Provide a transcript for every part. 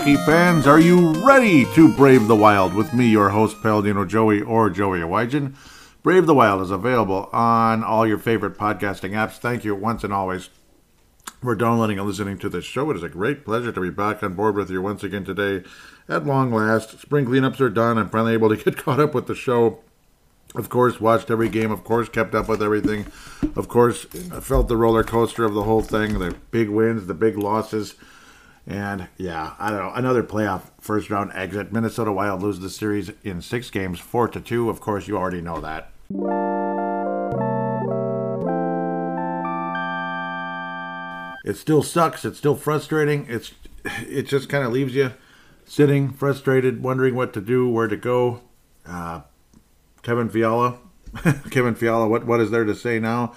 Hockey fans. Are you ready to brave the wild with me, your host, Paladino Joey or Joey Awajan? Brave the Wild is available on all your favorite podcasting apps. Thank you once and always for downloading and listening to this show. It is a great pleasure to be back on board with you once again today. At long last, spring cleanups are done. I'm finally able to get caught up with the show. Of course, watched every game. Of course, kept up with everything. Of course, felt the roller coaster of the whole thing the big wins, the big losses. And yeah, I don't know. Another playoff first round exit. Minnesota Wild lose the series in six games, four to two. Of course, you already know that. It still sucks. It's still frustrating. It's it just kind of leaves you sitting frustrated, wondering what to do, where to go. Uh, Kevin Fiala, Kevin Fiala, what what is there to say now?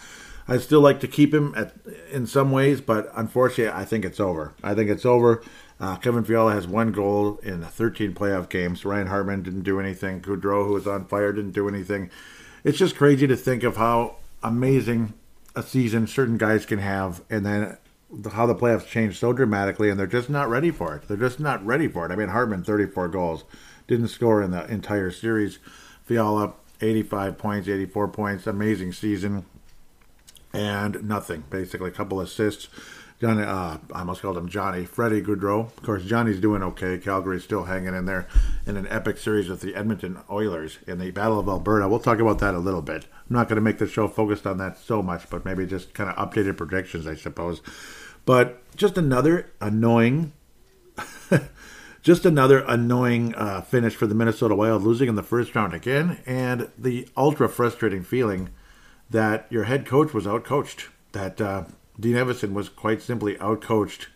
I'd still like to keep him at, in some ways, but unfortunately, I think it's over. I think it's over. Uh, Kevin Fiala has one goal in 13 playoff games. Ryan Hartman didn't do anything. Gaudreau, who was on fire, didn't do anything. It's just crazy to think of how amazing a season certain guys can have, and then how the playoffs change so dramatically, and they're just not ready for it. They're just not ready for it. I mean, Hartman, 34 goals, didn't score in the entire series. Fiala, 85 points, 84 points, amazing season and nothing. Basically, a couple assists. Johnny, uh, I almost called him Johnny. Freddie Gaudreau. Of course, Johnny's doing okay. Calgary's still hanging in there in an epic series with the Edmonton Oilers in the Battle of Alberta. We'll talk about that a little bit. I'm not going to make the show focused on that so much, but maybe just kind of updated predictions, I suppose. But just another annoying, just another annoying uh, finish for the Minnesota Wild, losing in the first round again, and the ultra frustrating feeling that your head coach was outcoached. That uh, Dean Evason was quite simply outcoached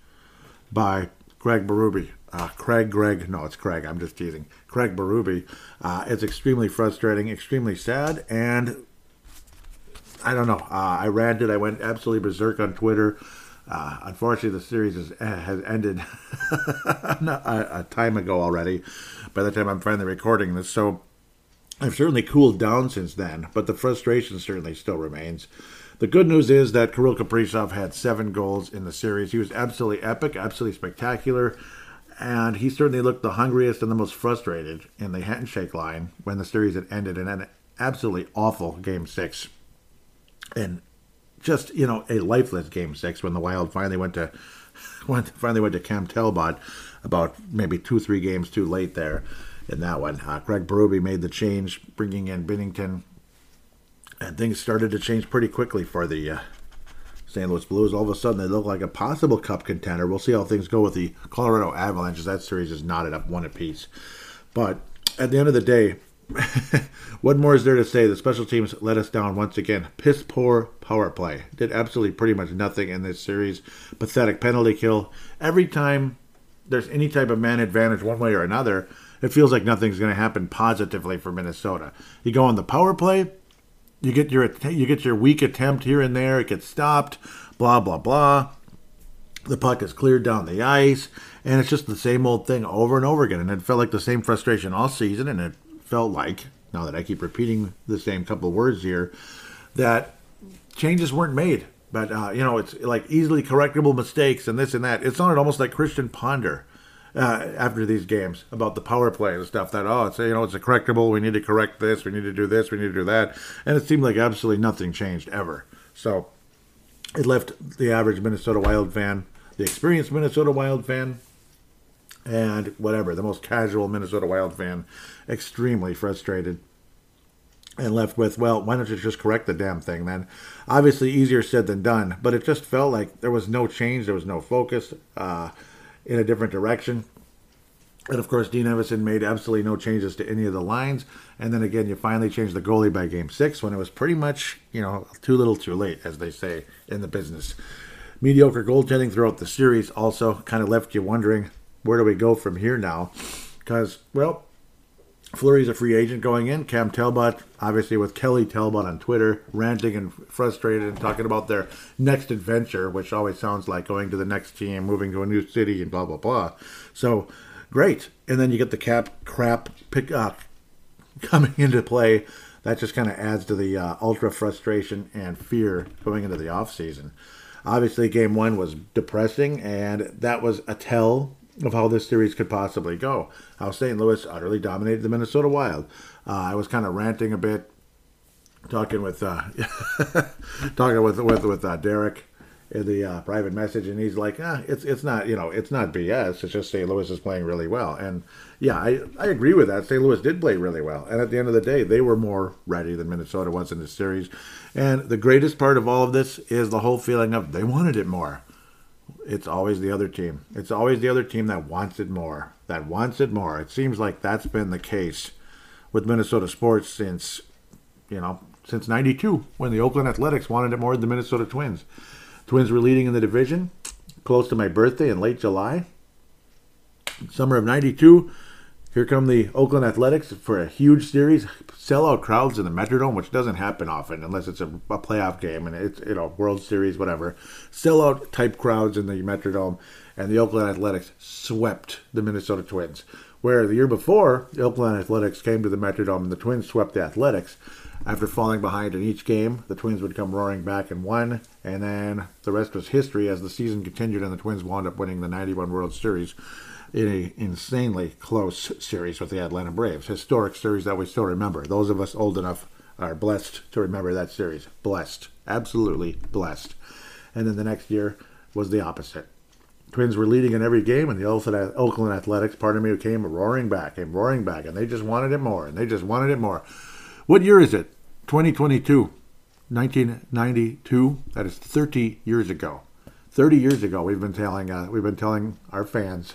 by Craig Berube. Uh, Craig, Greg, no, it's Craig. I'm just teasing. Craig Berube. Uh, it's extremely frustrating, extremely sad, and I don't know. Uh, I ranted. I went absolutely berserk on Twitter. Uh, unfortunately, the series has, has ended a, a time ago already. By the time I'm finally recording this, so I've certainly cooled down since then, but the frustration certainly still remains. The good news is that Kirill Kaprizov had seven goals in the series. He was absolutely epic, absolutely spectacular, and he certainly looked the hungriest and the most frustrated in the handshake line when the series had ended in an absolutely awful game six. And just, you know, a lifeless game six when the Wild finally went to went finally went to Cam Talbot about maybe two, three games too late there in that one. Uh, Craig Berube made the change, bringing in Binnington, and things started to change pretty quickly for the uh, St. Louis Blues. All of a sudden, they look like a possible Cup contender. We'll see how things go with the Colorado Avalanche. That series is knotted up one apiece. But at the end of the day, what more is there to say? The special teams let us down once again. Piss poor power play. Did absolutely pretty much nothing in this series. Pathetic penalty kill. Every time there's any type of man advantage one way or another, it feels like nothing's going to happen positively for Minnesota. You go on the power play, you get your you get your weak attempt here and there, it gets stopped, blah blah blah. The puck is cleared down the ice, and it's just the same old thing over and over again. And it felt like the same frustration all season, and it felt like, now that I keep repeating the same couple words here, that changes weren't made. But, uh, you know, it's like easily correctable mistakes and this and that. It sounded almost like Christian Ponder. Uh, after these games about the power play and stuff that oh it's you know it's a correctable we need to correct this we need to do this we need to do that and it seemed like absolutely nothing changed ever so it left the average Minnesota Wild fan the experienced Minnesota Wild fan and whatever the most casual Minnesota Wild fan extremely frustrated and left with, well, why don't you just correct the damn thing then? Obviously, easier said than done, but it just felt like there was no change, there was no focus uh, in a different direction. And of course, Dean Evason made absolutely no changes to any of the lines. And then again, you finally changed the goalie by game six when it was pretty much, you know, too little too late, as they say in the business. Mediocre goaltending throughout the series also kind of left you wondering where do we go from here now? Because, well, Fleury's a free agent going in. Cam Talbot, obviously with Kelly Talbot on Twitter, ranting and frustrated and talking about their next adventure, which always sounds like going to the next team, moving to a new city, and blah blah blah. So great, and then you get the cap crap pick up coming into play. That just kind of adds to the uh, ultra frustration and fear going into the off season. Obviously, game one was depressing, and that was a tell of how this series could possibly go. How St. Louis utterly dominated the Minnesota Wild. Uh, I was kind of ranting a bit, talking with uh, talking with with with uh, Derek in the uh, private message, and he's like, ah, "It's it's not you know it's not BS. It's just St. Louis is playing really well." And yeah, I I agree with that. St. Louis did play really well, and at the end of the day, they were more ready than Minnesota was in the series. And the greatest part of all of this is the whole feeling of they wanted it more it's always the other team. It's always the other team that wants it more. That wants it more. It seems like that's been the case with Minnesota sports since, you know, since 92 when the Oakland Athletics wanted it more than the Minnesota Twins. Twins were leading in the division close to my birthday in late July. Summer of 92, here come the Oakland Athletics for a huge series, sellout crowds in the Metrodome, which doesn't happen often unless it's a, a, playoff game and it's you know World Series, whatever. Sellout type crowds in the Metrodome, and the Oakland Athletics swept the Minnesota Twins. Where the year before, the Oakland Athletics came to the Metrodome and the Twins swept the Athletics. After falling behind in each game, the Twins would come roaring back and won, and then the rest was history as the season continued and the Twins wound up winning the 91 World Series in an insanely close series with the Atlanta Braves. Historic series that we still remember. Those of us old enough are blessed to remember that series. Blessed. Absolutely blessed. And then the next year was the opposite. Twins were leading in every game, and the Oakland Athletics, pardon me, came roaring back, came roaring back, and they just wanted it more, and they just wanted it more. What year is it? 2022. 1992. That is 30 years ago. 30 years ago, we've been telling uh, we've been telling our fans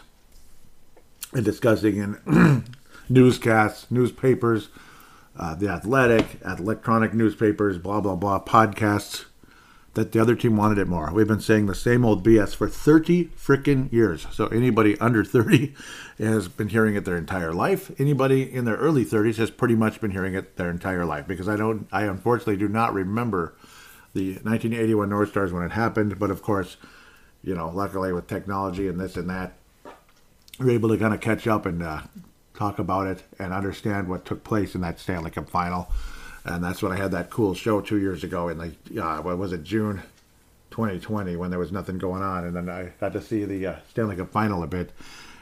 and discussing in newscasts, newspapers, uh, the athletic, electronic newspapers, blah, blah, blah, podcasts, that the other team wanted it more. We've been saying the same old BS for 30 freaking years. So anybody under 30 has been hearing it their entire life. Anybody in their early 30s has pretty much been hearing it their entire life because I don't, I unfortunately do not remember the 1981 North Stars when it happened. But of course, you know, luckily with technology and this and that, we are able to kind of catch up and uh, talk about it and understand what took place in that Stanley Cup final. And that's when I had that cool show two years ago in the, uh, what was it, June 2020 when there was nothing going on. And then I got to see the uh, Stanley Cup final a bit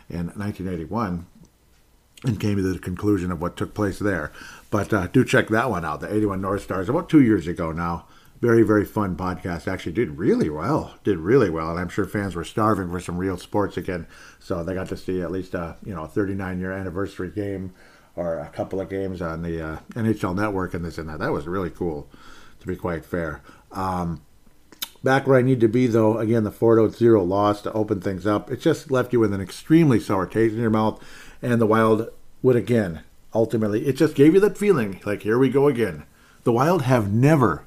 in 1981 and came to the conclusion of what took place there. But uh, do check that one out, the 81 North Stars, about two years ago now very very fun podcast. Actually did really well. Did really well and i'm sure fans were starving for some real sports again. So they got to see at least a you know 39 year anniversary game or a couple of games on the uh, nhl network and this and that. That was really cool to be quite fair. Um, back where i need to be though again the 4-0 loss to open things up it just left you with an extremely sour taste in your mouth and the wild would again ultimately it just gave you that feeling like here we go again. The wild have never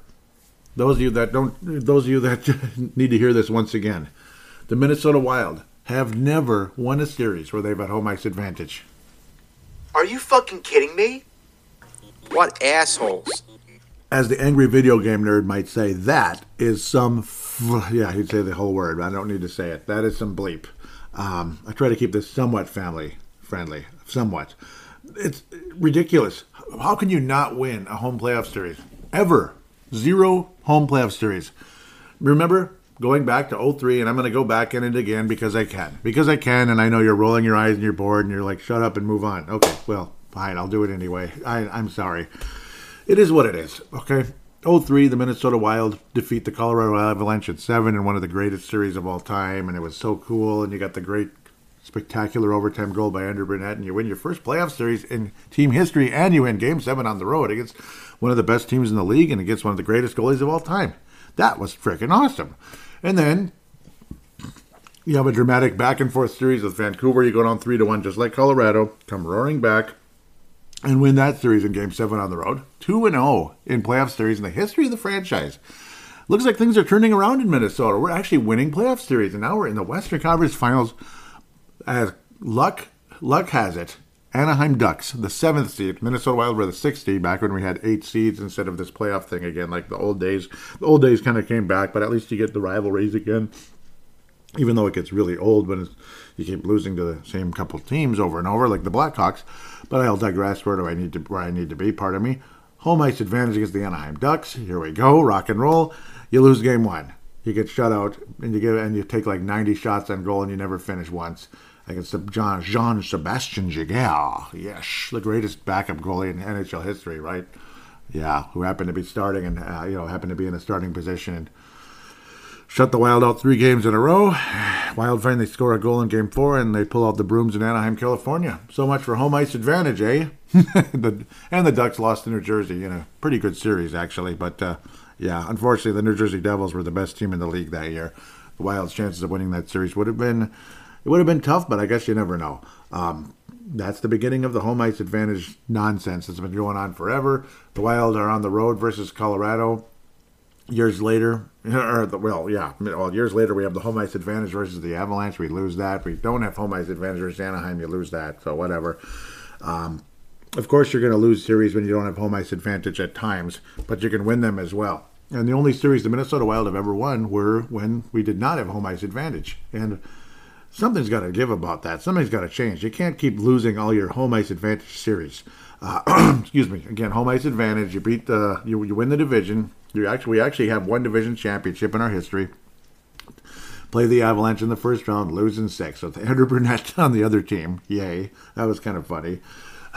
those of you that don't, those of you that need to hear this once again, the Minnesota Wild have never won a series where they've had home ice advantage. Are you fucking kidding me? What assholes! As the angry video game nerd might say, that is some. F- yeah, he'd say the whole word. I don't need to say it. That is some bleep. Um, I try to keep this somewhat family friendly, somewhat. it's ridiculous. How can you not win a home playoff series ever? Zero home playoff series. Remember going back to 03 and I'm going to go back in it again because I can. Because I can and I know you're rolling your eyes and you're bored and you're like shut up and move on. Okay, well, fine, I'll do it anyway. I I'm sorry. It is what it is. Okay. 03, the Minnesota Wild defeat the Colorado Avalanche at seven in one of the greatest series of all time, and it was so cool. And you got the great, spectacular overtime goal by Andrew Brunette, and you win your first playoff series in team history, and you win Game Seven on the road against one of the best teams in the league and against one of the greatest goalies of all time. That was freaking awesome. And then you have a dramatic back and forth series with Vancouver. You go down three to one, just like Colorado, come roaring back and win that series in Game Seven on the road. Two and zero oh in playoff series in the history of the franchise. Looks like things are turning around in Minnesota. We're actually winning playoff series, and now we're in the Western Conference Finals. As luck luck has it, Anaheim Ducks, the seventh seed. Minnesota Wild were the sixth seed back when we had eight seeds instead of this playoff thing again, like the old days. The old days kind of came back, but at least you get the rivalries again. Even though it gets really old when you keep losing to the same couple teams over and over, like the Blackhawks. But I'll digress. Where do I need to where I need to be? Pardon me. Home ice advantage against the Anaheim Ducks. Here we go. Rock and roll. You lose game one. You get shut out, and you get and you take like 90 shots on goal, and you never finish once against John Jean Sebastien Giguere. Yes, the greatest backup goalie in NHL history, right? Yeah, who happened to be starting and uh, you know happened to be in a starting position and shut the Wild out three games in a row. Wild finally score a goal in Game Four and they pull out the brooms in Anaheim, California. So much for home ice advantage, eh? the, and the Ducks lost to New Jersey in a pretty good series actually, but uh, yeah, unfortunately the New Jersey Devils were the best team in the league that year. The Wild's chances of winning that series would have been it would have been tough, but I guess you never know. Um, that's the beginning of the home ice advantage nonsense. It's been going on forever. The Wild are on the road versus Colorado. Years later, or the, well, yeah, well, years later, we have the home ice advantage versus the Avalanche. We lose that. We don't have home ice advantage versus Anaheim. You lose that. So whatever. Um, of course, you're going to lose series when you don't have home ice advantage at times, but you can win them as well. And the only series the Minnesota Wild have ever won were when we did not have home ice advantage. And something's got to give about that. Something's got to change. You can't keep losing all your home ice advantage series. Uh, excuse me. Again, home ice advantage. You beat the you, you win the division. You actually we actually have one division championship in our history. Play the Avalanche in the first round, losing six. So Andrew Brunette on the other team. Yay, that was kind of funny.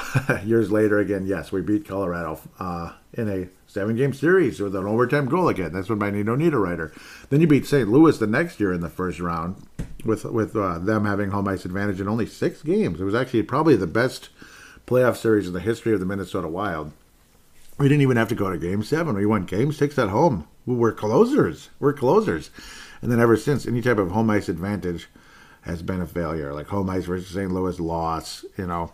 Years later, again, yes, we beat Colorado uh, in a seven-game series with an overtime goal again. That's when my Nino Niederreiter. Then you beat St. Louis the next year in the first round with with uh, them having home ice advantage in only six games. It was actually probably the best playoff series in the history of the Minnesota Wild. We didn't even have to go to Game Seven. We won Game Six at home. We were closers. We're closers. And then ever since, any type of home ice advantage has been a failure. Like home ice versus St. Louis loss. You know,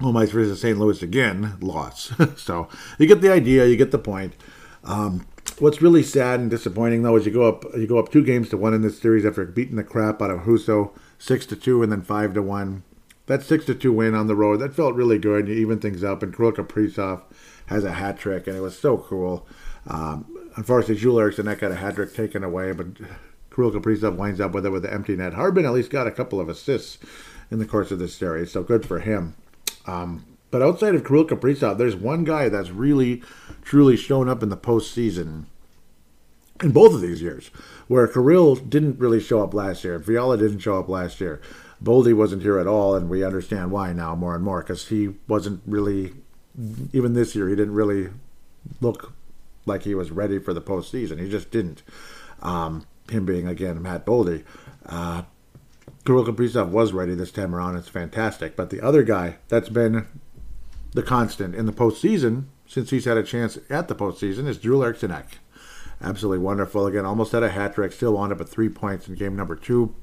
home ice versus St. Louis again loss. so you get the idea. You get the point. Um, What's really sad and disappointing though is you go up you go up two games to one in this series after beating the crap out of Husso six to two and then five to one. That six to two win on the road that felt really good. And you even things up and Kirill Kaprizov has a hat trick and it was so cool. Um, unfortunately, Joel Eriksson that got a hat trick taken away, but Kirill Kaprizov winds up with it with the empty net. Hartman at least got a couple of assists in the course of this series, so good for him. Um, but outside of Kirill Kaprizov, there's one guy that's really, truly shown up in the postseason in both of these years, where Kirill didn't really show up last year. Fiala didn't show up last year. Boldy wasn't here at all, and we understand why now more and more because he wasn't really, even this year, he didn't really look like he was ready for the postseason. He just didn't. Um, him being, again, Matt Boldy. Uh, Kirill Kaprizov was ready this time around. It's fantastic. But the other guy that's been the constant in the postseason since he's had a chance at the postseason is Drew Eriksson Absolutely wonderful. Again, almost had a hat trick. Still wound up at three points in game number two.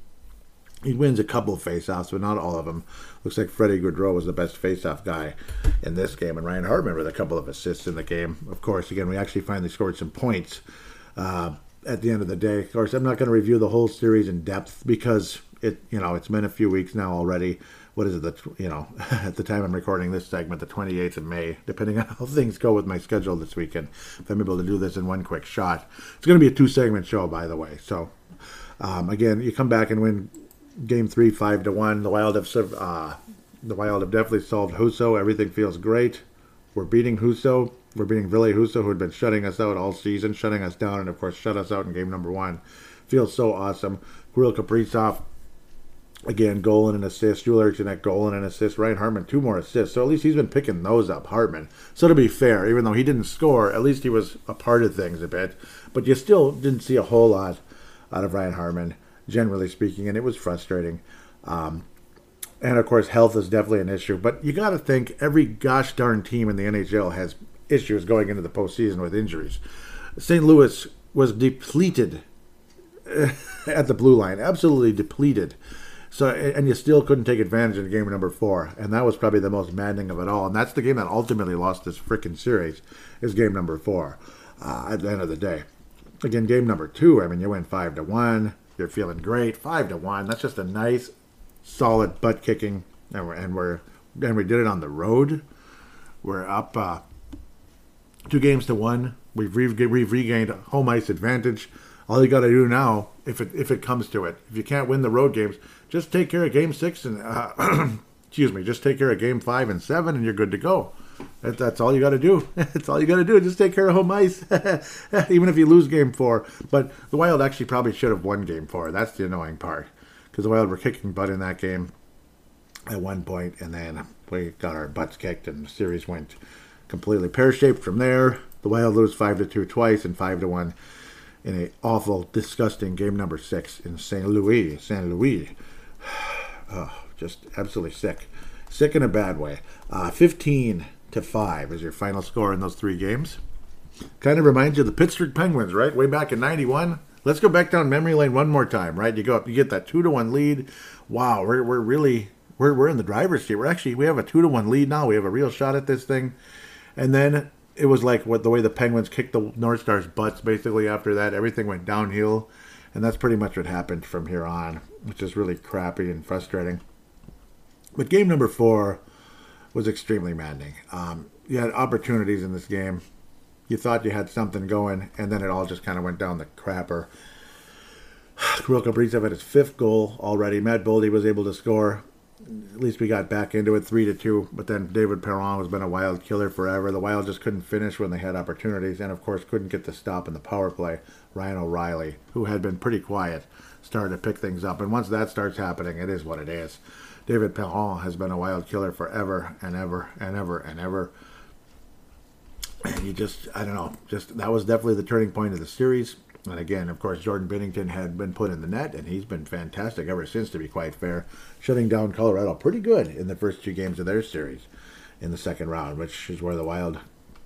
He wins a couple of faceoffs, but not all of them. Looks like Freddie Gaudreau was the best faceoff guy in this game, and Ryan Hartman with a couple of assists in the game. Of course, again, we actually finally scored some points uh, at the end of the day. Of course, I'm not going to review the whole series in depth because it, you know, it's been a few weeks now already what is it that you know at the time I'm recording this segment, the 28th of May, depending on how things go with my schedule this weekend. If I'm able to do this in one quick shot, it's going to be a two segment show, by the way. So um, again, you come back and win game three, five to one. The Wild have uh, The Wild have definitely solved Husso. Everything feels great. We're beating Husso. We're beating Ville Husso, who had been shutting us out all season, shutting us down, and of course shut us out in game number one. Feels so awesome. Kirill Kaprizov, again, goal and an assist. Joel Eriksson goal and an assist. Ryan Hartman, two more assists. So at least he's been picking those up, Hartman. So to be fair, even though he didn't score, at least he was a part of things a bit. But you still didn't see a whole lot out of Ryan Hartman, generally speaking, and it was frustrating. Um, and of course, health is definitely an issue. But you got to think every gosh darn team in the NHL has issues going into the postseason with injuries. St. Louis was depleted at the blue line, absolutely depleted. So, and you still couldn't take advantage in game number four, and that was probably the most maddening of it all. And that's the game that ultimately lost this freaking series, is game number four. Uh, at the end of the day, again, game number two. I mean, you win five to one. You're feeling great, five to one. That's just a nice, solid butt kicking, and we're and we're and we did it on the road. We're up uh, two games to one. We've, re- we've regained home ice advantage. All you got to do now, if it if it comes to it, if you can't win the road games, just take care of game six and uh, excuse me, just take care of game five and seven, and you're good to go. That, that's all you got to do. that's all you got to do. Just take care of home ice, even if you lose game four. But the Wild actually probably should have won game four. That's the annoying part because the Wild were kicking butt in that game at one point, and then we got our butts kicked, and the series went completely pear shaped from there. The Wild lose five to two twice and five to one in a awful, disgusting game number six in St. Louis. St. Louis. oh, just absolutely sick. Sick in a bad way. Uh, 15 to 5 is your final score in those three games. Kind of reminds you of the Pittsburgh Penguins, right? Way back in 91. Let's go back down memory lane one more time, right? You go up, you get that 2 to 1 lead. Wow, we're, we're really, we're, we're in the driver's seat. We're actually, we have a 2 to 1 lead now. We have a real shot at this thing. And then it was like what the way the Penguins kicked the North Stars' butts. Basically, after that, everything went downhill, and that's pretty much what happened from here on, which is really crappy and frustrating. But game number four was extremely maddening. Um, you had opportunities in this game. You thought you had something going, and then it all just kind of went down the crapper. Kirill Kaprizov had his fifth goal already. Matt Boldy was able to score at least we got back into it three to two. But then David Perron has been a wild killer forever. The Wild just couldn't finish when they had opportunities, and of course couldn't get the stop in the power play. Ryan O'Reilly, who had been pretty quiet, started to pick things up, and once that starts happening, it is what it is. David Perron has been a wild killer forever and ever and ever and ever. And you just, I don't know, just that was definitely the turning point of the series. And again, of course, Jordan Binnington had been put in the net, and he's been fantastic ever since, to be quite fair, shutting down Colorado pretty good in the first two games of their series in the second round, which is where the Wild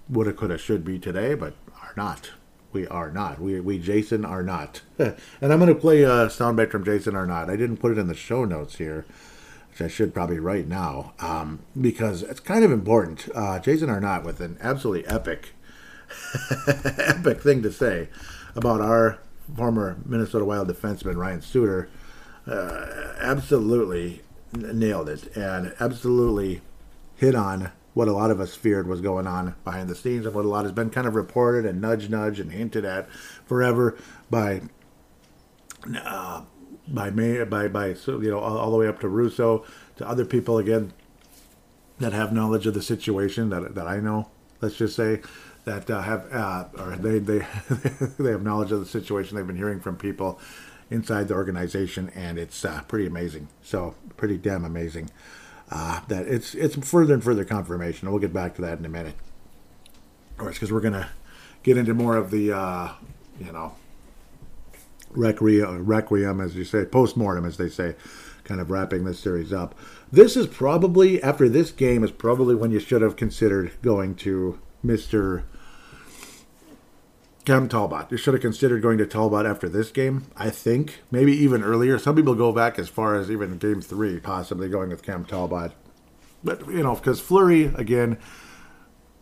woulda, coulda, should be today, but are not. We are not. We, we Jason, are not. and I'm going to play a soundbite from Jason Arnott. I didn't put it in the show notes here, which I should probably right now, um, because it's kind of important. Uh, Jason Arnott, with an absolutely epic, epic thing to say about our former Minnesota Wild defenseman Ryan Suter. Uh, absolutely nailed it and absolutely hit on what a lot of us feared was going on behind the scenes and what a lot has been kind of reported and nudge nudge and hinted at forever by uh, by May by by so you know all, all, the way up to Russo to other people again that have knowledge of the situation that that I know let's just say that uh, have uh, or they they they have knowledge of the situation. They've been hearing from people inside the organization, and it's uh, pretty amazing. So pretty damn amazing uh, that it's it's further and further confirmation. We'll get back to that in a minute. Of course, because we're gonna get into more of the uh, you know requiem, requiem, as you say, post mortem, as they say, kind of wrapping this series up. This is probably after this game is probably when you should have considered going to Mister Cam Talbot. You should have considered going to Talbot after this game. I think maybe even earlier. Some people go back as far as even game three, possibly going with Cam Talbot. But you know, because Fleury, again,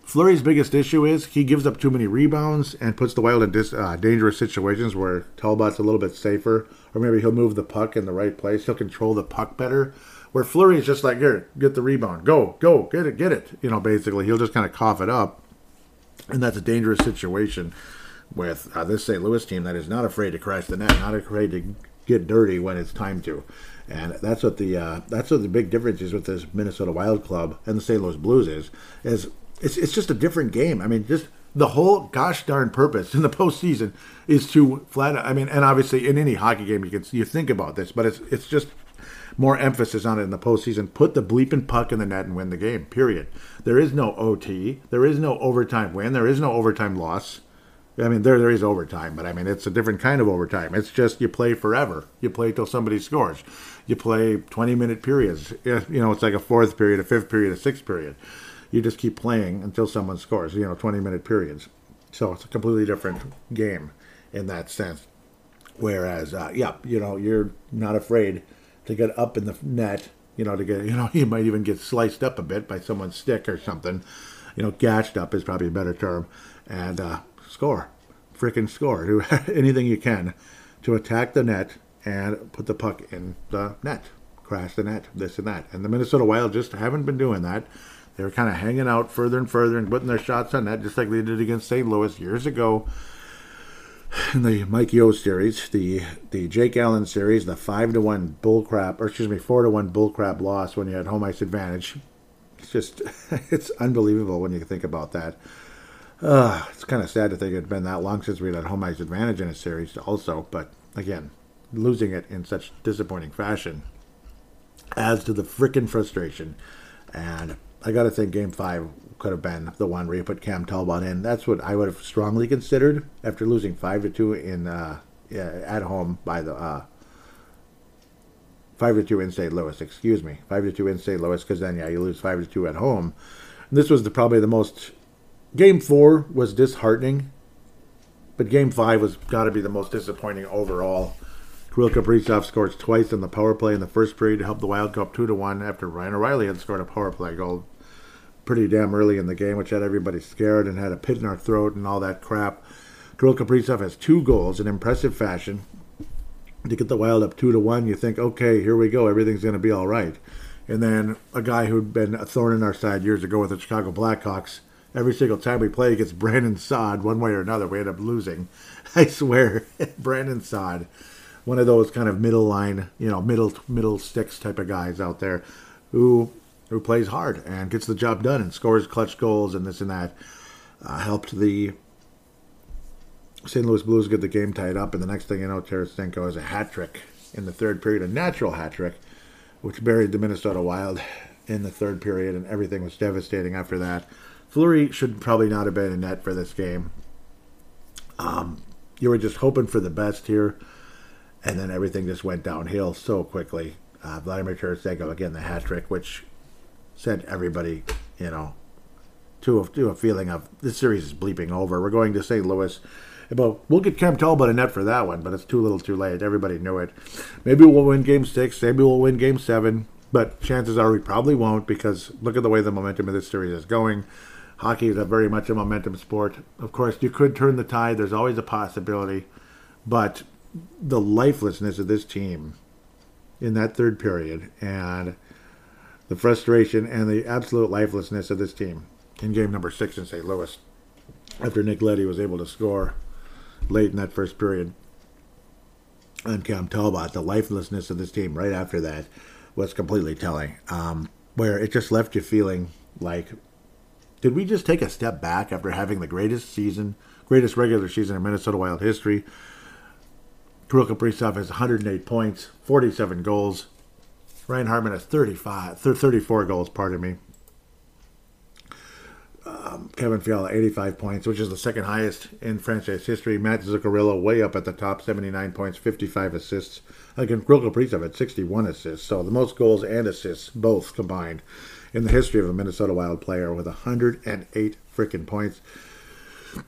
Fleury's biggest issue is he gives up too many rebounds and puts the Wild in dis, uh, dangerous situations where Talbot's a little bit safer, or maybe he'll move the puck in the right place. He'll control the puck better. Where Fleury is just like, here, get the rebound, go, go, get it, get it. You know, basically, he'll just kind of cough it up, and that's a dangerous situation with uh, this St. Louis team that is not afraid to crash the net, not afraid to get dirty when it's time to. And that's what the uh, that's what the big difference is with this Minnesota Wild club and the St. Louis Blues is is it's it's just a different game. I mean, just the whole gosh darn purpose in the postseason is to flat. I mean, and obviously in any hockey game you can you think about this, but it's it's just more emphasis on it in the postseason. Put the bleeping puck in the net and win the game. Period. There is no OT. There is no overtime win. There is no overtime loss. I mean, there there is overtime, but I mean it's a different kind of overtime. It's just you play forever. You play till somebody scores. You play 20 minute periods. You know, it's like a fourth period, a fifth period, a sixth period. You just keep playing until someone scores. You know, 20 minute periods. So it's a completely different game in that sense. Whereas, uh, yeah, you know, you're not afraid to get up in the net. You know, to get you know, you might even get sliced up a bit by someone's stick or something. You know, gashed up is probably a better term, and uh, score, freaking score. Do anything you can to attack the net and put the puck in the net, crash the net, this and that. And the Minnesota Wild just haven't been doing that. They were kind of hanging out further and further and putting their shots on net, just like they did against St. Louis years ago in the Mike Yeo series, the the Jake Allen series, the five to one bull crap, or excuse me, four to one bull crap loss when you had home ice advantage. It's just it's unbelievable when you think about that. Uh, it's kind of sad to think it had been that long since we had home ice advantage in a series, also. But again, losing it in such disappointing fashion adds to the freaking frustration. And I got to think Game Five could have been the one where you put Cam Talbot in. That's what I would have strongly considered after losing five to two in uh, at home by the uh, five to two in St. Louis. Excuse me, five to two in St. Louis because then yeah you lose five to two at home. And this was the, probably the most. Game four was disheartening, but game five was got to be the most disappointing overall. Kirill Kaprizov scores twice on the power play in the first period to help the Wild go up two to one after Ryan O'Reilly had scored a power play goal pretty damn early in the game, which had everybody scared and had a pit in our throat and all that crap. Kirill Kaprizov has two goals in impressive fashion. To get the Wild up two to one, you think, okay, here we go, everything's going to be all right. And then a guy who'd been a thorn in our side years ago with the Chicago Blackhawks, every single time we play against Brandon Saad, one way or another, we end up losing. I swear, Brandon Saad, one of those kind of middle line, you know, middle middle sticks type of guys out there, who who plays hard and gets the job done and scores clutch goals and this and that. Uh, helped the St. Louis Blues get the game tied up, and the next thing you know, Tarasenko has a hat trick in the third period, a natural hat trick, which buried the Minnesota Wild in the third period, and everything was devastating after that. Fleury should probably not have been in net for this game. Um, you were just hoping for the best here, and then everything just went downhill so quickly. Uh, Vladimir Tarasenko again the hat trick, which sent everybody, you know, to a, to a feeling of this series is bleeping over. We're going to St. Louis. But we'll get Cam Talbot a net for that one, but it's too little too late. Everybody knew it. Maybe we'll win game six. Maybe we'll win game seven. But chances are we probably won't because look at the way the momentum of this series is going. Hockey is a very much a momentum sport. Of course, you could turn the tide. There's always a possibility. But the lifelessness of this team in that third period and the frustration and the absolute lifelessness of this team in game number six in St. Louis after Nick Leddy was able to score late in that first period on Cam Talbot. The lifelessness of this team right after that was completely telling, um, where it just left you feeling like, did we just take a step back after having the greatest season, greatest regular season in Minnesota Wild history? Kirill Kaprizov has 108 points, 47 goals, Ryan Hartman has 35, 34 goals, pardon me. Um, Kevin Fiala, 85 points, which is the second highest in franchise history. Matt Zuccarello, way up at the top, 79 points, 55 assists. Again, Kirill Kaprizov at 61 assists. So the most goals and assists, both combined, in the history of a Minnesota Wild player with 108 freaking points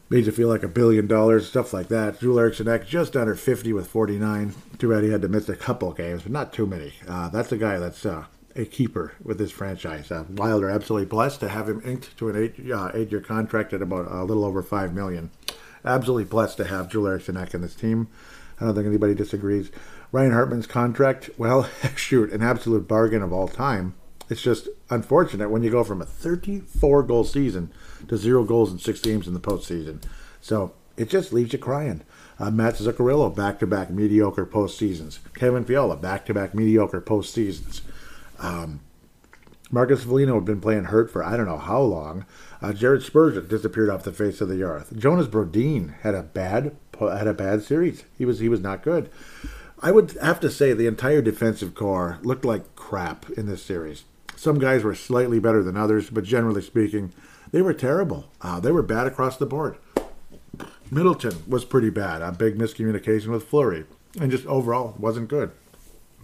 made you feel like a billion dollars, stuff like that. Joel Eriksson Ek just under 50 with 49. Too bad he had to miss a couple games, but not too many. Uh, that's a guy that's uh, a keeper with this franchise. Uh, Wild are absolutely blessed to have him inked to an eight, uh, eight-year contract at about a little over five million. Absolutely blessed to have Joel Eriksson Ek in this team. I don't think anybody disagrees. Ryan Hartman's contract, well, shoot, an absolute bargain of all time. It's just unfortunate when you go from a 34 goal season to zero goals in six games in the postseason. So it just leaves you crying. Uh, Matt Zuccarello, back-to-back mediocre postseasons. Kevin Fiala, back-to-back mediocre postseasons. Um, Marcus Foligno had been playing hurt for I don't know how long. Uh, Jared Spurgeon disappeared off the face of the earth. Jonas Brodin had a bad had a bad series. He was he was not good. I would have to say the entire defensive corps looked like crap in this series. Some guys were slightly better than others, but generally speaking, they were terrible. Uh, they were bad across the board. Middleton was pretty bad. A big miscommunication with Fleury, and just overall wasn't good.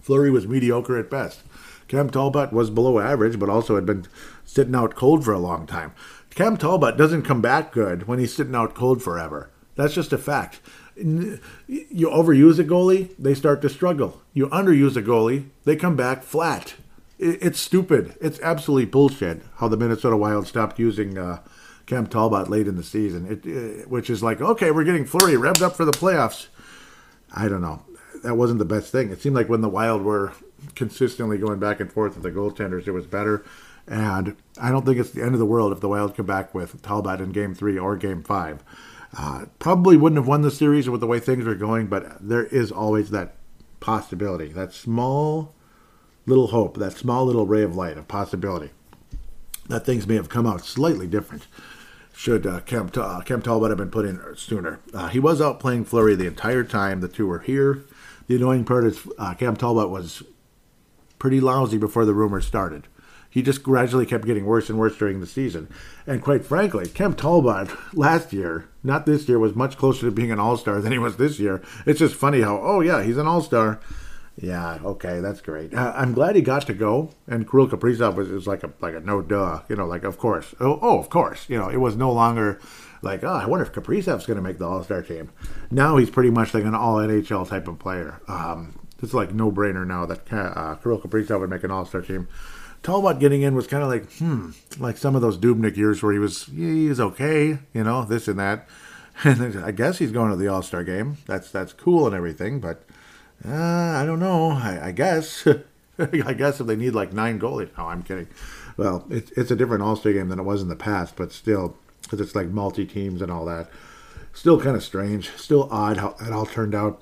Fleury was mediocre at best. Cam Talbot was below average, but also had been sitting out cold for a long time. Cam Talbot doesn't come back good when he's sitting out cold forever. That's just a fact. You overuse a goalie, they start to struggle. You underuse a goalie, they come back flat. It's stupid. It's absolutely bullshit how the Minnesota Wild stopped using uh, Cam Talbot late in the season, it, it, which is like, okay, we're getting Fleury revved up for the playoffs. I don't know. That wasn't the best thing. It seemed like when the Wild were consistently going back and forth with the goaltenders, it was better. And I don't think it's the end of the world if the Wild come back with Talbot in Game Three or Game Five. Uh, probably wouldn't have won the series with the way things were going, but there is always that possibility, that small little hope, that small little ray of light, of possibility that things may have come out slightly different should uh, Cam, uh, Cam Talbot have been put in sooner. Uh, he was out playing Fleury the entire time the two were here. The annoying part is uh, Cam Talbot was pretty lousy before the rumors started. He just gradually kept getting worse and worse during the season. And quite frankly, Cam Talbot last year, not this year, was much closer to being an all star than he was this year. It's just funny how, oh, yeah, he's an all star. Yeah, okay, that's great. Uh, I'm glad he got to go. And Kirill Kaprizov was, was like a like a no duh, you know, like of course, oh, oh of course, you know, it was no longer like oh, I wonder if Kaprizov's going to make the All Star team. Now he's pretty much like an All NHL type of player. Um, it's like no brainer now that uh, Kirill Kaprizov would make an All Star team. Talbot getting in was kind of like, hmm, like some of those Dubnyk years where he was, he was okay, you know, this and that. And I guess he's going to the All Star game. That's that's cool and everything, but uh, I don't know. I, I guess, I guess if they need like nine goalies, no, I'm kidding. Well, it's it's a different All Star game than it was in the past, but still, because it's like multi teams and all that. Still kind of strange. Still odd how it all turned out,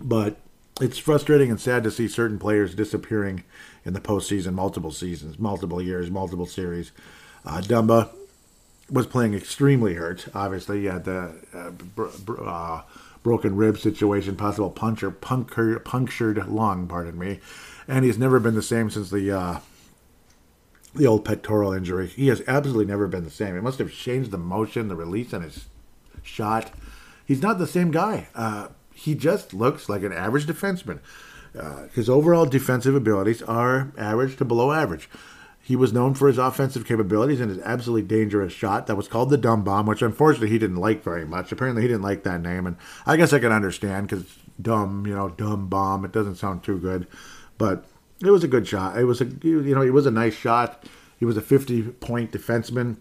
but it's frustrating and sad to see certain players disappearing in the postseason, multiple seasons, multiple years, multiple series. Uh, Dumba was playing extremely hurt. Obviously, he had the uh, br- uh, broken rib situation, possible puncture, punctured, punctured lung, pardon me, and he's never been the same since the uh, the old pectoral injury. He has absolutely never been the same. It must have changed the motion, the release on his shot. He's not the same guy. Uh, he just looks like an average defenseman. Uh, his overall defensive abilities are average to below average. He was known for his offensive capabilities and his absolutely dangerous shot that was called the dumb bomb, which unfortunately he didn't like very much. Apparently, he didn't like that name, and I guess I can understand because dumb, you know, dumb bomb. It doesn't sound too good, but it was a good shot. It was a, you know, it was a nice shot. He was a 50 point defenseman,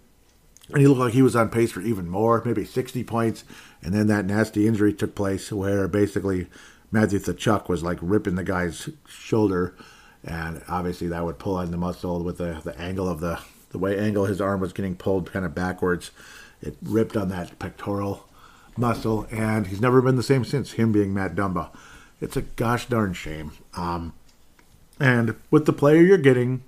and he looked like he was on pace for even more, maybe 60 points. And then that nasty injury took place where basically Matthew Tkachuk was like ripping the guy's shoulder, and obviously that would pull on the muscle with the, the angle of the the way angle his arm was getting pulled kind of backwards. It ripped on that pectoral muscle, and he's never been the same since. Him being Matt Dumba, it's a gosh darn shame. Um, and with the player you're getting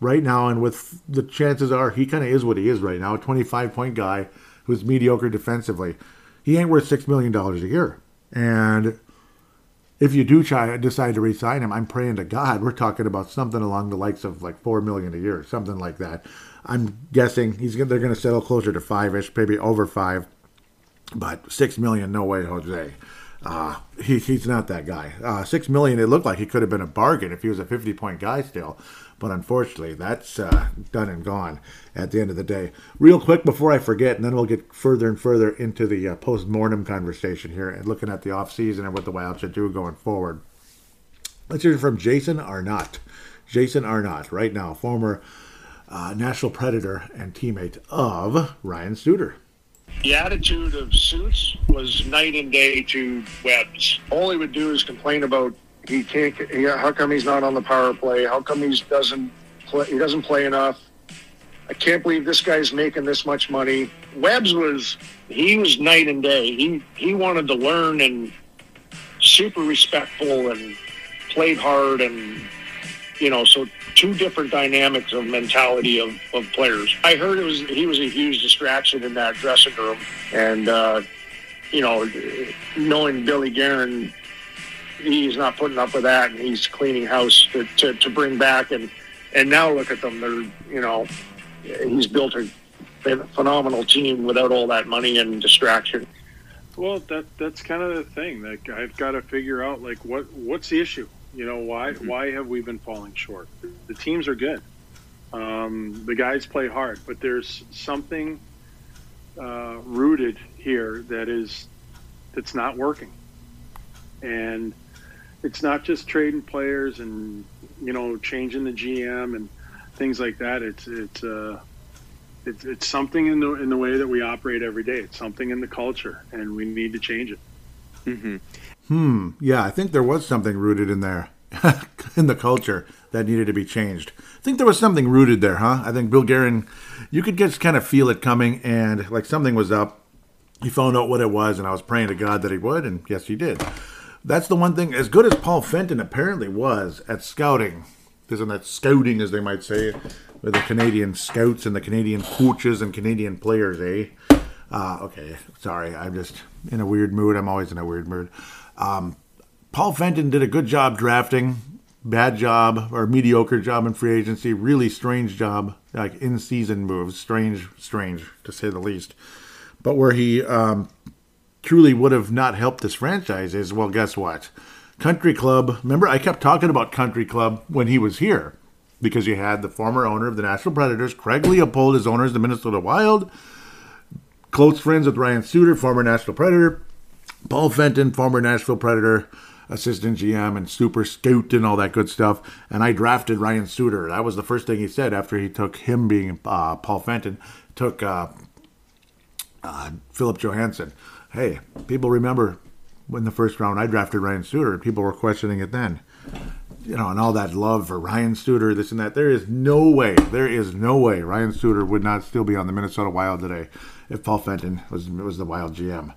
right now, and with the chances are he kind of is what he is right now, a 25 point guy who's mediocre defensively. He ain't worth six million dollars a year, and if you do try decide to resign him, I'm praying to God we're talking about something along the likes of like four million a year, something like that. I'm guessing he's they're going to settle closer to five ish, maybe over five, but six million, no way, Jose. Uh, he, he's not that guy. Uh, six million, it looked like he could have been a bargain if he was a 50 point guy still. But unfortunately, that's uh, done and gone at the end of the day. Real quick before I forget, and then we'll get further and further into the uh, post mortem conversation here and looking at the offseason and what the Wild should do going forward. Let's hear from Jason Arnott. Jason Arnott, right now, former uh, Nashville Predator and teammate of Ryan Suter. The attitude of Suits was night and day to Webb's. All he would do is complain about he can't. How come he's not on the power play? How come he doesn't play? He doesn't play enough. I can't believe this guy's making this much money. Webbs was he was night and day. He he wanted to learn and super respectful and played hard and you know so two different dynamics of mentality of, of players. I heard it was he was a huge distraction in that dressing room and uh, you know knowing Billy Guerin he's not putting up with that and he's cleaning house to, to, to bring back and and now look at them they're you know he's built a phenomenal team without all that money and distraction. Well, that that's kind of the thing. Like I've got to figure out like what what's the issue. You know why mm-hmm. why have we been falling short? The teams are good. Um, the guys play hard, but there's something uh, rooted here that is that's not working, and it's not just trading players and you know changing the GM and things like that. It's it's uh, it's it's something in the in the way that we operate every day. It's something in the culture, and we need to change it. Mm-hmm. Hmm. Yeah, I think there was something rooted in there, in the culture that needed to be changed. I think there was something rooted there, huh? I think Bill Guerin, you could just kind of feel it coming, and like something was up. He found out what it was, and I was praying to God that he would, and yes, he did. That's the one thing. As good as Paul Fenton apparently was at scouting, isn't that scouting, as they might say, with the Canadian scouts and the Canadian coaches and Canadian players, eh? Uh, okay, sorry, I'm just in a weird mood. I'm always in a weird mood. Um, Paul Fenton did a good job drafting, bad job or mediocre job in free agency, really strange job, like in season moves, strange, strange to say the least. But where he um, truly would have not helped this franchise is, well, guess what? Country Club. Remember, I kept talking about Country Club when he was here because you had the former owner of the Nashville Predators, Craig Leopold, as owner of the Minnesota Wild, close friends with Ryan Suter, former Nashville Predator, Paul Fenton, former Nashville Predator, assistant GM and super scout and all that good stuff. And I drafted Ryan Suter. That was the first thing he said after he took him being uh, Paul Fenton, took uh, uh, Filip Johansson. Hey, people remember in the first round I drafted Ryan Suter. People were questioning it then you know, and all that love for Ryan Suter, this and that. There is no way, there is no way Ryan Suter would not still be on the Minnesota Wild today if Paul Fenton was was the Wild GM.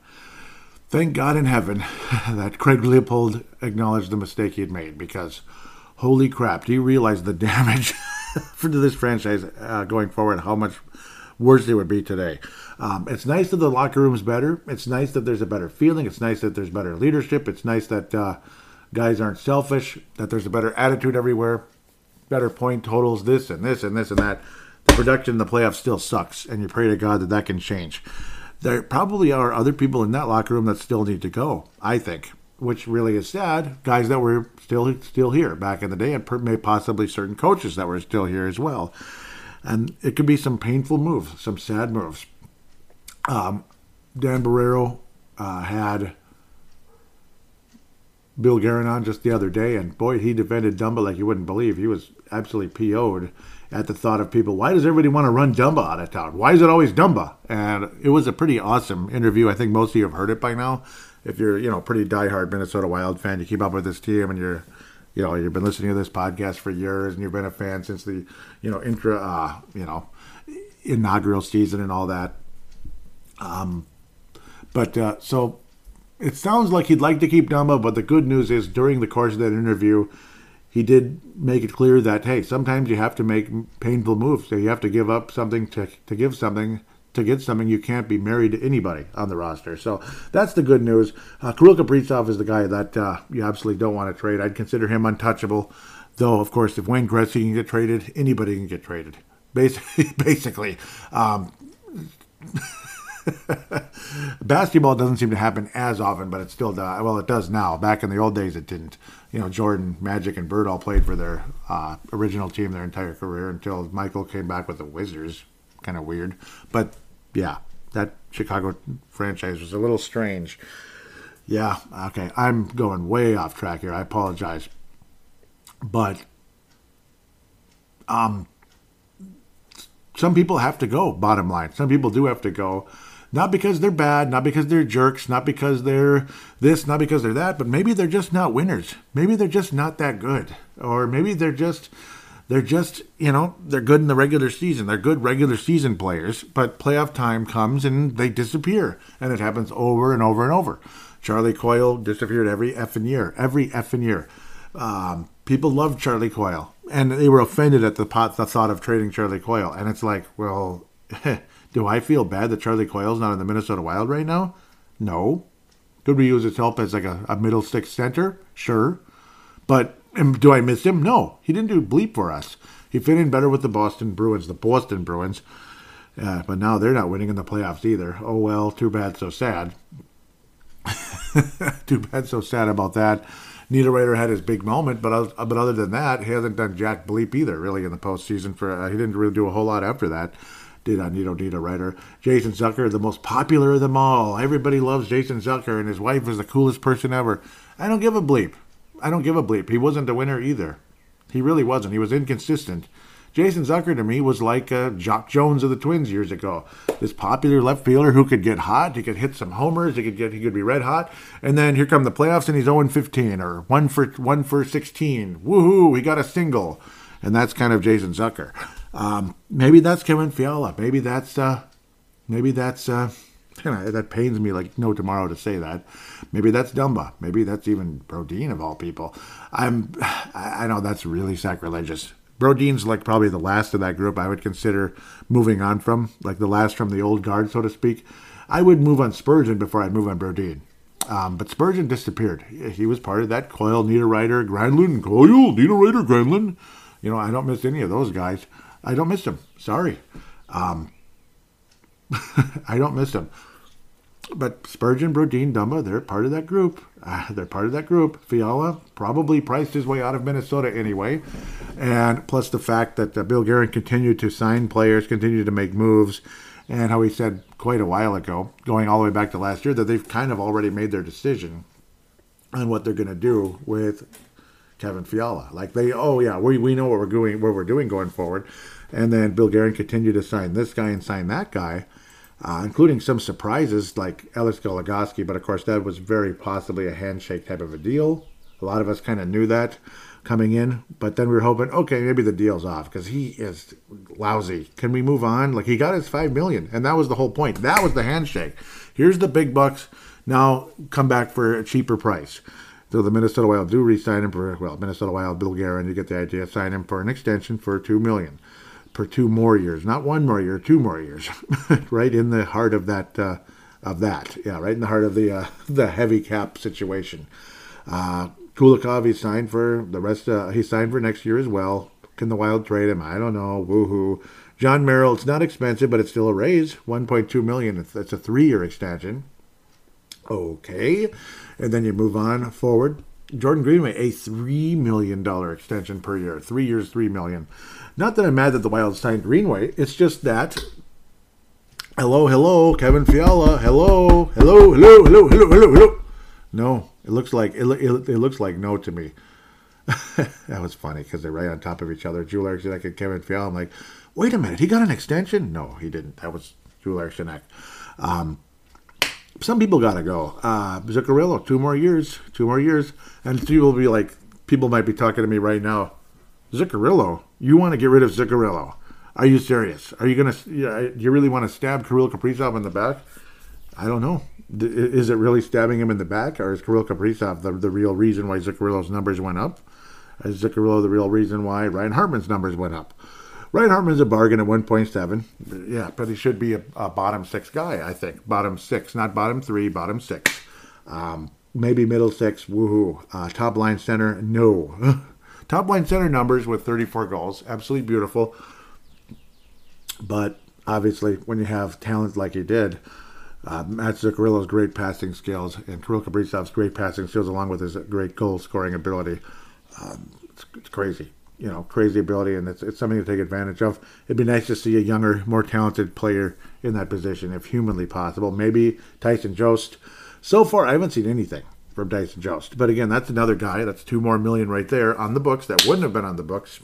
Thank God in heaven that Craig Leopold acknowledged the mistake he had made because, holy crap, do you realize the damage for this franchise uh, going forward? How much worse it would be today. Um, it's nice that the locker room is better. It's nice that there's a better feeling. It's nice that there's better leadership. It's nice that. Uh, guys aren't selfish, that there's a better attitude everywhere, better point totals, this and this and this and that. The production in the playoffs still sucks, and you pray to God that that can change. There probably are other people in that locker room that still need to go, I think, which really is sad. Guys that were still still here back in the day, and may possibly certain coaches that were still here as well. And it could be some painful moves, some sad moves. Um, Dan Barreiro uh, had Bill Guerin on just the other day, and boy, he defended Dumba like you wouldn't believe. He was absolutely PO'd at the thought of people. Why does everybody want to run Dumba out of town? Why is it always Dumba? And it was a pretty awesome interview. I think most of you have heard it by now. If you're, you know, pretty diehard Minnesota Wild fan, you keep up with this team, and you're, you know, you've been listening to this podcast for years, and you've been a fan since the, you know, intra, uh, you know, inaugural season and all that. Um, but uh, so it sounds like he'd like to keep Dumba, but the good news is during the course of that interview, he did make it clear that hey, sometimes you have to make painful moves. So you have to give up something to to give something to get something. You can't be married to anybody on the roster. So that's the good news. Uh, Kirill Kaprizov is the guy that uh, you absolutely don't want to trade. I'd consider him untouchable. Though, of course, if Wayne Gretzky can get traded, anybody can get traded. Basically, basically. Um, Basketball doesn't seem to happen as often, but it still does. Well, it does now. Back in the old days, it didn't. You know, Jordan, Magic, and Bird all played for their uh, original team their entire career until Michael came back with the Wizards. Kind of weird, but yeah, that Chicago franchise was a little strange. Yeah, okay, I'm going way off track here. I apologize, but um, some people have to go. Bottom line, some people do have to go not because they're bad, not because they're jerks, not because they're this, not because they're that, but maybe they're just not winners. Maybe they're just not that good. Or maybe they're just They're just, you know, they're good in the regular season. They're good regular season players, but playoff time comes and they disappear. And it happens over and over and over. Charlie Coyle disappeared every effing year. Every effing year. Um, people love Charlie Coyle, and they were offended at the, pot, the thought of trading Charlie Coyle. And it's like, well, do I feel bad that Charlie Coyle's not in the Minnesota Wild right now? No. Could we use his help as like a, a middle six center? Sure. But do I miss him? No. He didn't do bleep for us. He fit in better with the Boston Bruins, the Boston Bruins. Uh, but now they're not winning in the playoffs either. Oh well, too bad, so sad. too bad, so sad about that. Niederreiter had his big moment, but but other than that, he hasn't done jack bleep either. Really in the postseason. For uh, he didn't really do a whole lot after that. Did uh, Niederreiter. Jason Zucker, the most popular of them all. Everybody loves Jason Zucker, and his wife is the coolest person ever. I don't give a bleep. I don't give a bleep. He wasn't the winner either. He really wasn't. He was inconsistent. Jason Zucker to me was like uh, Jacque Jones of the Twins years ago. This popular left fielder who could get hot. He could hit some homers. He could get. He could be red hot. And then here come the playoffs, and he's 0 15 or one for one for 16. Woohoo! He got a single, and that's kind of Jason Zucker. Um, maybe that's Kevin Fiala. Maybe that's. Uh, maybe that's. Uh, that pains me like no tomorrow to say that. Maybe that's Dumba. Maybe that's even Brodin of all people. I'm. I know that's really sacrilegious. Brodin's like probably the last of that group I would consider moving on from, like the last from the old guard, so to speak. I would move on Spurgeon before I'd move on Brodin. Um, but Spurgeon disappeared. He was part of that Coyle, Niederreiter, Granlund, Coyle, Niederreiter, Granlund. You know, I don't miss any of those guys. I don't miss them. Sorry. Um, I don't miss them but Spurgeon, Brodin, Dumba, they're part of that group. Uh, they're part of that group. Fiala probably priced his way out of Minnesota anyway. And plus the fact that uh, Bill Guerin continued to sign players, continued to make moves, and how he said quite a while ago, going all the way back to last year, that they've kind of already made their decision on what they're going to do with Kevin Fiala. Like they, oh yeah, we, we know what we're doing, what we're doing going forward. And then Bill Guerin continued to sign this guy and sign that guy uh, including some surprises like Alex Goligoski, but of course that was very possibly a handshake type of a deal. A lot of us kind of knew that coming in, but then we were hoping, okay, maybe the deal's off because he is lousy. Can we move on? Like he got his five million, and that was the whole point. That was the handshake. Here's the big bucks. Now come back for a cheaper price. So the Minnesota Wild do re-sign him for well, Minnesota Wild Bill Guerin. You get the idea. Sign him for an extension for two million for two more years, not one more year, two more years, right in the heart of that uh, of that, yeah, right in the heart of the uh, the heavy cap situation. Uh, Kulikov he signed for the rest. Uh, he signed for next year as well. Can the Wild trade him? I don't know. Woohoo! Jon Merrill. It's not expensive, but it's still a raise. 1.2 million. It's, it's a three-year extension. Okay, and then you move on forward. Jordan Greenway, a three million dollar extension per year, three years, three million. Not that I'm mad that the Wild signed Greenway. It's just that. Hello, hello, Kevin Fiala. Hello, hello, hello, hello, hello, hello, hello. No, it looks like it, it, it looks like no to me. that was funny because they're right on top of each other. Joel Eriksson and Kevin Fiala. I'm like, wait a minute, he got an extension? No, he didn't. That was Joel Eriksson. Um, some people gotta go. Uh, Zuccarello, two more years, two more years, and people will be like, people might be talking to me right now. Zuccarello, you want to get rid of Zuccarello? Are you serious? Are you gonna? Do you really want to stab Kirill Kaprizov in the back? I don't know. Is it really stabbing him in the back, or is Kirill Kaprizov the, the real reason why Zuccarello's numbers went up? Is Zuccarello the real reason why Ryan Hartman's numbers went up? Ryan Hartman's a bargain at 1.7. Yeah, but he should be a, a, bottom six guy, I think. Bottom six, not bottom three, bottom six. Um, maybe middle six, woohoo. Uh, top line center, no. top line center numbers with 34 goals, absolutely beautiful. But obviously, when you have talent like he did, uh, Matt Zuccarello's great passing skills and Kirill Kaprizov's great passing skills, along with his great goal scoring ability, um, it's, it's crazy you know, crazy ability, and it's, it's something to take advantage of. It'd be nice to see a younger, more talented player in that position, if humanly possible. Maybe Tyson Jost. So far, I haven't seen anything from Tyson Jost. But again, that's another guy. That's two more million right there on the books that wouldn't have been on the books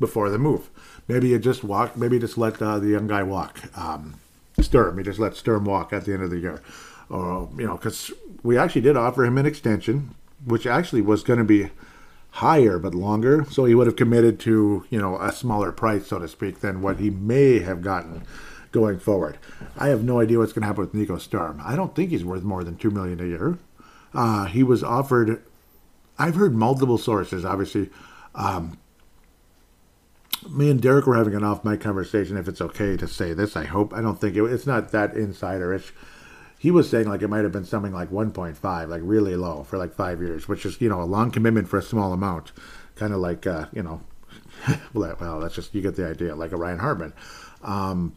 before the move. Maybe you just walk. Maybe just let uh, the young guy walk. Um, Sturm. You just let Sturm walk at the end of the year. Or, you know, because we actually did offer him an extension, which actually was going to be higher but longer. So he would have committed to, you know, a smaller price, so to speak, than what he may have gotten going forward. I have no idea what's going to happen with Nico Sturm. I don't think he's worth more than two million a year. Uh, he was offered. I've heard multiple sources. Obviously, um, me and Derek were having an off-mic conversation. If it's okay to say this, I hope. I don't think it, it's not that insiderish. He was saying like it might have been something like 1.5, like really low for like five years, which is you know a long commitment for a small amount, kind of like uh, you know, well that's just you get the idea, like a Ryan Hartman. Um,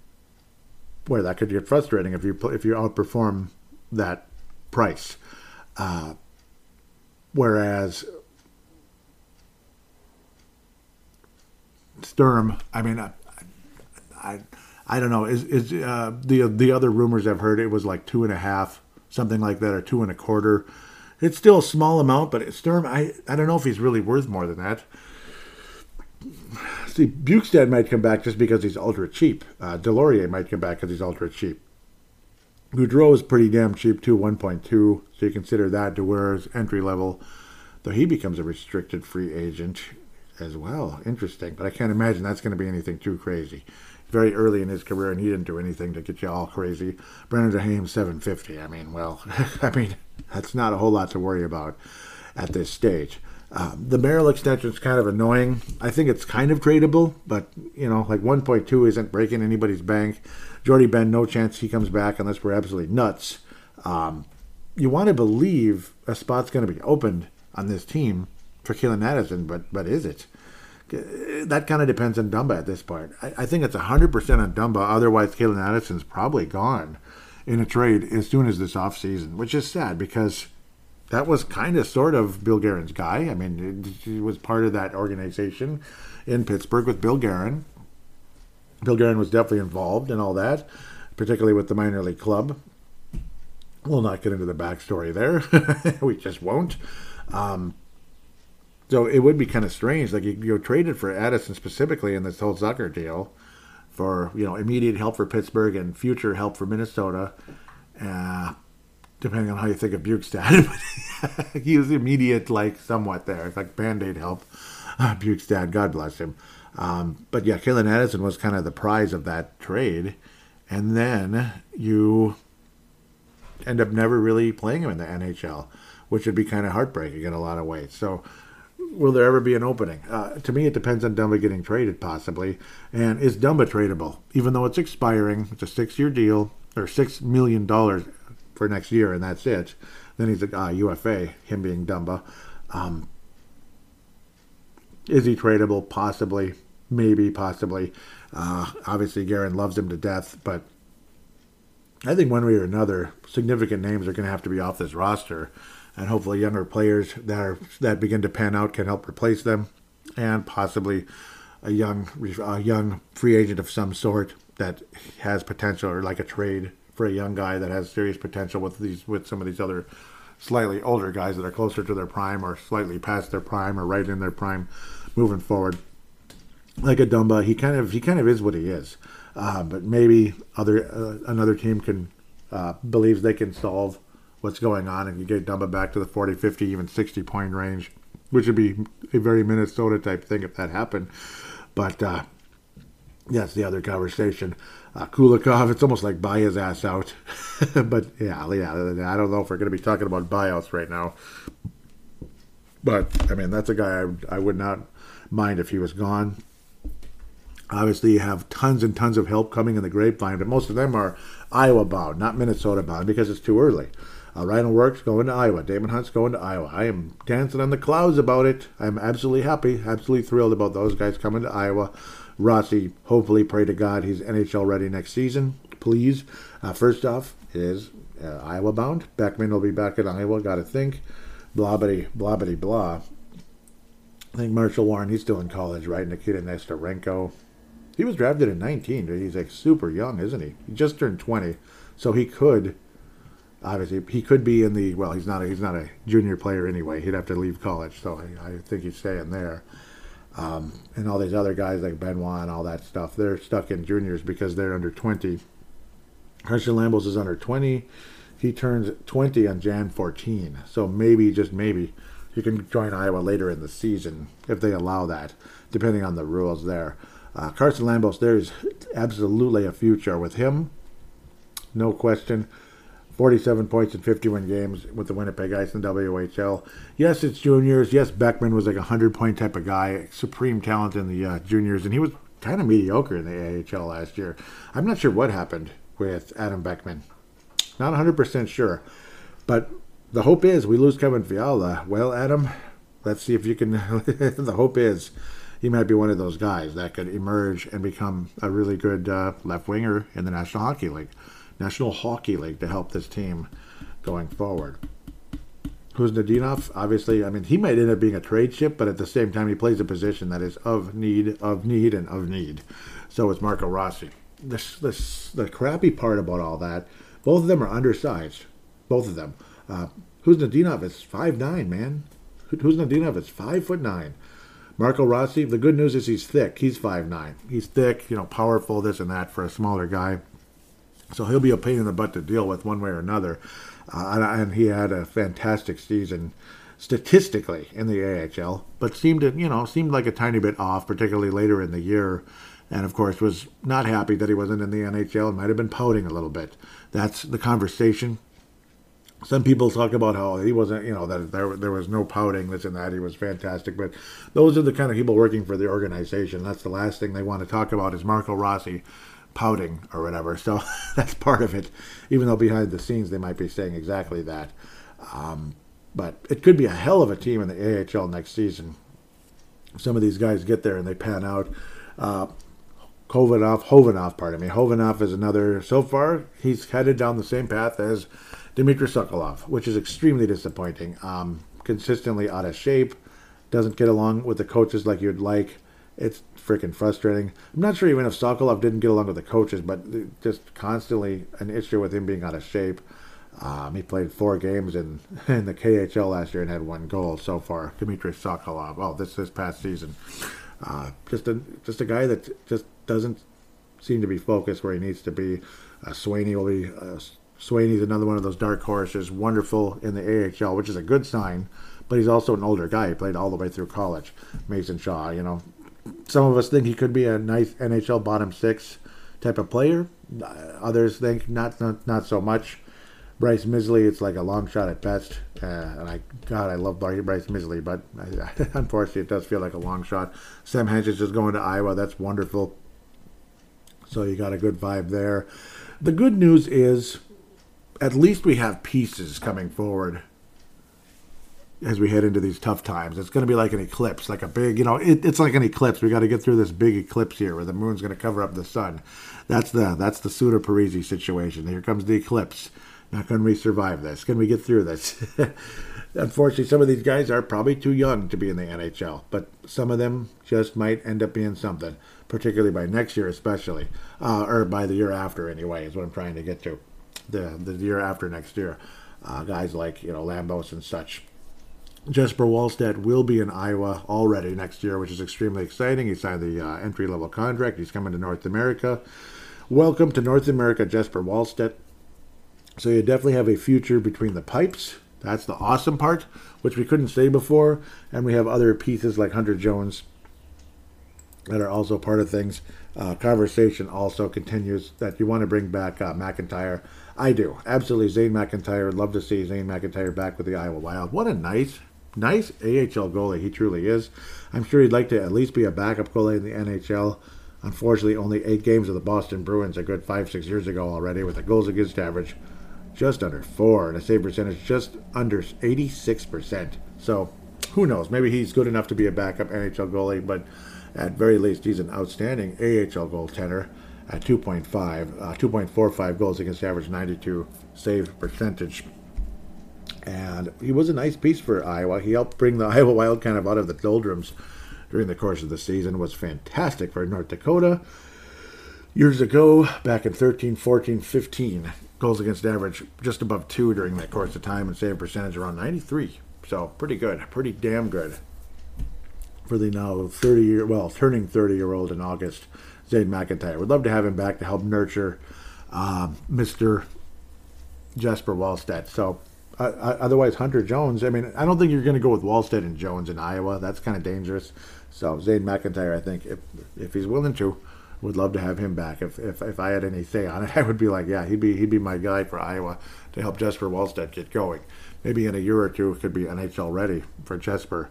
boy, that could get frustrating if you if you outperform that price. Uh, whereas Sturm, I mean, I, I, don't know. Is is uh, the the other rumors I've heard it was like two and a half, something like that, or two and a quarter. It's still a small amount, but Sturm, I I don't know if he's really worth more than that. See, Bjugstad might come back just because he's ultra cheap. Uh, Deslauriers might come back because he's ultra cheap. Gaudreau is pretty damn cheap too, 1.2. So you consider that Dewar's entry level, though he becomes a restricted free agent as well. Interesting, but I can't imagine that's going to be anything too crazy. Very early in his career, and he didn't do anything to get you all crazy. Brandon Duhaime, 750. I mean, well, I mean, that's not a whole lot to worry about at this stage. Um, the Merrill extension is kind of annoying. I think it's kind of tradable, but you know, like 1.2 isn't breaking anybody's bank. Jordie Benn, no chance he comes back unless we're absolutely nuts. Um, you want to believe a spot's going to be opened on this team for Calen Addison, but but is it? That kind of depends on Dumba at this point. I, I think it's 100% on Dumba. Otherwise, Calen Addison's probably gone in a trade as soon as this offseason, which is sad because that was kind of sort of Bill Guerin's guy. I mean, he was part of that organization in Pittsburgh with Bill Guerin. Bill Guerin was definitely involved in all that, particularly with the minor league club. We'll not get into the backstory there. we just won't. Um, so it would be kind of strange. Like you, you traded for Addison specifically in this whole Zucker deal for you know immediate help for Pittsburgh and future help for Minnesota. Uh, depending on how you think of Bjugstad, he was immediate, like somewhat there, It's like band aid help. Uh, Bjugstad, God bless him. Um, but yeah, Calen Addison was kind of the prize of that trade, and then you end up never really playing him in the NHL, which would be kind of heartbreaking in a lot of ways. So will there ever be an opening? Uh, to me, it depends on Dumba getting traded, possibly. And is Dumba tradable? Even though it's expiring, it's a six-year deal or six million dollars for next year, and that's it. Then he's a uh, UFA. Him being Dumba. Um, is he tradable? Possibly, maybe, possibly. Uh, obviously, Guerin loves him to death, but I think one way or another, significant names are going to have to be off this roster and hopefully younger players that are that begin to pan out can help replace them, and possibly a young a young free agent of some sort that has potential, or like a trade for a young guy that has serious potential with these with some of these other slightly older guys that are closer to their prime or slightly past their prime or right in their prime moving forward. Like a Dumba, he kind of he kind of is what he is, uh, but maybe other uh, another team can uh, believes they can solve what's going on and you get Dumba back to the 40, 50, even 60 point range, which would be a very Minnesota type thing if that happened. But uh, that's the other conversation. Uh, Kulikov, it's almost like buy his ass out. but yeah, yeah, I don't know if we're going to be talking about buyouts right now. But I mean, that's a guy I, I would not mind if he was gone. Obviously, you have tons and tons of help coming in the grapevine, but most of them are Iowa bound, not Minnesota bound, because it's too early. Uh, Ryan Works going to Iowa. Daemon Hunt's going to Iowa. I am dancing on the clouds about it. I'm absolutely happy, absolutely thrilled about those guys coming to Iowa. Rossi, hopefully, pray to God he's NHL ready next season. Please. Uh, Firstov, is uh, Iowa bound. Beckman will be back in Iowa. Got to think. Blobbity, blobbity, blah. I think Marshall Warren, he's still in college, right? Nikita Nesterenko. He was drafted in 19. He's like super young, isn't he? He just turned 20. So he could obviously he could be in the well he's not a, he's not a junior player anyway. He'd have to leave college so I, I think he's staying there. Um, and all these other guys like Benoit and all that stuff they're stuck in juniors because they're under 20 Christian Lambos is under 20 he turns 20 on Jan 14 so maybe just maybe You can join Iowa later in the season if they allow that, depending on the rules there. Uh, Carson Lambos, there is absolutely a future with him, no question. 47 points in 51 games with the Winnipeg Ice in WHL. Yes, it's juniors. Yes, Beckman was like a 100 point type of guy, supreme talent in the uh, juniors, and he was kind of mediocre in the AHL last year. I'm not sure what happened with Adam Beckman. Not 100% sure. But the hope is we lose Kevin Fiala. Well, Adam, let's see if you can. the hope is he might be one of those guys that could emerge and become a really good uh, left winger in the National Hockey League. National Hockey League to help this team going forward. Khusnutdinov, obviously, I mean, he might end up being a trade ship, but at the same time, he plays a position that is of need, of need, and of need. So is Marco Rossi. This, this, the crappy part about all that, both of them are undersized. Both of them. Uh, Khusnutdinov is five nine, man. Khusnutdinov is five foot nine. Marco Rossi, the good news is he's thick. He's five nine. He's thick, you know, powerful, this and that for a smaller guy. So he'll be a pain in the butt to deal with one way or another. Uh, and he had a fantastic season statistically in the AHL, but seemed to, you know, seemed like a tiny bit off, particularly later in the year. And of course, was not happy that he wasn't in the NHL and might have been pouting a little bit. That's the conversation. Some people talk about how he wasn't, you know, that there there was no pouting, this and that. He was fantastic, but those are the kind of people working for the organization. That's the last thing they want to talk about is Marco Rossi pouting or whatever. So that's part of it, even though behind the scenes they might be saying exactly that. Um, but it could be a hell of a team in the AHL next season. Some of these guys get there and they pan out. Uh, Khovanov, Khovanov, pardon me. Khovanov is another. So far, he's headed down the same path as Dmitry Sokolov, which is extremely disappointing. Um, consistently out of shape, doesn't get along with the coaches like you'd like. It's freaking frustrating. I'm not sure even if Sokolov didn't get along with the coaches, but just constantly an issue with him being out of shape. Um, he played four games in, in the KHL last year and had one goal so far. Dmitry Sokolov. Oh, this this past season, uh, just a just a guy that just doesn't seem to be focused where he needs to be. Uh, Swaney will be. Uh, Swaney's another one of those dark horses. Wonderful in the AHL, which is a good sign. But he's also an older guy. He played all the way through college. Mason Shaw, you know, some of us think he could be a nice NHL bottom six type of player. Others think not, not not so much. Bryce Misley, it's like a long shot at best. Uh, and I, God, I love Bryce Misley, but unfortunately, it does feel like a long shot. Sam Hench is going to Iowa. That's wonderful. So you got a good vibe there. The good news is, at least we have pieces coming forward as we head into these tough times. It's going to be like an eclipse, like a big, you know, it, it's like an eclipse. We got to get through this big eclipse here, where the moon's going to cover up the sun. That's the that's the Suter Parise situation. Here comes the eclipse. Now, can we survive this? Can we get through this? Unfortunately, some of these guys are probably too young to be in the NHL, but some of them just might end up being something, particularly by next year, especially, uh, or by the year after, anyway, is what I'm trying to get to. The the year after next year, uh, guys like you know Lambos and such Jesper Wallstedt will be in Iowa already next year, which is extremely exciting. He signed the uh, entry level contract. He's coming to North America. Welcome to North America, Jesper Wallstedt. So you definitely have a future between the pipes. That's the awesome part, which we couldn't say before. And we have other pieces like Hunter Jones that are also part of things. Uh, conversation also continues that you want to bring back uh, McIntyre. I do. Absolutely. Zane McIntyre. Love to see Zane McIntyre back with the Iowa Wild. What a nice nice AHL goalie. He truly is. I'm sure he'd like to at least be a backup goalie in the NHL. Unfortunately, only eight games of the Boston Bruins a good five, six years ago already with a goals against average just under four and a save percentage just under 86%. So who knows? Maybe he's good enough to be a backup NHL goalie, but at very least, he's an outstanding AHL goaltender at 2.5, uh, 2.45 goals against average, 92 save percentage. And he was a nice piece for Iowa. He helped bring the Iowa Wild kind of out of the doldrums during the course of the season. Was fantastic for North Dakota. Years ago, back in 13, 14, 15, goals against average just above two during that course of time and save percentage around 93. So pretty good, pretty damn good for the now 30 year, well, turning 30 year old in August, Zane McIntyre. We'd love to have him back to help nurture um, Mr. Jesper Wallstedt. So Uh, otherwise, Hunter Jones. I mean, I don't think you're going to go with Wallstedt and Jones in Iowa. That's kind of dangerous. So Zane McIntyre, I think, if if he's willing to, would love to have him back. If, if if I had any say on it, I would be like, yeah, he'd be he'd be my guy for Iowa to help Jesper Wallstedt get going. Maybe in a year or two, it could be NHL ready for Jesper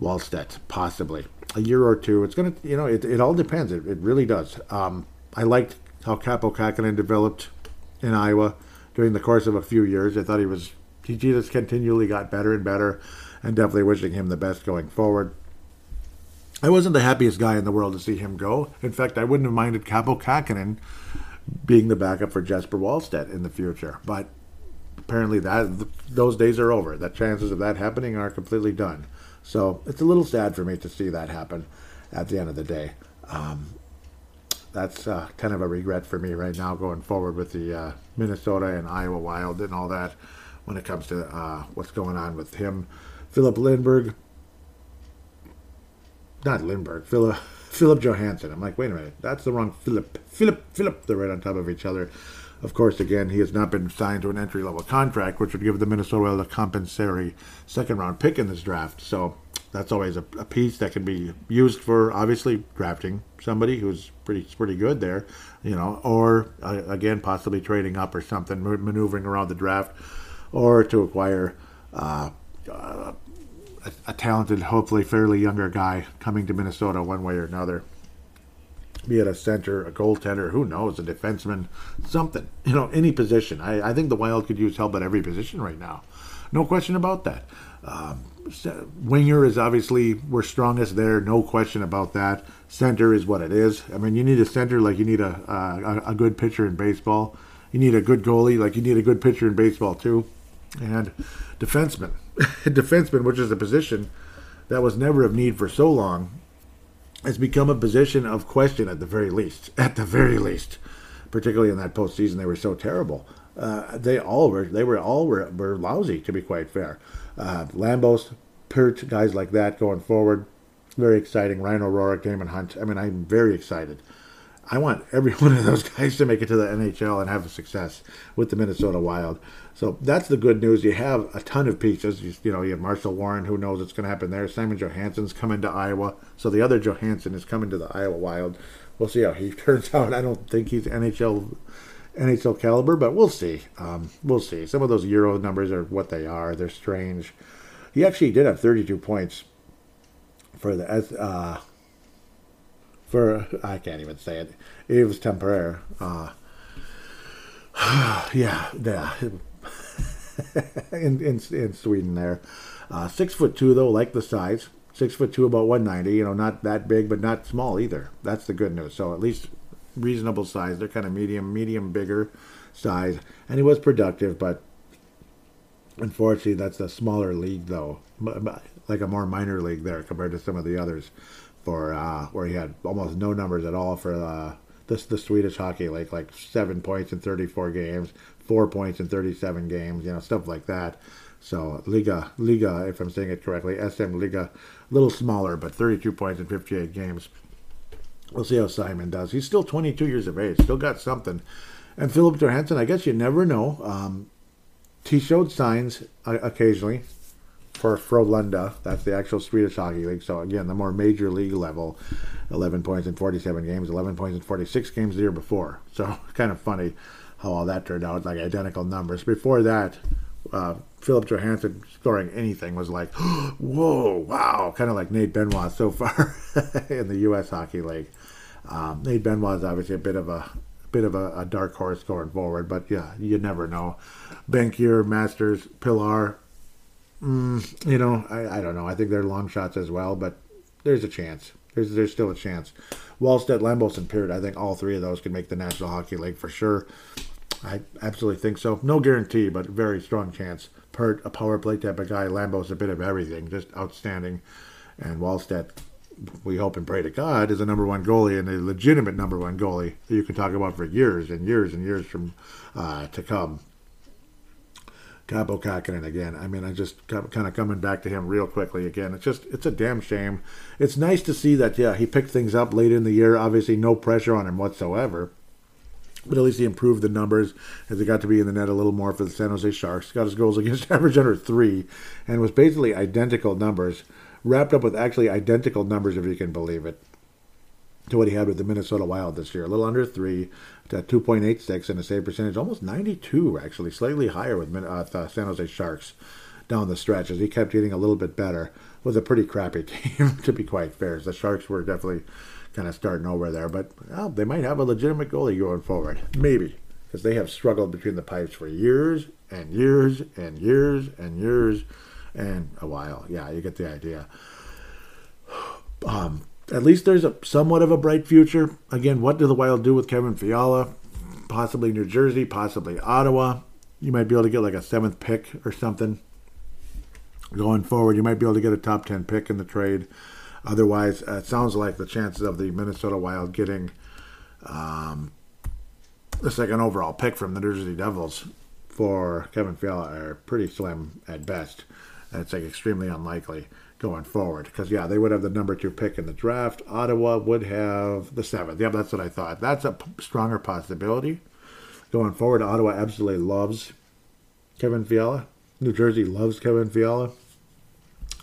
Wallstedt, possibly a year or two. It's gonna, you know, it, it all depends. It, it really does. Um, I liked how Kaapo Kähkönen developed in Iowa during the course of a few years. I thought he was he just continually got better and better, and definitely wishing him the best going forward. I wasn't the happiest guy in the world to see him go. In fact, I wouldn't have minded Kaapo Kähkönen being the backup for Jesper Wallstedt in the future. But apparently, that those days are over. The chances of that happening are completely done. So it's a little sad for me to see that happen at the end of the day. Um, that's uh, kind of a regret for me right now going forward with the uh, Minnesota and Iowa Wild and all that when it comes to uh, what's going on with him. Philip Lindberg, not Lindberg, Philip Philip Johansson. I'm like, wait a minute, that's the wrong Philip. Philip, Philip, they're right on top of each other. Of course, again, he has not been signed to an entry level contract, which would give the Minnesota Wild a compensatory second round pick in this draft. So that's always a, a, piece that can be used for obviously drafting somebody who's pretty pretty good there, you know, or uh, again possibly trading up or something, maneuvering around the draft, or to acquire uh, uh, a, a, talented, hopefully fairly younger guy coming to Minnesota one way or another. Be it a center, a goaltender, who knows, a defenseman, something, you know, any position. I, I think the Wild could use help at every position right now. No question about that. Um, winger is obviously we're strongest there, no question about that. Center is what it is. I mean, you need a center like you need a, a, a good pitcher in baseball. You need a good goalie like you need a good pitcher in baseball too, and defenseman, defenseman, which is a position that was never of need for so long, has become a position of question at the very least. At the very least, particularly in that postseason, they were so terrible. Uh, they all were. They were all were, were lousy, to be quite fair. Uh, Lambos, Peart, guys like that going forward. Very exciting. Ryan O'Rourke, Daemon Hunt. I mean, I'm very excited. I want every one of those guys to make it to the NHL and have a success with the Minnesota Wild. So that's the good news. You have a ton of pieces. You, you know, you have Marshall Warren. Who knows what's going to happen there? Simon Johansson's coming to Iowa. So the other Johansson is coming to the Iowa Wild. We'll see how he turns out. I don't think he's NHL NHL caliber, but we'll see. Um, we'll see. Some of those Euro numbers are what they are. They're strange. He actually did have 32 points for the uh, for I can't even say it. It was temporary. Uh, yeah, yeah. in, in in Sweden there, uh, six foot two though, like the size. Six foot two, about 190. You know, not that big, but not small either. That's the good news. So at least reasonable size. They're kind of medium, medium, bigger size. And he was productive, but unfortunately, that's a smaller league, though, like a more minor league there compared to some of the others, for uh, where he had almost no numbers at all for uh, this the Swedish hockey league, like seven points in 34 games, four points in 37 games, you know, stuff like that. So Liga, Liga, if I'm saying it correctly, SM Liga, a little smaller, but 32 points in 58 games. We'll see how Simon does. He's still 22 years of age, still got something. And Philip Johansson, I guess you never know. Um, he showed signs uh, occasionally for Frölunda. That's the actual Swedish Hockey League. So, again, the more major league level 11 points in 47 games, 11 points in 46 games the year before. So, kind of funny how all that turned out, like identical numbers. Before that, uh, Philip Johansson scoring anything was like, whoa, wow, kind of like Nate Benoit so far in the U.S. Hockey League. Um, Nate Benoit is obviously a bit of a bit of a, a, dark horse going forward, but yeah, you never know. Bankier, Masters, Pillar, mm, you know, I, I don't know. I think they're long shots as well, but there's a chance. There's there's still a chance. Wallstedt, Lambos, and Peart, I think all three of those can make the National Hockey League for sure. I absolutely think so. No guarantee, but very strong chance. Peart, a power play type of guy. Lambos, a bit of everything, just outstanding. And Wallstedt, we hope and pray to God, is a number one goalie and a legitimate number one goalie that you can talk about for years and years and years from uh, to come. Kaapo Kähkönen again. I mean, I just kind of coming back to him real quickly again. It's just, it's a damn shame. It's nice to see that, yeah, he picked things up late in the year. Obviously, no pressure on him whatsoever. But at least he improved the numbers as he got to be in the net a little more for the San Jose Sharks. Got his goals against average under three, and was basically identical numbers, wrapped up with actually identical numbers, if you can believe it, to what he had with the Minnesota Wild this year. A little under three, to 2.86 and a save percentage, almost 92 actually, slightly higher with uh, San Jose Sharks down the stretch as he kept getting a little bit better. with a pretty crappy team, to be quite fair. The Sharks were definitely kind of starting over there, but well, they might have a legitimate goalie going forward. Maybe. Because they have struggled between the pipes for years and years and years and years and a while. Yeah, you get the idea. Um, at least there's a somewhat of a bright future. Again, what do the Wild do with Kevin Fiala? Possibly New Jersey, possibly Ottawa. You might be able to get like a seventh pick or something going forward. You might be able to get a top 10 pick in the trade. Otherwise, uh, it sounds like the chances of the Minnesota Wild getting um, the second overall pick from the New Jersey Devils for Kevin Fiala are pretty slim at best. It's like extremely unlikely going forward because yeah, they would have the number two pick in the draft. Ottawa would have the seventh. Yeah, that's what I thought. That's a p- stronger possibility going forward. Ottawa absolutely loves Kevin Fiala. New Jersey loves Kevin Fiala.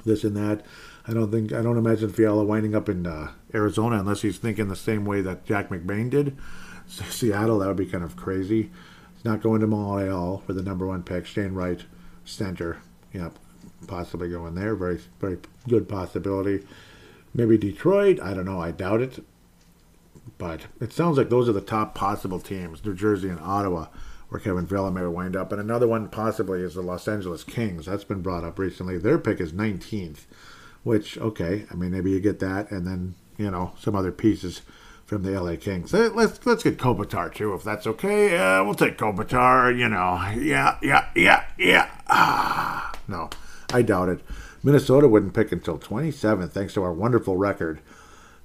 This and that. I don't think I don't imagine Fiala winding up in uh, Arizona unless he's thinking the same way that Jack McBain did. Seattle, that would be kind of crazy. He's not going to Montreal for the number one pick. Shane Wright, center. Yep, possibly going there. Very, very good possibility. Maybe Detroit. I don't know. I doubt it. But it sounds like those are the top possible teams: New Jersey and Ottawa, where Kevin Fiala may wind up. And another one possibly is the Los Angeles Kings. That's been brought up recently. Their pick is 19th, which okay. I mean, maybe you get that, and then you know some other pieces from the LA Kings. Let's let's get Kopitar too, if that's okay. Uh, we'll take Kopitar. You know, yeah, yeah, yeah, yeah. Ah, no. I doubt it. Minnesota wouldn't pick until 27, thanks to our wonderful record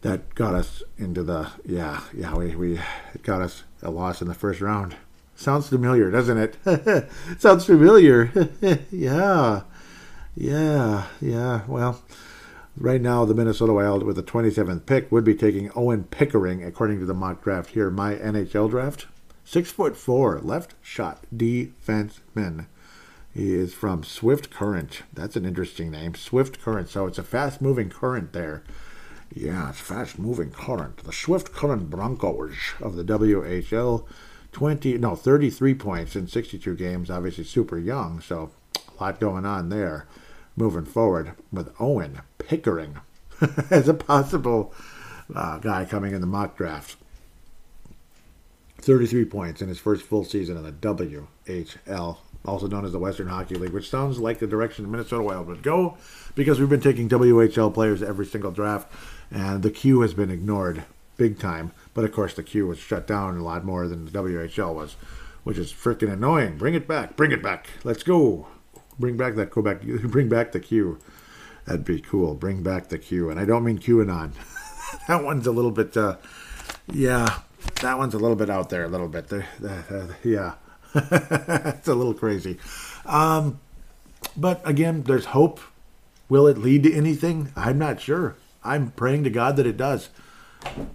that got us into the yeah yeah we we it got us a loss in the first round. Sounds familiar, doesn't it? Sounds familiar. yeah, yeah, yeah. Well, right now the Minnesota Wild with the 27th pick would be taking Owen Pickering, according to the mock draft here, my NHL draft. Six foot four, left shot defenseman. He is from Swift Current. That's an interesting name. Swift Current. So it's a fast moving current there. Yeah, it's fast moving current. The Swift Current Broncos of the WHL. 20, no, 33 points in 62 games. Obviously super young, so a lot going on there moving forward with Owen Pickering as a possible uh, guy coming in the mock draft. 33 points in his first full season in the WHL also known as the Western Hockey League, which sounds like the direction the Minnesota Wild would go because we've been taking WHL players every single draft, and the Q has been ignored big time. But of course, the Q was shut down a lot more than the WHL was, which is freaking annoying. Bring it back, bring it back. Let's go. Bring back that Quebec. Bring back the Q. That'd be cool. Bring back the Q, and I don't mean QAnon. that one's a little bit, uh, yeah, that one's a little bit out there, a little bit. The, the, uh, yeah. it's a little crazy. Um, but again, there's hope. Will it lead to anything? I'm not sure. I'm praying to God that it does.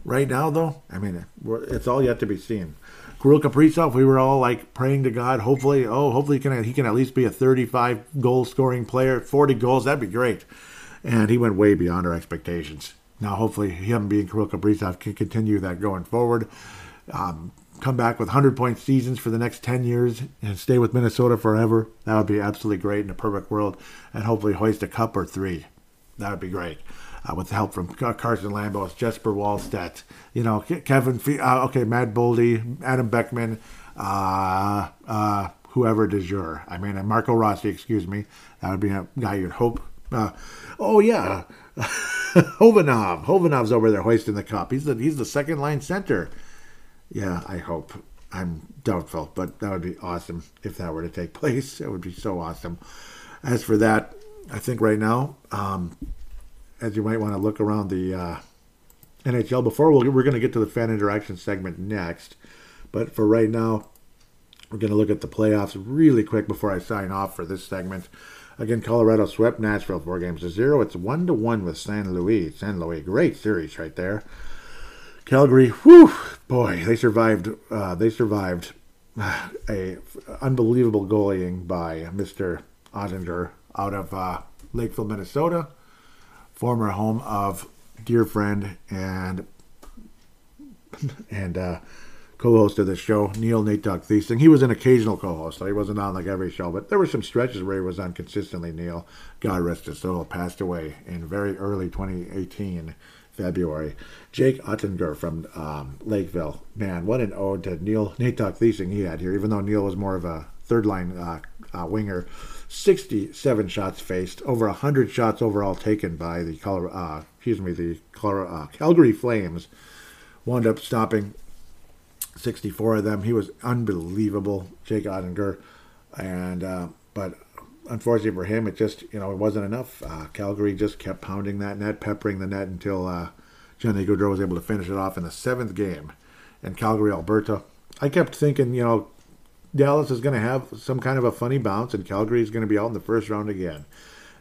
Right now, though, I mean, it's all yet to be seen. Kirill Kaprizov, we were all like praying to God. Hopefully, oh, hopefully he can, he can at least be a 35 goal scoring player, 40 goals. That'd be great. And he went way beyond our expectations. Now, hopefully, him being Kirill Kaprizov can continue that going forward. Um, come back with 100 point seasons for the next 10 years and stay with Minnesota forever. That would be absolutely great in a perfect world. And hopefully hoist a cup or three. That would be great. Uh, with the help from Carson Lambos, Jesper Wallstedt, you know, Kevin, uh, okay, Matt Boldy, Adam Beckman, uh, uh, whoever de jure. I mean, Marco Rossi, excuse me. That would be a guy you'd hope. Uh, oh, yeah. Khovanov. Khovanov's over there hoisting the cup. He's the, he's the second line center. Yeah, I hope. I'm doubtful, but that would be awesome if that were to take place. It would be so awesome. As for that, I think right now, um, as you might want to look around the uh, NHL before we we're going to get to the fan interaction segment next, but for right now, we're going to look at the playoffs really quick before I sign off for this segment. Again, Colorado swept Nashville four games to zero. It's one to one with San Luis. San Luis, great series right there. Calgary, whew, boy, they survived. Uh, they survived a unbelievable goaling by Mr. Oettinger out of uh, Lakeville, Minnesota, former home of dear friend and and uh, co-host of the show, Neil Nate Duck. He was an occasional co-host, so he wasn't on like every show, but there were some stretches where he was on consistently. Neil, God rest his soul, passed away in very early 2018, February. Jake Oettinger from um, Lakeville. Man, what an ode to Neil Nate Duck Thiesing he had here, even though Neil was more of a third line uh, uh, winger. 67 shots faced, over 100 shots overall taken by the Colorado, uh, excuse me, the Colorado, uh, Calgary Flames. Wound up stopping 64 of them. He was unbelievable, Jake Oettinger. And, uh, but unfortunately for him, it just, you know, it wasn't enough. Uh, Calgary just kept pounding that net, peppering the net until uh, Johnny Gaudreau was able to finish it off in the seventh game in Calgary, Alberta. I kept thinking, you know, Dallas is going to have some kind of a funny bounce, and Calgary is going to be out in the first round again.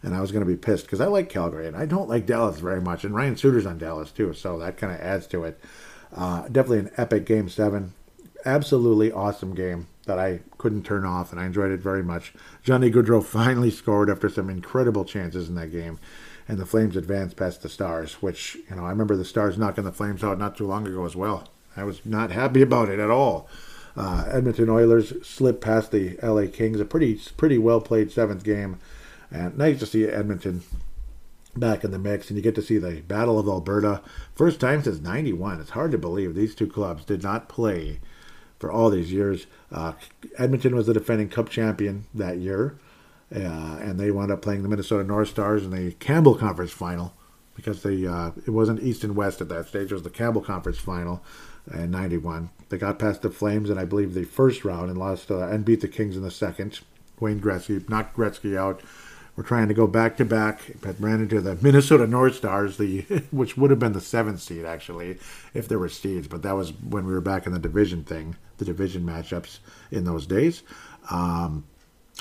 And I was going to be pissed because I like Calgary, and I don't like Dallas very much. And Ryan Suter's on Dallas, too, so that kind of adds to it. Uh, definitely an epic game seven. Absolutely awesome game that I couldn't turn off, and I enjoyed it very much. Johnny Gaudreau finally scored after some incredible chances in that game, and the Flames advanced past the Stars, which, you know, I remember the Stars knocking the Flames out not too long ago as well. I was not happy about it at all. Uh, Edmonton Oilers slipped past the LA Kings, a pretty pretty well played seventh game, and nice to see Edmonton back in the mix, and you get to see the Battle of Alberta. First time since 91. It's hard to believe these two clubs did not play for all these years. Uh, Edmonton was the defending cup champion that year, uh, and they wound up playing the Minnesota North Stars in the Campbell Conference final because they uh, it wasn't East and West at that stage. It was the Campbell Conference final in 91. They got past the Flames in, I believe, the first round and lost uh, and beat the Kings in the second. Wayne Gretzky knocked Gretzky out we're trying to go back to back, but ran into the Minnesota North Stars, the which would have been the seventh seed actually, if there were seeds. But that was when we were back in the division thing, the division matchups in those days. Um,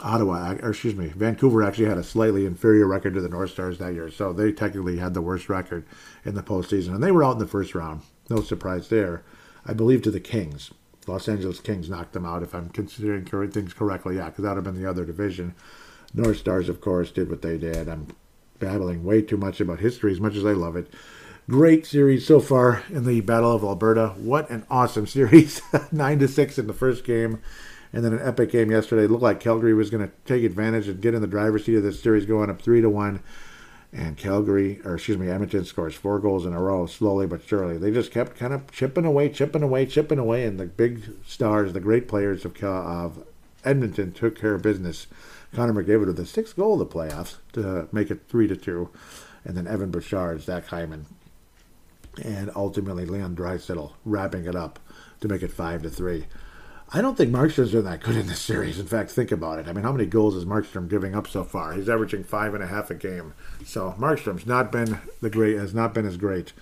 Ottawa, or excuse me, Vancouver actually had a slightly inferior record to the North Stars that year, so they technically had the worst record in the postseason, and they were out in the first round. No surprise there. I believe to the Kings. Los Angeles Kings knocked them out, if I'm considering things correctly. Yeah, because that would have been the other division. North Stars, of course, did what they did. I'm babbling way too much about history as much as I love it. Great series so far in the Battle of Alberta. What an awesome series. 9 to 6 in the first game. And then an epic game yesterday. It looked like Calgary was going to take advantage and get in the driver's seat of this series, going up 3 to 1. And Calgary, or excuse me, Edmonton scores four goals in a row, slowly but surely. They just kept kind of chipping away, chipping away, chipping away. And the big stars, the great players of, Cal- of Edmonton took care of business Connor McDavid with a sixth goal of the playoffs to make it three to two, and then Evan Bouchard, Zach Hyman, and ultimately Leon Draisaitl wrapping it up to make it five to three. I don't think Markstrom's been that good in this series. In fact, think about it. I mean, how many goals is Markstrom giving up so far? He's averaging five and a half a game. So Markstrom's not been the great has not been as great,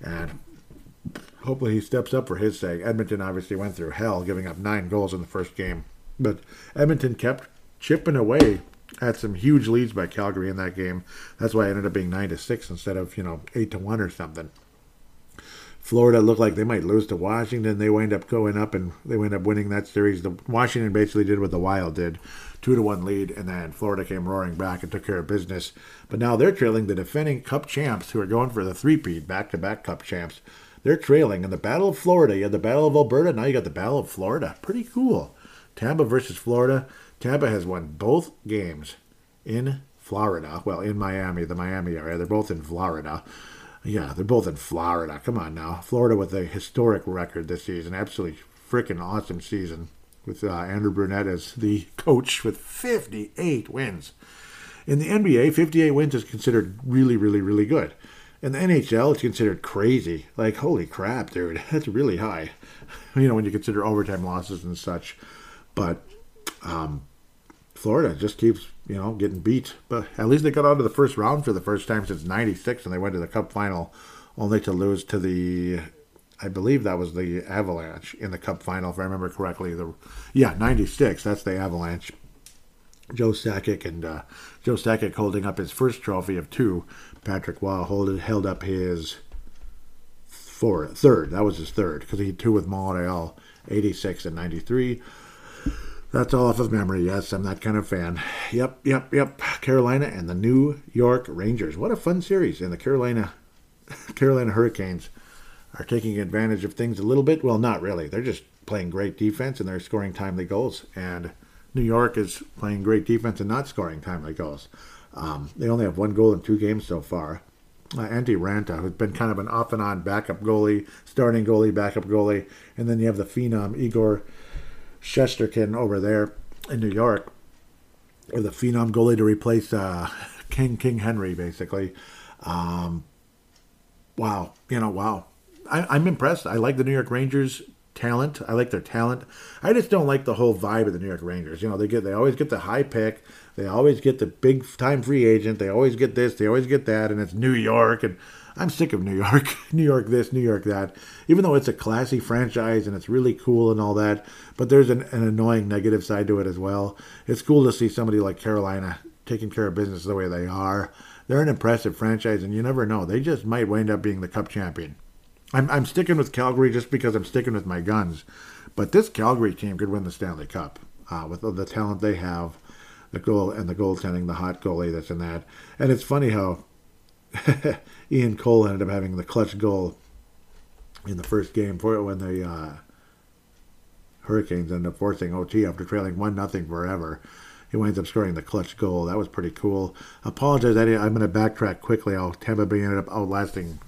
and hopefully he steps up for his sake. Edmonton obviously went through hell, giving up nine goals in the first game, but Edmonton kept chipping away at some huge leads by Calgary in that game. That's why it ended up being nine to six instead of you know eight to one or something. Florida looked like they might lose to Washington. They wind up going up and they wind up winning that series. The Washington basically did what the Wild did, two to one lead, and then Florida came roaring back and took care of business. But now they're trailing the defending Cup champs, who are going for the three-peat, back-to-back Cup champs. They're trailing in the Battle of Florida. You had the Battle of Alberta. Now you got the Battle of Florida. Pretty cool. Tampa versus Florida. Tampa has won both games in Florida. Well, in Miami, the Miami area. They're both in Florida. Yeah, they're both in Florida. Come on now. Florida with a historic record this season. Absolutely freaking awesome season with uh, Andrew Brunette as the coach with 58 wins. In the NBA, 58 wins is considered really, really, really good. In the NHL, it's considered crazy. Like, holy crap, dude. That's really high. You know, when you consider overtime losses and such. But um, Florida just keeps, you know, getting beat. But at least they got out of the first round for the first time since '96, and they went to the Cup final, only to lose to the, I believe that was the Avalanche in the Cup final, if I remember correctly. The yeah, '96. That's the Avalanche. Joe Sakic and uh, Joe Sakic holding up his first trophy of two. Patrick Roy held, held up his third That was his third because he had two with Montreal, 86 and 93. That's all off of memory. Yes, I'm that kind of fan. Yep, yep, yep. Carolina and the New York Rangers. What a fun series. And the Carolina Carolina Hurricanes are taking advantage of things a little bit. Well, not really. They're just playing great defense and they're scoring timely goals. And New York is playing great defense and not scoring timely goals. Um, they only have one goal in two games so far. Uh, Antti Raanta, who's been kind of an off and on backup goalie, starting goalie, backup goalie, and then you have the phenom Igor Shesterkin over there in New York, or the phenom goalie to replace uh, King King Henrik, basically. Um, wow, you know, wow. I, I'm impressed. I like the New York Rangers talent. I like their talent. I just don't like the whole vibe of the New York Rangers. You know, they get they always get the high pick. They always get the big time free agent. They always get this. They always get that, and it's New York. And I'm sick of New York. New York this, New York that. Even though it's a classy franchise and it's really cool and all that, but there's an, an annoying negative side to it as well. It's cool to see somebody like Carolina taking care of business the way they are. They're an impressive franchise, and you never know. They just might wind up being the Cup champion. I'm, I'm sticking with Calgary just because I'm sticking with my guns. But this Calgary team could win the Stanley Cup uh, with the talent they have, the goal and the goaltending, the hot goalie that's in that. And it's funny how Ian Cole ended up having the clutch goal in the first game for when the uh, Hurricanes ended up forcing OT after trailing one nothing forever. He winds up scoring the clutch goal. That was pretty cool. Apologize, Eddie. I'm going to backtrack quickly. How Tampa Bay ended up outlasting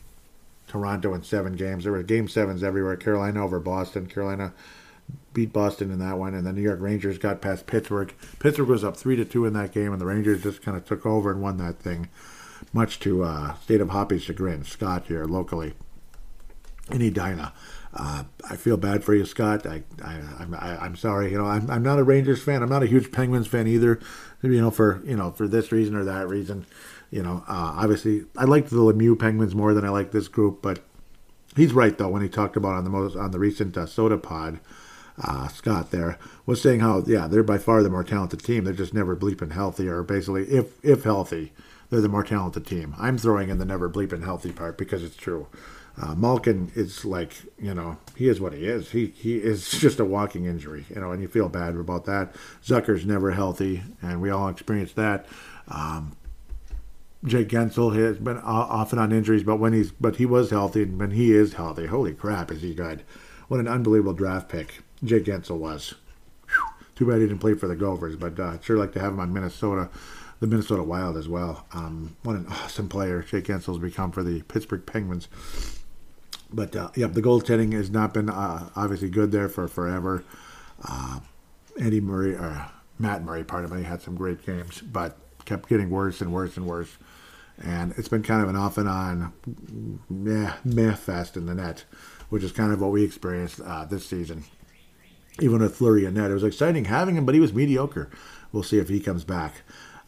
Toronto in seven games. There were game sevens everywhere. Carolina over Boston. Carolina beat Boston in that one, and the New York Rangers got past Pittsburgh. Pittsburgh was up three to two in that game, and the Rangers just kind of took over and won that thing, much to uh, State of Hoppy's chagrin. Scott here locally in Edina. Uh, I feel bad for you, Scott. I, I, I'm, I, I'm sorry. You know, I'm, I'm not a Rangers fan. I'm not a huge Penguins fan either. You know, for you know, for this reason or that reason you know, uh, obviously, I liked the Lemieux Penguins more than I like this group, but he's right though when he talked about on the most on the recent uh, Soda Pod. Uh, Scott there was saying how yeah they're by far the more talented team. They're just never bleeping healthy, or basically if if healthy, they're the more talented team. I'm throwing in the never bleeping healthy part because it's true. Uh, Malkin is like you know he is what he is. He he is just a walking injury, you know, and you feel bad about that. Zucker's never healthy, and we all experienced that. Um, Jake Guentzel has been off and on injuries, but when he's but he was healthy, and when he is healthy, holy crap, is he good? What an unbelievable draft pick Jake Guentzel was. Whew. Too bad he didn't play for the Gophers, but uh, sure like to have him on Minnesota, the Minnesota Wild as well. Um, what an awesome player Jake Guentzel's become for the Pittsburgh Penguins. But uh, yeah, the goaltending has not been uh, obviously good there for forever. Uh, Andy Murray, or Matt Murray, pardon me, had some great games, but kept getting worse and worse and worse and it's been kind of an off and on meh, meh fest in the net, which is kind of what we experienced uh, this season. Even with Fleury and net, it was exciting having him, but he was mediocre. We'll see if he comes back.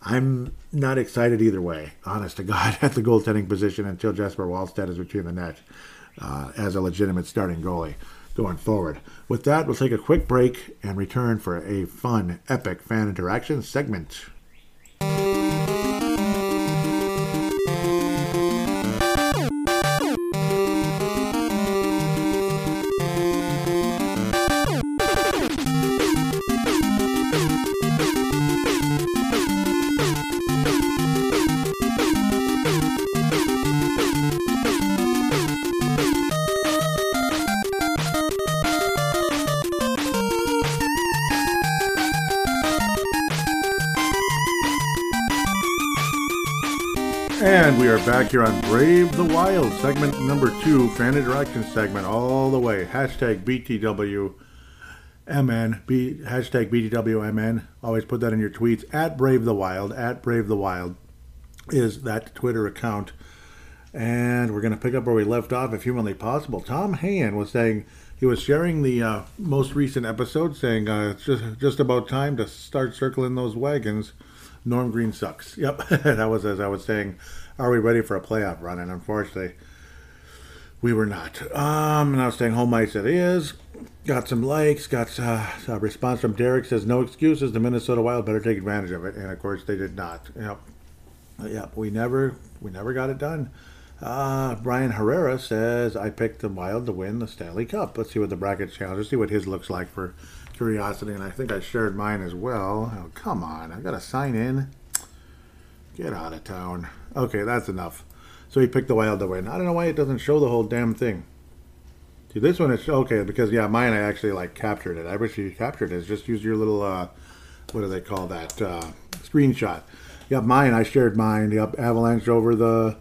I'm not excited either way, honest to God, at the goaltending position until Jesper Wallstedt is between the net uh, as a legitimate starting goalie going forward. With that, we'll take a quick break and return for a fun, epic fan interaction segment. Back here on Brave the Wild, segment number two, fan interaction segment, all the way. Hashtag BTWMN, B, hashtag BTWMN. Always put that in your tweets. At Brave the Wild, at Brave the Wild is that Twitter account. And we're going to pick up where we left off if humanly possible. Tom Hayen was saying, he was sharing the uh, most recent episode, saying uh, it's just, just about time to start circling those wagons. Norm Green sucks. Yep, that was as I was saying. Are we ready for a playoff run? And unfortunately, we were not. Um, was saying home ice it is. Got some likes. Got uh, a response from Derek says no excuses. The Minnesota Wild better take advantage of it. And of course they did not. Yep. Yep. We never we never got it done. Uh, Brian Herrera says, I picked the Wild to win the Stanley Cup. Let's see what the bracket challenger, see what his looks like for curiosity. And I think I shared mine as well. Oh, come on. I got to sign in. Get out of town. Okay, that's enough. So he picked the Wild to win. I don't know why it doesn't show the whole damn thing. See, this one is okay because, yeah, mine I actually like captured it. I wish you captured it. Just use your little, uh, what do they call that? Uh, screenshot. Yep, mine. I shared mine. Yep, Avalanche over the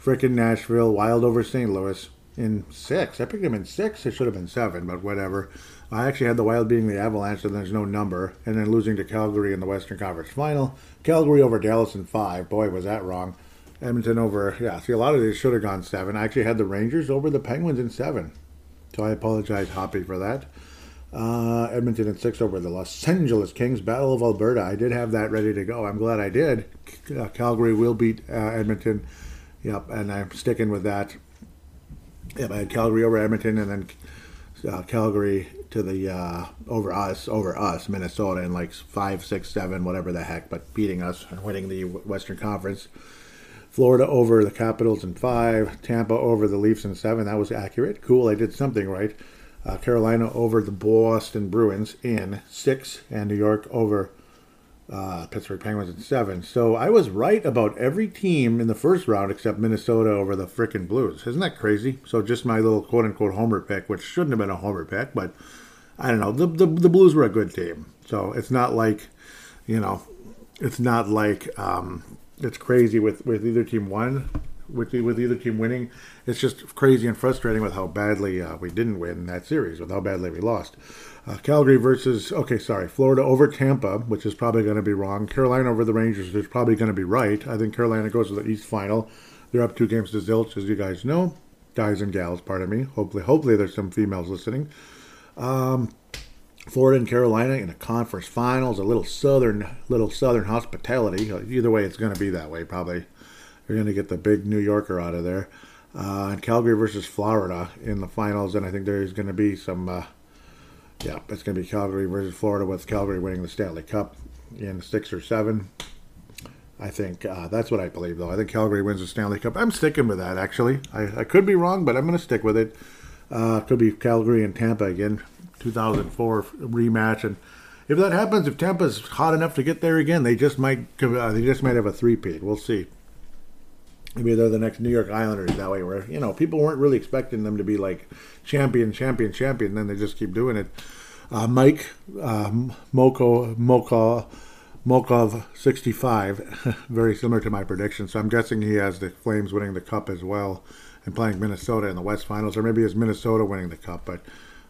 frickin' Nashville, Wild over St. Louis in six. I picked them in six. It should have been seven, but whatever. I actually had the Wild being the Avalanche, and there's no number, and then losing to Calgary in the Western Conference Final. Calgary over Dallas in five. Boy, was that wrong. Edmonton over, yeah, see, a lot of these should have gone seven. I actually had the Rangers over the Penguins in seven. So I apologize, Hoppy, for that. Uh, Edmonton in six over the Los Angeles Kings. Battle of Alberta. I did have that ready to go. I'm glad I did. Uh, Calgary will beat uh, Edmonton Yep, and I'm sticking with that. Yep, I had Calgary over Edmonton, and then uh, Calgary to the uh, over us, over us, Minnesota in like five, six, seven, whatever the heck, but beating us and winning the Western Conference. Florida over the Capitals in five, Tampa over the Leafs in seven. That was accurate. Cool, I did something right. Uh, Carolina over the Boston Bruins in six, and New York over uh, Pittsburgh Penguins at seven. So I was right about every team in the first round except Minnesota over the frickin' Blues. Isn't that crazy? So just my little quote unquote homer pick, which shouldn't have been a homer pick, but I don't know. The, the, the Blues were a good team. So it's not like, you know, it's not like um, it's crazy with, with either team won, with, with either team winning. It's just crazy and frustrating with how badly uh, we didn't win that series, with how badly we lost. Uh, Calgary versus, okay, sorry, Florida over Tampa, which is probably going to be wrong. Carolina over the Rangers, which is probably going to be right. I think Carolina goes to the East Final. They're up two games to zilch, as you guys know. Guys and gals, pardon me. Hopefully, hopefully there's some females listening. Um, Florida and Carolina in a conference finals, a little southern, little southern hospitality. Either way, it's going to be that way. Probably, you're going to get the big New Yorker out of there. Uh, and Calgary versus Florida in the finals, and I think there's going to be some uh, yeah, it's going to be Calgary versus Florida with Calgary winning the Stanley Cup in six or seven. I think uh, that's what I believe, though. I think Calgary wins the Stanley Cup. I'm sticking with that, actually. I, I could be wrong, but I'm going to stick with it. Uh, could be Calgary and Tampa again, 2004 rematch, and if that happens, if Tampa's hot enough to get there again, they just might uh, they just might have a three-peat. We'll see. Maybe they're the next New York Islanders that way, where you know people weren't really expecting them to be like champion, champion, champion. Then they just keep doing it. Uh, Mike uh, Moko Moko Mokov 65, very similar to my prediction. So I'm guessing he has the Flames winning the cup as well and playing Minnesota in the West Finals, or maybe it's Minnesota winning the cup. But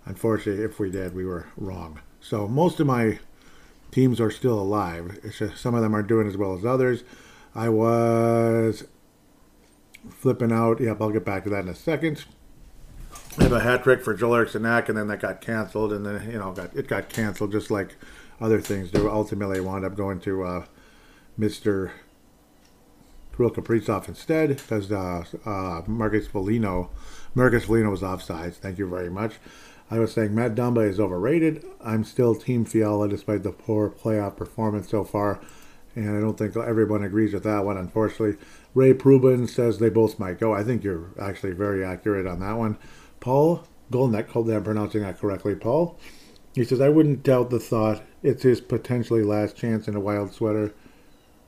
unfortunately, if we did, we were wrong. So most of my teams are still alive. It's just some of them aren't doing as well as others. I was flipping out. Yep, I'll get back to that in a second. I have a hat trick for Joel Eriksson Ek, and then that got canceled, and then you know got it got canceled just like other things do. Ultimately, I wound up going to uh, Mister Kirill Kaprizov instead because uh, uh, Marcus Foligno, Marcus Foligno was offsides. Thank you very much. I was saying Matt Dumba is overrated. I'm still Team Fiala despite the poor playoff performance so far, and I don't think everyone agrees with that one. Unfortunately, Ray Prubin says they both might go. I think you're actually very accurate on that one. Paul Golnick, hopefully I'm pronouncing that correctly, Paul. He says, I wouldn't doubt the thought it's his potentially last chance in a wild sweater.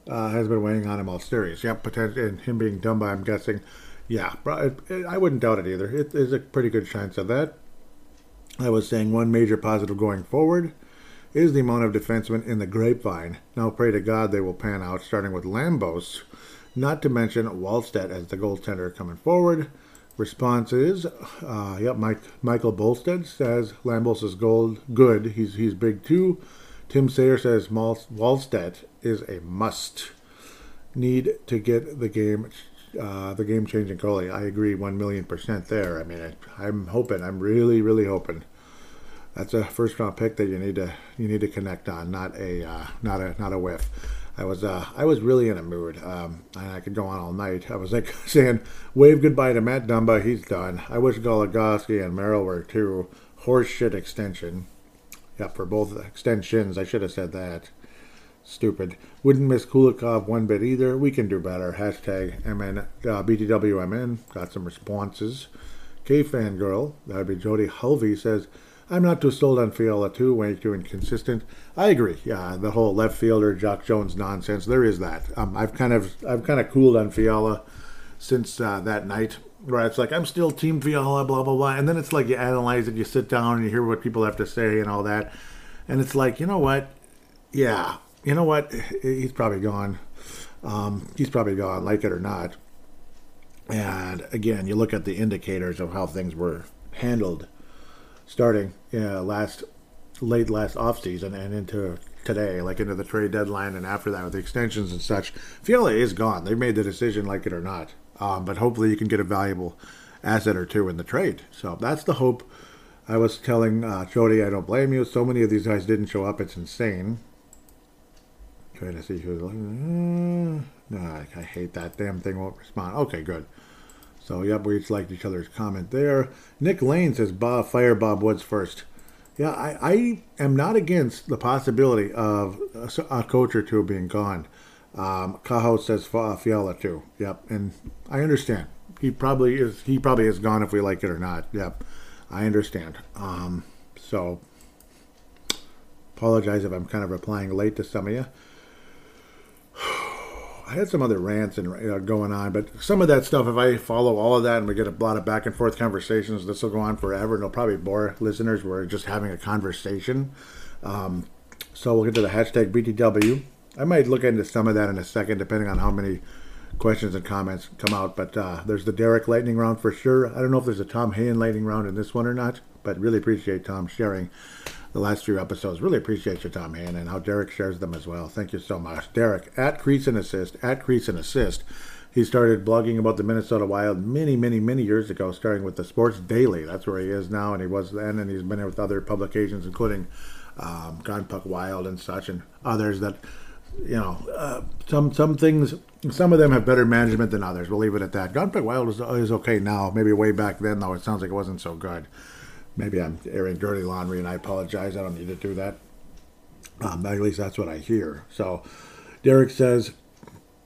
Uh, has been weighing on him all series. Yep, potential, and him being Dumba, I'm guessing. Yeah, I wouldn't doubt it either. It is a pretty good chance of that. I was saying one major positive going forward is the amount of defensemen in the grapevine. Now pray to God they will pan out, starting with Lambos, not to mention Wallstedt as the goaltender coming forward. Responses, uh, yep, Mike, Michael Bolstead says Lambos is gold, good. He's he's big too. Tim Sayer says Wallstedt is a must. Need to get the game, uh, the game changing goalie. I agree, one million percent there. I mean, I, I'm hoping. I'm really, really hoping. That's a first round pick that you need to you need to connect on, not a uh, not a not a whiff. I was uh, I was really in a mood, um, and I could go on all night. I was like saying, "Wave goodbye to Matt Dumba, he's done." I wish Goligoski and Merrill were too. Horseshit extension. Yeah, for both extensions, I should have said that. Stupid. Wouldn't miss Kulikov one bit either. We can do better. Hashtag MN, uh, BTWMN. Got some responses. K Fangirl, that'd be Jody Hulvey, says, I'm not too sold on Fiala too, way too inconsistent. I agree. Yeah, the whole left fielder Jacque Jones nonsense. There is that. Um, I've kind of I've kind of cooled on Fiala since uh, that night where it's like I'm still Team Fiala, blah blah blah, and then it's like you analyze it, you sit down and you hear what people have to say and all that, and it's like you know what, yeah, you know what, he's probably gone. Um, he's probably gone, like it or not. And again, you look at the indicators of how things were handled starting uh, last late last offseason and into today, like into the trade deadline and after that with the extensions and such. Fiala is gone. They've made the decision, like it or not. Um, but hopefully you can get a valuable asset or two in the trade. So that's the hope. I was telling uh, Jody, I don't blame you. So many of these guys didn't show up. It's insane. Trying to see who's like, mm, nah, I hate that damn thing. Won't respond. Okay, good. So, yep, we each liked each other's comment there. Nick Lane says, Bob, fire Bob Woods first. Yeah, I, I am not against the possibility of a, a coach or two being gone. Um, Cajo says Fiala too. Yep, and I understand. He probably is. He probably is gone if we like it or not. Yep, I understand. Um, so, apologize if I'm kind of replying late to some of you. I had some other rants and uh, going on, but some of that stuff, if I follow all of that and we get a lot of back and forth conversations, this will go on forever and it'll probably bore listeners. We're just having a conversation. Um, so we'll get to the hashtag BTW. I might look into some of that in a second, depending on how many questions and comments come out. But uh, there's the Derek lightning round for sure. I don't know if there's a Tom Hayen lightning round in this one or not, but really appreciate Tom sharing the last few episodes. Really appreciate your time, Hayen, and how Derek shares them as well. Thank you so much. Derek, at Crease and Assist, at Crease and Assist. He started blogging about the Minnesota Wild many, many, many years ago, starting with the Sports Daily. That's where he is now, and he was then, and he's been with other publications, including um, Gone Puck Wild and such, and others that, you know, uh, some some things, some of them have better management than others. We'll leave it at that. Gone Puck Wild is, is okay now. Maybe way back then, though, it sounds like it wasn't so good. Maybe I'm airing dirty laundry, and I apologize. I don't need to do that. Um, at least that's what I hear. So, Derek says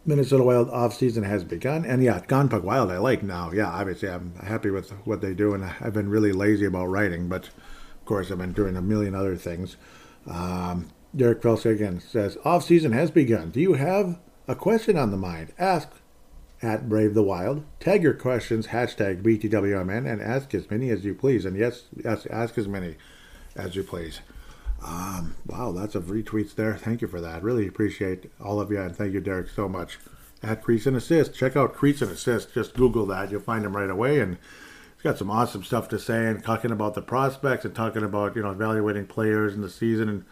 Minnesota Wild offseason has begun. And yeah, Gone Puck Wild I like now. Yeah, obviously I'm happy with what they do, and I've been really lazy about writing, but of course I've been doing a million other things. Um, Derek Felska again says, offseason has begun. Do you have a question on the mind? Ask at Brave the Wild. Tag your questions, hashtag BTWMN, and ask as many as you please. And yes, yes ask as many as you please. Um, wow, lots of retweets there. Thank you for that. Really appreciate all of you, and thank you, Derek, so much. At Crease and Assist. Check out Crease and Assist. Just Google that. You'll find him right away. And he's got some awesome stuff to say and talking about the prospects and talking about, you know, evaluating players in the season and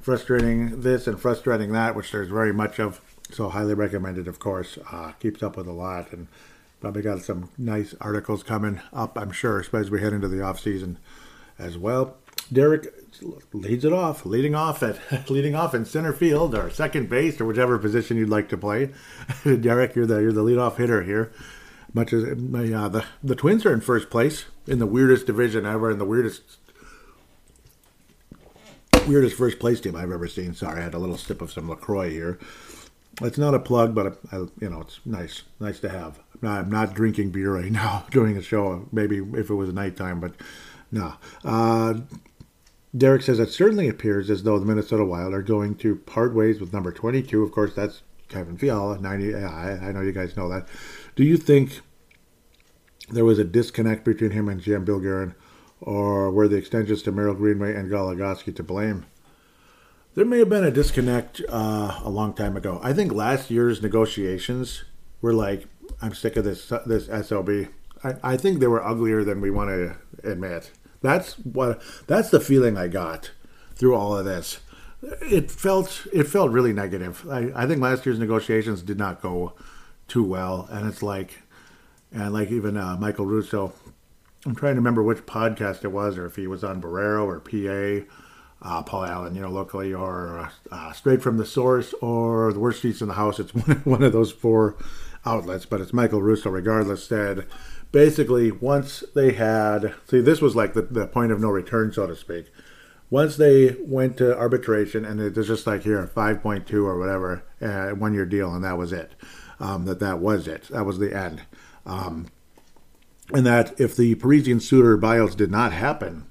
frustrating this and frustrating that, which there's very much of so highly recommended, of course. Uh, keeps up with a lot and probably got some nice articles coming up, I'm sure, especially as we head into the off season as well. Derek leads it off, leading off at leading off in center field or second base or whichever position you'd like to play. Derek, you're the you're the leadoff hitter here. Much as uh, the the Twins are in first place in the weirdest division ever, in the weirdest weirdest first place team I've ever seen. Sorry, I had a little sip of some Lacroix here. It's not a plug, but I, you know, it's nice, nice to have. I'm not, drinking beer right now during a show. Maybe if it was nighttime, but no. Uh, Derek says it certainly appears as though the Minnesota Wild are going to part ways with number 22. Of course, that's Kevin Fiala. 90. I, I know you guys know that. Do you think there was a disconnect between him and GM Bill Guerin, or were the extensions to Merrill Greenway and Goligoski to blame? There may have been a disconnect uh, a long time ago. I think last year's negotiations were like, I'm sick of this this SLB. I, I think they were uglier than we want to admit. That's what that's the feeling I got through all of this. It felt it felt really negative. I, I think last year's negotiations did not go too well, and it's like, and like even uh, Michael Russo. I'm trying to remember which podcast it was, or if he was on Barreiro or PA uh, Paul Allen, you know, locally, or uh, straight from the source, or the worst seats in the house. It's one, one of those four outlets, but it's Michael Russo, regardless, said basically once they had, see, this was like the, the point of no return, so to speak. Once they went to arbitration, and it was just like here, five point two or whatever, uh, one year deal, and that was it. Um, that that was it. That was the end. Um, and that if the Parise and Suter buyouts did not happen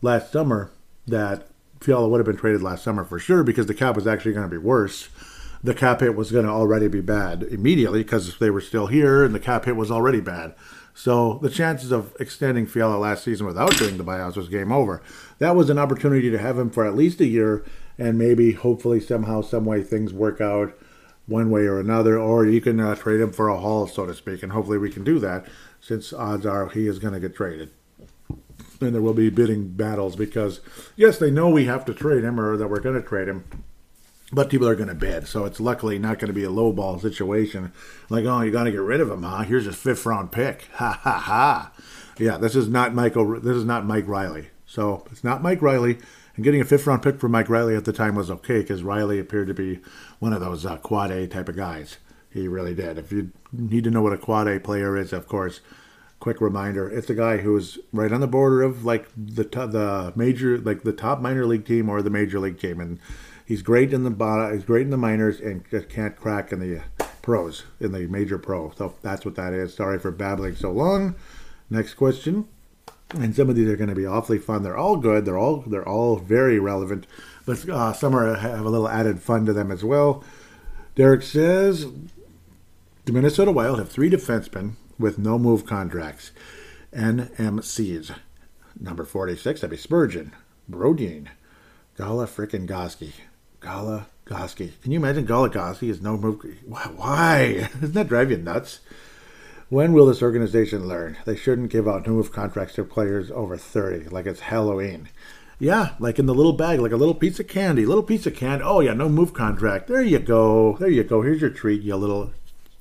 last summer, that Fiala would have been traded last summer for sure because the cap was actually going to be worse. The cap hit was going to already be bad immediately because they were still here and the cap hit was already bad. So the chances of extending Fiala last season without doing the buyouts was game over. That was an opportunity to have him for at least a year and maybe, hopefully, somehow, some way things work out one way or another, or you can uh, trade him for a haul, so to speak, and hopefully we can do that since odds are he is going to get traded. And there will be bidding battles because, yes, they know we have to trade him or that we're going to trade him, but people are going to bid. So it's luckily not going to be a low ball situation. Like, oh, you got to get rid of him, huh? Here's a fifth round pick. Ha ha ha. Yeah, this is not Michael. This is not Mike Riley. So it's not Mike Riley. And getting a fifth round pick for Mike Riley at the time was okay because Riley appeared to be one of those uh, quad A type of guys. He really did. If you need to know what a quad A player is, of course, quick reminder: it's a guy who's right on the border of like the the major, like the top minor league team or the major league team, and he's great in the bottom, he's great in the minors, and just can't crack in the pros, in the major pro. So that's what that is. Sorry for babbling so long. Next question. And some of these are going to be awfully fun. They're all good. They're all they're all very relevant, but uh, some are have a little added fun to them as well. Derek says the Minnesota Wild have three defensemen with no move contracts. NMCs. Number 46, that'd be Spurgeon, Brodin, Gala frickin' Goski. Gala Goski. Can you imagine Goligoski is no move? Why? Doesn't that drive you nuts? When will this organization learn? They shouldn't give out no move contracts to players over 30, like it's Halloween. Yeah, like in the little bag, like a little piece of candy. Little piece of candy. Oh, yeah, no move contract. There you go. There you go. Here's your treat, you little.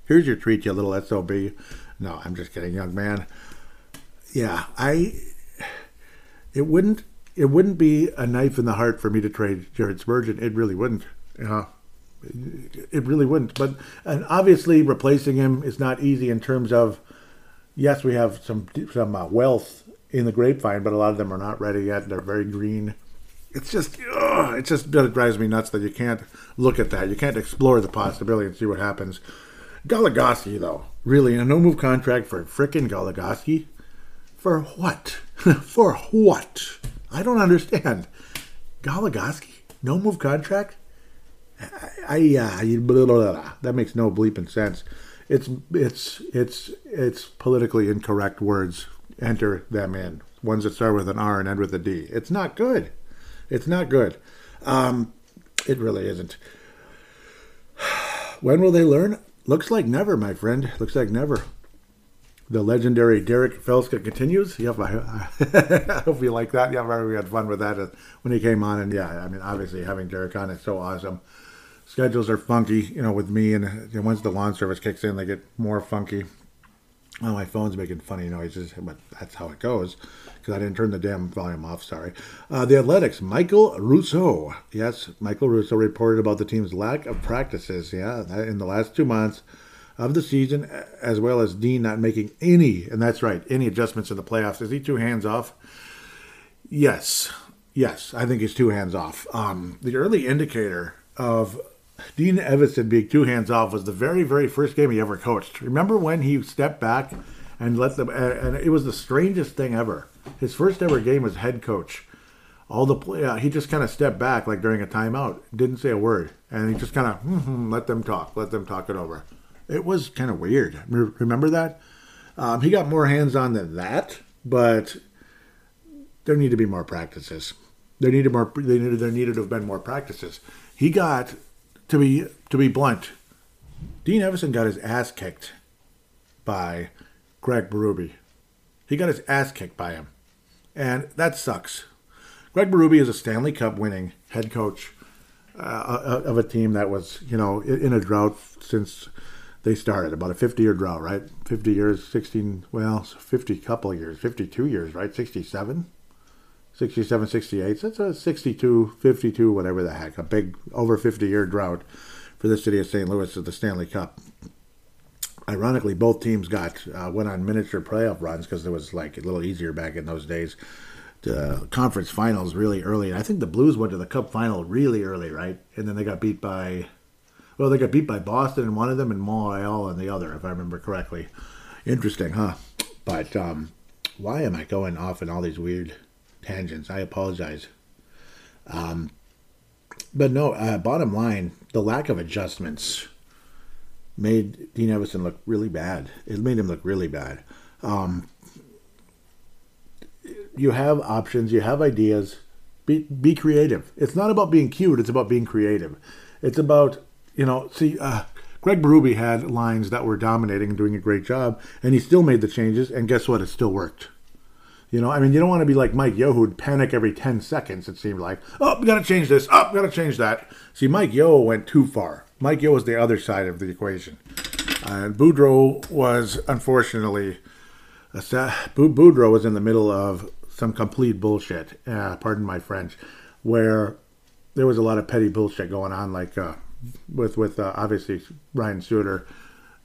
Here's your treat, you little SOB. No, I'm just kidding, young man. Yeah, I. It wouldn't. It wouldn't be a knife in the heart for me to trade Jared Spurgeon. It really wouldn't. Yeah, it really wouldn't. But and obviously, replacing him is not easy in terms of. Yes, we have some some uh, wealth in the grapevine, but a lot of them are not ready yet. They're very green. It's just, ugh, it just it drives me nuts that you can't look at that. You can't explore the possibility and see what happens. Goligoski, though, really, a no move contract for frickin' Goligoski? For what? for what? I don't understand. Goligoski? No move contract? I, uh, blah, blah, blah, that makes no bleeping sense. It's it's it's it's politically incorrect words. Enter them in ones that start with an R and end with a D. It's not good. It's not good. Um, it really isn't. When will they learn? Looks like never, my friend. Looks like never. The legendary Derek Felska continues. Yep, I, I hope you like that. Yeah, we had fun with that uh, when he came on. And yeah, I mean, obviously having Derek on is so awesome. Schedules are funky, you know, with me. And uh, once the lawn service kicks in, they get more funky. Oh, my phone's making funny noises, but that's how it goes because I didn't turn the damn volume off. Sorry. Uh, the Athletic's, Michael Russo. Yes, Michael Russo reported about the team's lack of practices. Yeah, in the last two months of the season, as well as Dean not making any, and that's right, any adjustments in the playoffs. Is he two hands off? Yes, yes, I think he's two hands off. Um, the early indicator of Dean Evason being two hands off was the very, very first game he ever coached. Remember when he stepped back and let them, and it was the strangest thing ever. His first ever game as head coach. All the play, uh, he just kind of stepped back like during a timeout, didn't say a word, and he just kind of mm-hmm, let them talk, let them talk it over. It was kind of weird. Remember that? Um, he got more hands on than that, but there need to be more practices. There needed more. There needed, there needed to have been more practices. He got to be to be blunt. Dean Evason got his ass kicked by Craig Berube. He got his ass kicked by him. And that sucks. Craig Berube is a Stanley Cup winning head coach uh, of a team that was, you know, in a drought since they started, about a 50 year drought, right? 50 years, 16, well, 50 couple years, 52 years, right? 67? 67, 68. So it's a 62, 52, whatever the heck, a big over 50 year drought for the city of St. Louis of the Stanley Cup ironically, both teams got uh, went on miniature playoff runs because it was like a little easier back in those days the conference finals really early. And I think the Blues went to the Cup final really early, right? And then they got beat by, well, they got beat by Boston in one of them and Montreal in the other, if I remember correctly. Interesting, huh? But um, why am I going off in all these weird tangents? I apologize. Um, but no, uh, bottom line, the lack of adjustments made Dean Evason look really bad. It made him look really bad. Um, you have options, you have ideas. Be be creative. It's not about being cute. It's about being creative. It's about you know. See, uh, Craig Berube had lines that were dominating and doing a great job, and he still made the changes. And guess what? It still worked. You know, I mean, you don't want to be like Mike Yeo, who'd panic every 10 seconds, it seemed like. Oh, we got to change this. Oh, we got to change that. See, Mike Yeo went too far. Mike Yeo was the other side of the equation. And Boudreau was, unfortunately, sa- Boudreau was in the middle of some complete bullshit, uh, pardon my French, where there was a lot of petty bullshit going on, like uh, with, with uh, obviously Ryan Suter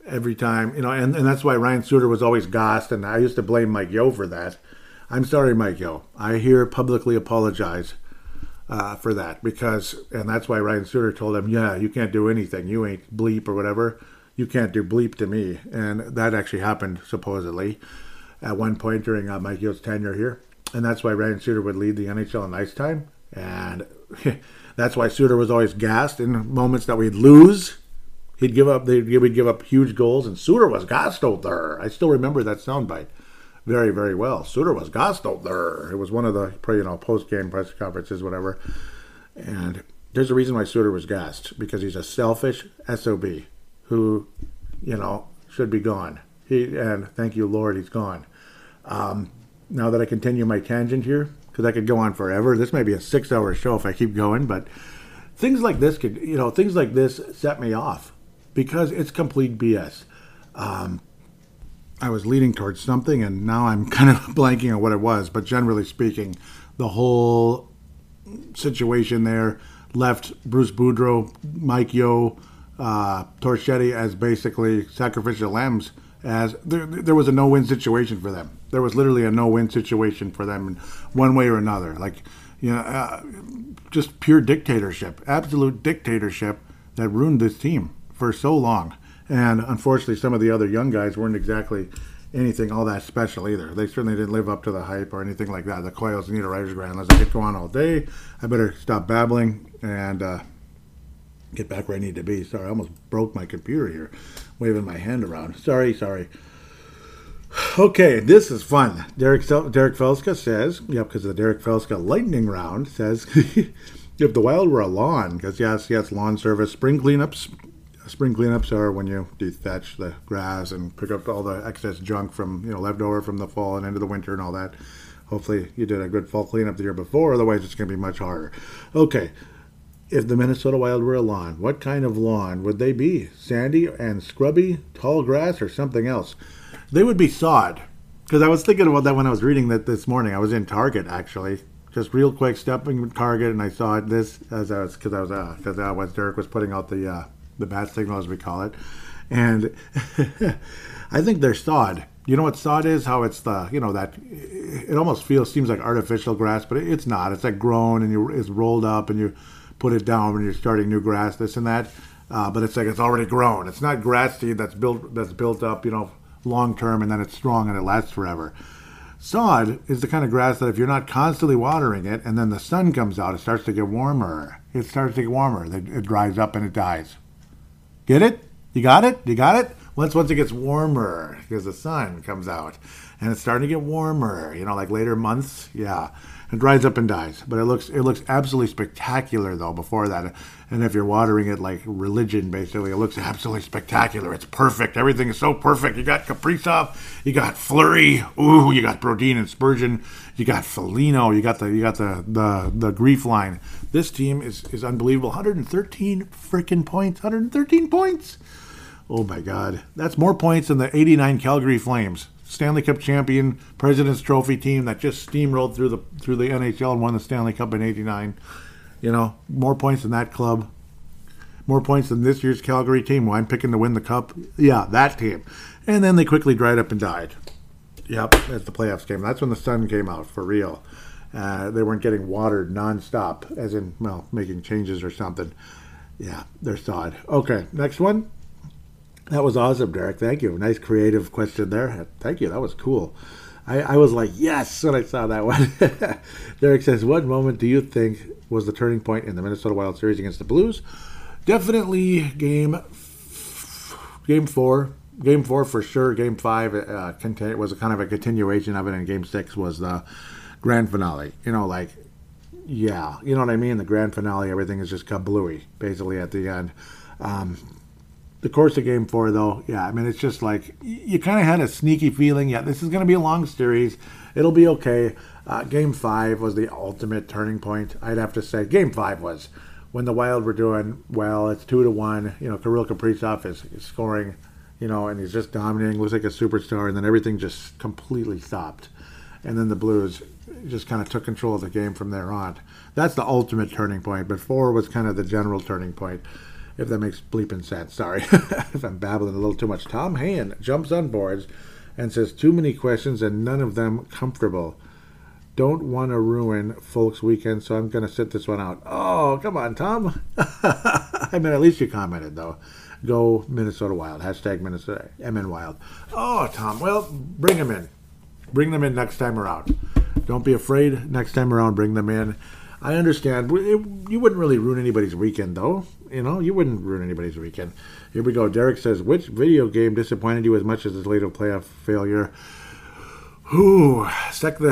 every time, you know, and, and that's why Ryan Suter was always gassed, and I used to blame Mike Yeo for that I'm sorry, Mike Yeo. I here publicly apologize uh, for that because, and that's why Ryan Suter told him, yeah, you can't do anything. You ain't bleep or whatever. You can't do bleep to me. And that actually happened, supposedly, at one point during uh, Mike Yeo's tenure here. And that's why Ryan Suter would lead the NHL in ice time. And that's why Suter was always gassed in moments that we'd lose. He'd give up, they'd, we'd give up huge goals. And Suter was gassed out there. I still remember that soundbite very, very well. Suter was gassed out there. It was one of the you know post game press conferences, whatever. And there's a reason why Suter was gassed because he's a selfish sob who, you know, should be gone. He and thank you, Lord, he's gone. Um, now that I continue my tangent here, because I could go on forever. This may be a six-hour show if I keep going, but things like this could, you know, things like this set me off because it's complete BS. Um, I was leading towards something, and now I'm kind of blanking on what it was. But generally speaking, the whole situation there left Bruce Boudreau, Mike Yeo, uh, Torchetti as basically sacrificial lambs. As there, there was a no-win situation for them. There was literally a no-win situation for them, in one way or another. Like, you know, uh, just pure dictatorship, absolute dictatorship that ruined this team for so long. And unfortunately, some of the other young guys weren't exactly anything all that special either. They certainly didn't live up to the hype or anything like that. The Coils need a writer's grant. Unless I could go on all day, I better stop babbling and uh, get back where I need to be. Sorry, I almost broke my computer here, waving my hand around. Sorry, sorry. Okay, this is fun. Derek Derek Felska says, yep, because of the Derek Felska lightning round, says if the Wild were a lawn, because yes, yes, lawn service, spring cleanups, spring cleanups are when you dethatch the grass and pick up all the excess junk from you know left over from the fall and into the winter and all that. Hopefully you did a good fall cleanup the year before. Otherwise, it's going to be much harder. Okay, if the Minnesota Wild were a lawn, what kind of lawn would they be? Sandy and scrubby, tall grass, or something else? They would be sod. Because I was thinking about that when I was reading that this morning. I was in Target actually, just real quick, stepping Target, and I saw this as I was because I was because uh, uh, Derek was putting out the uh, the bat signal as we call it. And I think they're sod. You know what sod is? How it's the you know that it almost feels seems like artificial grass, but it's not. It's like grown and you it's rolled up and you put it down when you're starting new grass, this and that. Uh, but it's like it's already grown. It's not grass seed that's built that's built up, you know, long term and then it's strong and it lasts forever. Sod is the kind of grass that if you're not constantly watering it and then the sun comes out, it starts to get warmer. It starts to get warmer. It dries up and it dies. Get it? You got it? You got it? Once once it gets warmer because the sun comes out and it's starting to get warmer, you know, like later months, yeah. It dries up and dies. But it looks it looks absolutely spectacular though before that. And if you're watering it like religion basically, it looks absolutely spectacular. It's perfect. Everything is so perfect. You got Kaprizov, you got Fleury, ooh, you got Brodin and Spurgeon, you got Foligno, you got the you got the the the grief line. This team is is unbelievable. 113 freaking points. 113 points. Oh my God, that's more points than the 89 Calgary Flames, Stanley Cup champion, President's Trophy team that just steamrolled through the through the NHL and won the Stanley Cup in '89. You know, more points than that club. More points than this year's Calgary team. Well, I'm picking to win the cup. Yeah, that team. And then they quickly dried up and died. Yep, as the playoffs came. That's when the sun came out for real. Uh, they weren't getting watered nonstop, as in, well, making changes or something. Yeah, they're sod. Okay, next one. That was awesome, Derek. Thank you. Nice creative question there. Thank you. That was cool. I, I was like, yes, when I saw that one. Derek says, What moment do you think was the turning point in the Minnesota Wild series against the Blues? Definitely game game four. Game four for sure. Game five uh, contain, was kind of a continuation of it, and game six was the grand finale. You know, like, yeah, you know what I mean? The grand finale, everything is just kablooey, basically, at the end. Um, the course of game four, though, yeah, I mean, it's just like you kind of had a sneaky feeling, yeah, this is going to be a long series. It'll be okay. Uh, game five was the ultimate turning point. I'd have to say, game five was when the Wild were doing well. It's two to one. You know, Kirill Kaprizov is, is scoring, you know, and he's just dominating, looks like a superstar, and then everything just completely stopped. And then the Blues just kind of took control of the game from there on. That's the ultimate turning point. But four was kind of the general turning point if that makes bleeping sense. Sorry if I'm babbling a little too much. Tom Hayen jumps on boards and says, Too many questions and none of them comfortable. Don't want to ruin folks' weekend, so I'm going to sit this one out. Oh, come on, Tom. I mean, at least you commented, though. Go Minnesota Wild. Hashtag Minnesota MN Wild. Oh, Tom. Well, bring them in. Bring them in next time around. Don't be afraid. Next time around, bring them in. I understand. You wouldn't really ruin anybody's weekend, though. You know, you wouldn't ruin anybody's weekend. Here we go. Derek says, which video game disappointed you as much as the later playoff failure? Who stuck the,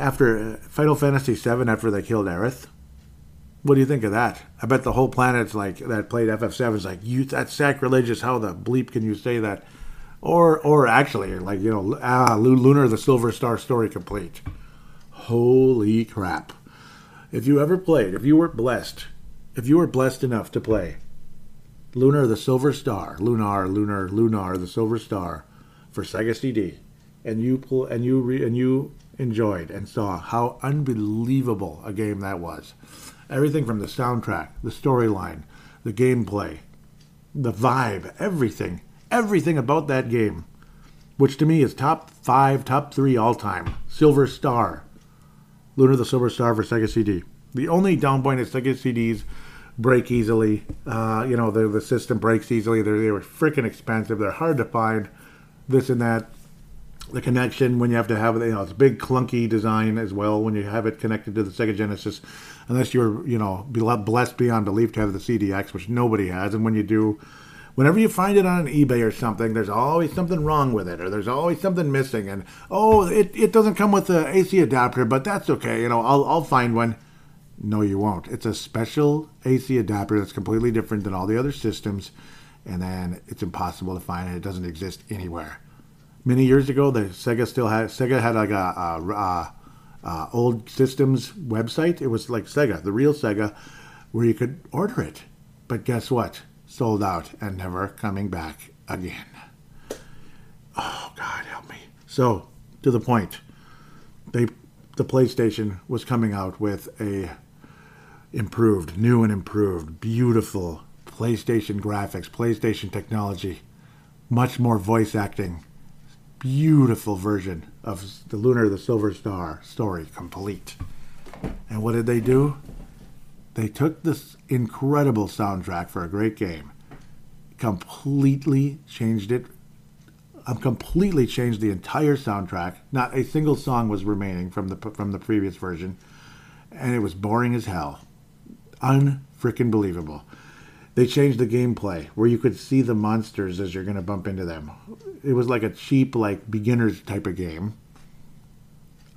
after Final Fantasy VII after they killed Aerith. What do you think of that? I bet the whole planet's like that played FF7 is like you. That's sacrilegious. How the bleep can you say that? Or or actually like you know ah Lunar the Silver Star story complete. Holy crap! If you ever played, if you were blessed if you were blessed enough to play Lunar the Silver Star, Lunar, Lunar, Lunar the Silver Star for Sega CD, and you pull and you re, and you enjoyed and saw how unbelievable a game that was. Everything from the soundtrack, the storyline, the gameplay, the vibe, everything, everything about that game, which to me is top five, top three all time. Silver Star, Lunar the Silver Star for Sega CD. The only down point is Sega CDs break easily. Uh, you know, the, the system breaks easily. They're, they were freaking expensive. They're hard to find. This and that. The connection when you have to have it, you know, it's a big clunky design as well when you have it connected to the Sega Genesis, unless you're, you know, blessed beyond belief to have the CDX, which nobody has. And when you do, whenever you find it on eBay or something, there's always something wrong with it, or there's always something missing. And oh, it, it doesn't come with the AC adapter, but that's okay. You know, I'll I'll find one. No, you won't. It's a special AC adapter that's completely different than all the other systems, and then it's impossible to find it. It doesn't exist anywhere. Many years ago, the Sega still had Sega had like a, a, a, a old systems website. It was like Sega, the real Sega, where you could order it. But guess what? Sold out and never coming back again. Oh God, help me. So to the point, they the PlayStation was coming out with a improved, new and improved, beautiful PlayStation graphics, PlayStation technology, much more voice acting. Beautiful version of the Lunar the Silver Star story complete. And what did they do? They took this incredible soundtrack for a great game, completely changed it, um, completely changed the entire soundtrack. Not a single song was remaining from the from the previous version, and it was boring as hell unfreaking believable. They changed the gameplay where you could see the monsters as you're going to bump into them. It was like a cheap, like beginners type of game.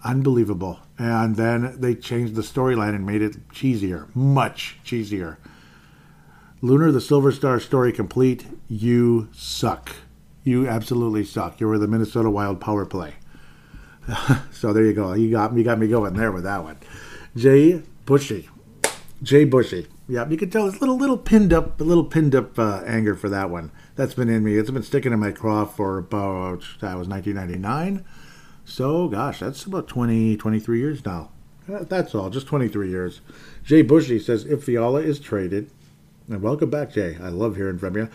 Unbelievable. And then they changed the storyline and made it cheesier, much cheesier. Lunar the Silver Star story complete. You suck. You absolutely suck. You were the Minnesota Wild power play. so there you go. You got me. got me going there with that one. Jay Bushy Jay Bushy. Yeah, you can tell it's a little, little pinned up, a little pinned up uh, anger for that one. That's been in me. It's been sticking in my craw for about that was 1999. So, gosh, that's about 20, 23 years now. That's all, just 23 years. Jay Bushy says if Fiala is traded, and welcome back, Jay. I love hearing from you.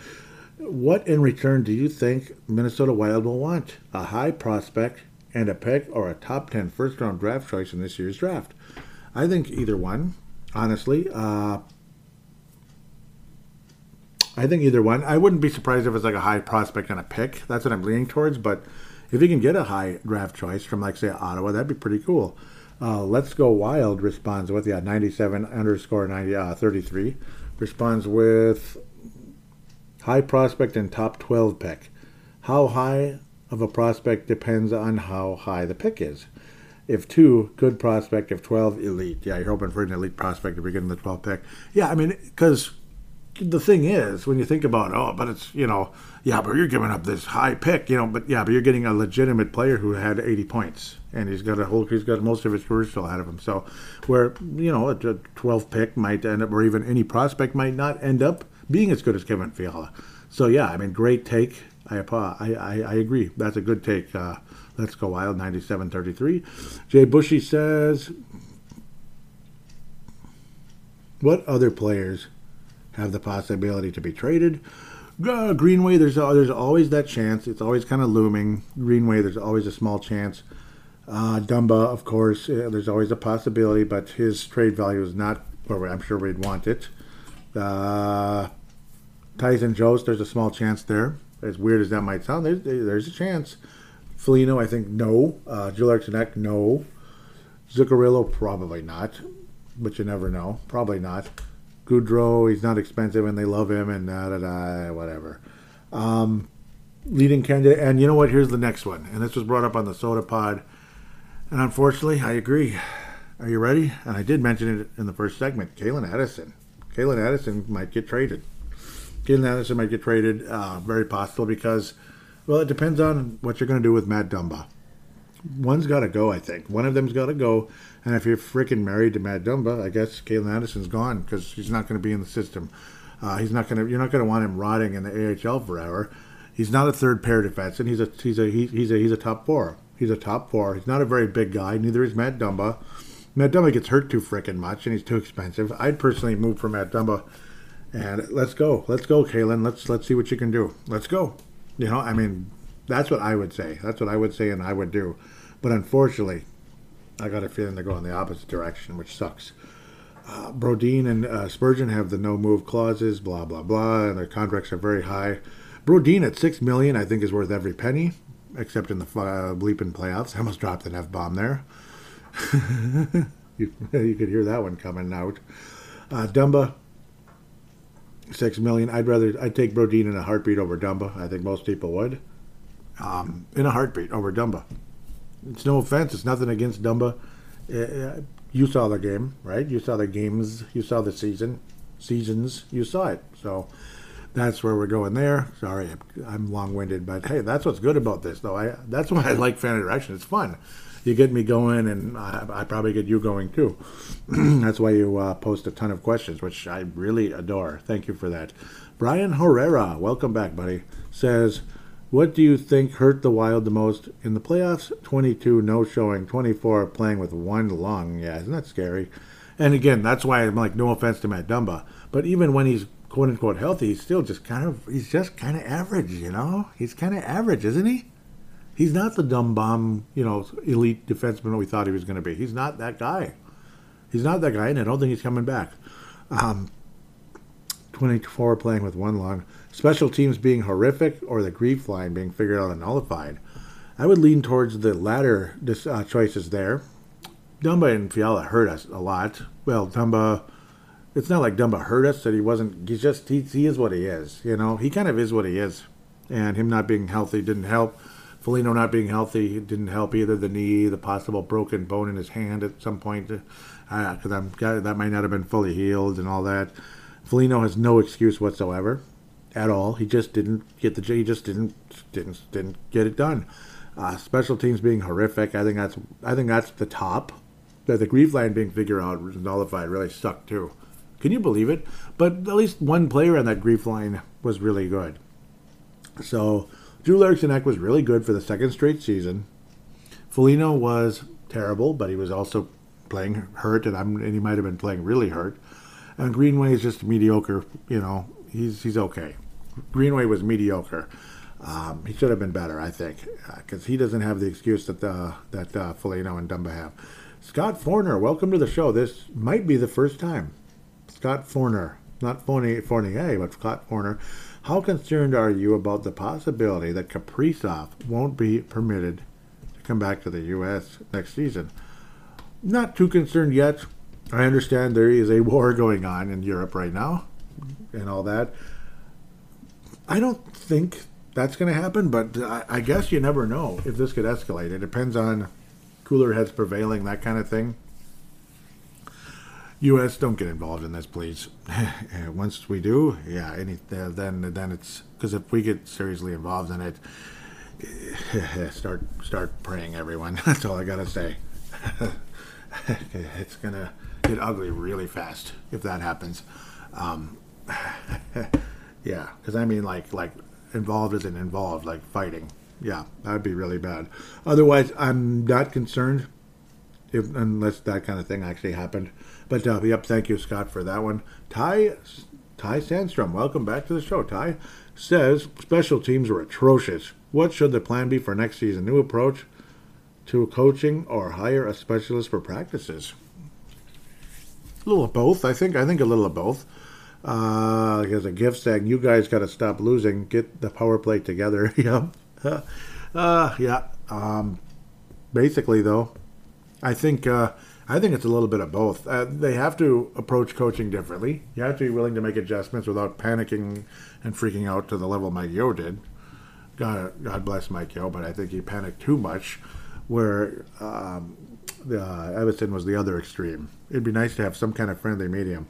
What in return do you think Minnesota Wild will want? A high prospect and a pick or a top 10 first round draft choice in this year's draft? I think either one, honestly. Uh, I think either one. I wouldn't be surprised if it's like a high prospect and a pick. That's what I'm leaning towards. But if you can get a high draft choice from, like, say, Ottawa, that'd be pretty cool. Uh, Let's Go Wild responds with, yeah, 97 underscore 90, uh, 33. Responds with high prospect and top 12 pick. How high of a prospect depends on how high the pick is. If two, good prospect. If 12, elite. Yeah, you're hoping for an elite prospect if you're getting the 12 pick. Yeah, I mean, because the thing is, when you think about, oh, but it's, you know, yeah, but you're giving up this high pick, you know, but yeah, but you're getting a legitimate player who had 80 points and he's got a whole, he's got most of his career still ahead of him. So, where, you know, a 12 pick might end up, or even any prospect might not end up being as good as Kevin Fiala. So, yeah, I mean, great take. I, I, I, I agree. That's a good take. Uh, let's go wild, 97.33. Jay Bushy says, what other players have the possibility to be traded. Greenway, there's there's always that chance. It's always kind of looming. Greenway, there's always a small chance. Uh, Dumba, of course, uh, there's always a possibility, but his trade value is not where I'm sure we'd want it. Uh, Tyson Jost, there's a small chance there. As weird as that might sound, there's, there's a chance. Foligno, I think no. Uh, Eriksson no. Zuccarello, probably not. But you never know. Probably not. Goodrow, he's not expensive and they love him and da da da, whatever. Um, leading candidate, and you know what? Here's the next one, and this was brought up on the Soda Pod, and unfortunately, I agree. Are you ready? And I did mention it in the first segment. Calen Addison. Calen Addison might get traded. Calen Addison might get traded. Uh, very possible because, well, it depends on what you're going to do with Matt Dumba. One's got to go, I think. One of them's got to go. And if you're freaking married to Matt Dumba, I guess Calen Addison's gone because he's not going to be in the system. Uh, he's not going to. You're not going to want him rotting in the AHL forever. He's not a third pair defenseman. He's a he's a he's a he's a top four. He's a top four. He's not a very big guy. Neither is Matt Dumba. Matt Dumba gets hurt too freaking much, and he's too expensive. I'd personally move for Matt Dumba, and let's go. Let's go, Calen. Let's let's see what you can do. Let's go. You know, I mean, that's what I would say. That's what I would say, and I would do. But unfortunately, I got a feeling they're going the opposite direction, which sucks. Uh, Brodin and uh, Spurgeon have the no move clauses, blah blah blah, and their contracts are very high. Brodin at six million, I think, is worth every penny, except in the uh, bleeping playoffs. I almost dropped an f bomb there. you, you could hear that one coming out. Uh, Dumba, six million. I'd rather I'd take Brodin in a heartbeat over Dumba. I think most people would. Um, in a heartbeat over Dumba. It's no offense. It's nothing against Dumba. Uh, you saw the game, right? You saw the games. You saw the season, seasons. You saw it. So that's where we're going there. Sorry, I'm long-winded, but hey, that's what's good about this, though. I that's why I like fan interaction. It's fun. You get me going, and I, I probably get you going too. that's why you uh, post a ton of questions, which I really adore. Thank you for that. Brian Herrera, welcome back, buddy. Says what do you think hurt the Wild the most in the playoffs? 22 no showing, 24 playing with one lung. Yeah, isn't that scary? And again, that's why I'm like, no offense to Matt Dumba, but even when he's quote unquote healthy, he's still just kind of he's just kind of average, you know. He's kind of average, isn't he? He's not the dumb bomb, you know, elite defenseman we thought he was going to be. He's not that guy. He's not that guy, and I don't think he's coming back. Um, 24 playing with one lung special teams being horrific or the grief line being figured out and nullified. I would lean towards the latter uh, choices there. Dumba and Fiala hurt us a lot. Well, Dumba, it's not like Dumba hurt us that he wasn't. He's just he, he is what he is. You know, he kind of is what he is, and him not being healthy didn't help. Foligno not being healthy didn't help either. The knee, the possible broken bone in his hand at some point, because uh, I'm that might not have been fully healed and all that. Foligno has no excuse whatsoever at all. He just didn't get the he just didn't didn't didn't get it done. Uh, special teams being horrific. I think that's I think that's the top. The, the grief line being figured out nullified really sucked too. Can you believe it? But at least one player on that grief line was really good. So Drew Eriksson was really good for the second straight season. Foligno was terrible, but he was also playing hurt, and, and he might have been playing really hurt. And Greenway is just mediocre. You know, he's he's okay. Greenway was mediocre. Um, he should have been better, I think, because uh, he doesn't have the excuse that uh, that uh, Foligno and Dumba have. Scott Forner, welcome to the show. This might be the first time. Scott Forner, not Fournier, Fournier but Scott Forner. How concerned are you about the possibility that Kaprizov won't be permitted to come back to the U.S. next season? Not too concerned yet. I understand there is a war going on in Europe right now and all that. I don't think that's going to happen, but I, I, guess you never know if this could escalate. It depends on cooler heads prevailing, that kind of thing. U.S. don't get involved in this, please. Once we do, yeah, any uh, then then it's because if we get seriously involved in it, start start praying, everyone. That's all I gotta say. it's gonna get ugly really fast if that happens. Um, yeah, because I mean, like like involved isn't involved, like fighting. Yeah, that'd be really bad. Otherwise, I'm not concerned if unless that kind of thing actually happened. But uh, yep, thank you, Scott, for that one. Ty Ty Sandstrom, welcome back to the show. Ty says special teams were atrocious. What should the plan be for next season? New approach to coaching or hire a specialist for practices? A little of both, I think. I think a little of both. Uh, here's a gift saying, "You guys got to stop losing. Get the power play together." yeah, uh, yeah. Um, basically, though, I think uh, I think it's a little bit of both. Uh, they have to approach coaching differently. You have to be willing to make adjustments without panicking and freaking out to the level Mike Yeo did. God, God bless Mike Yeo, but I think he panicked too much. Where um, the, uh, Evason was the other extreme. It'd be nice to have some kind of friendly medium.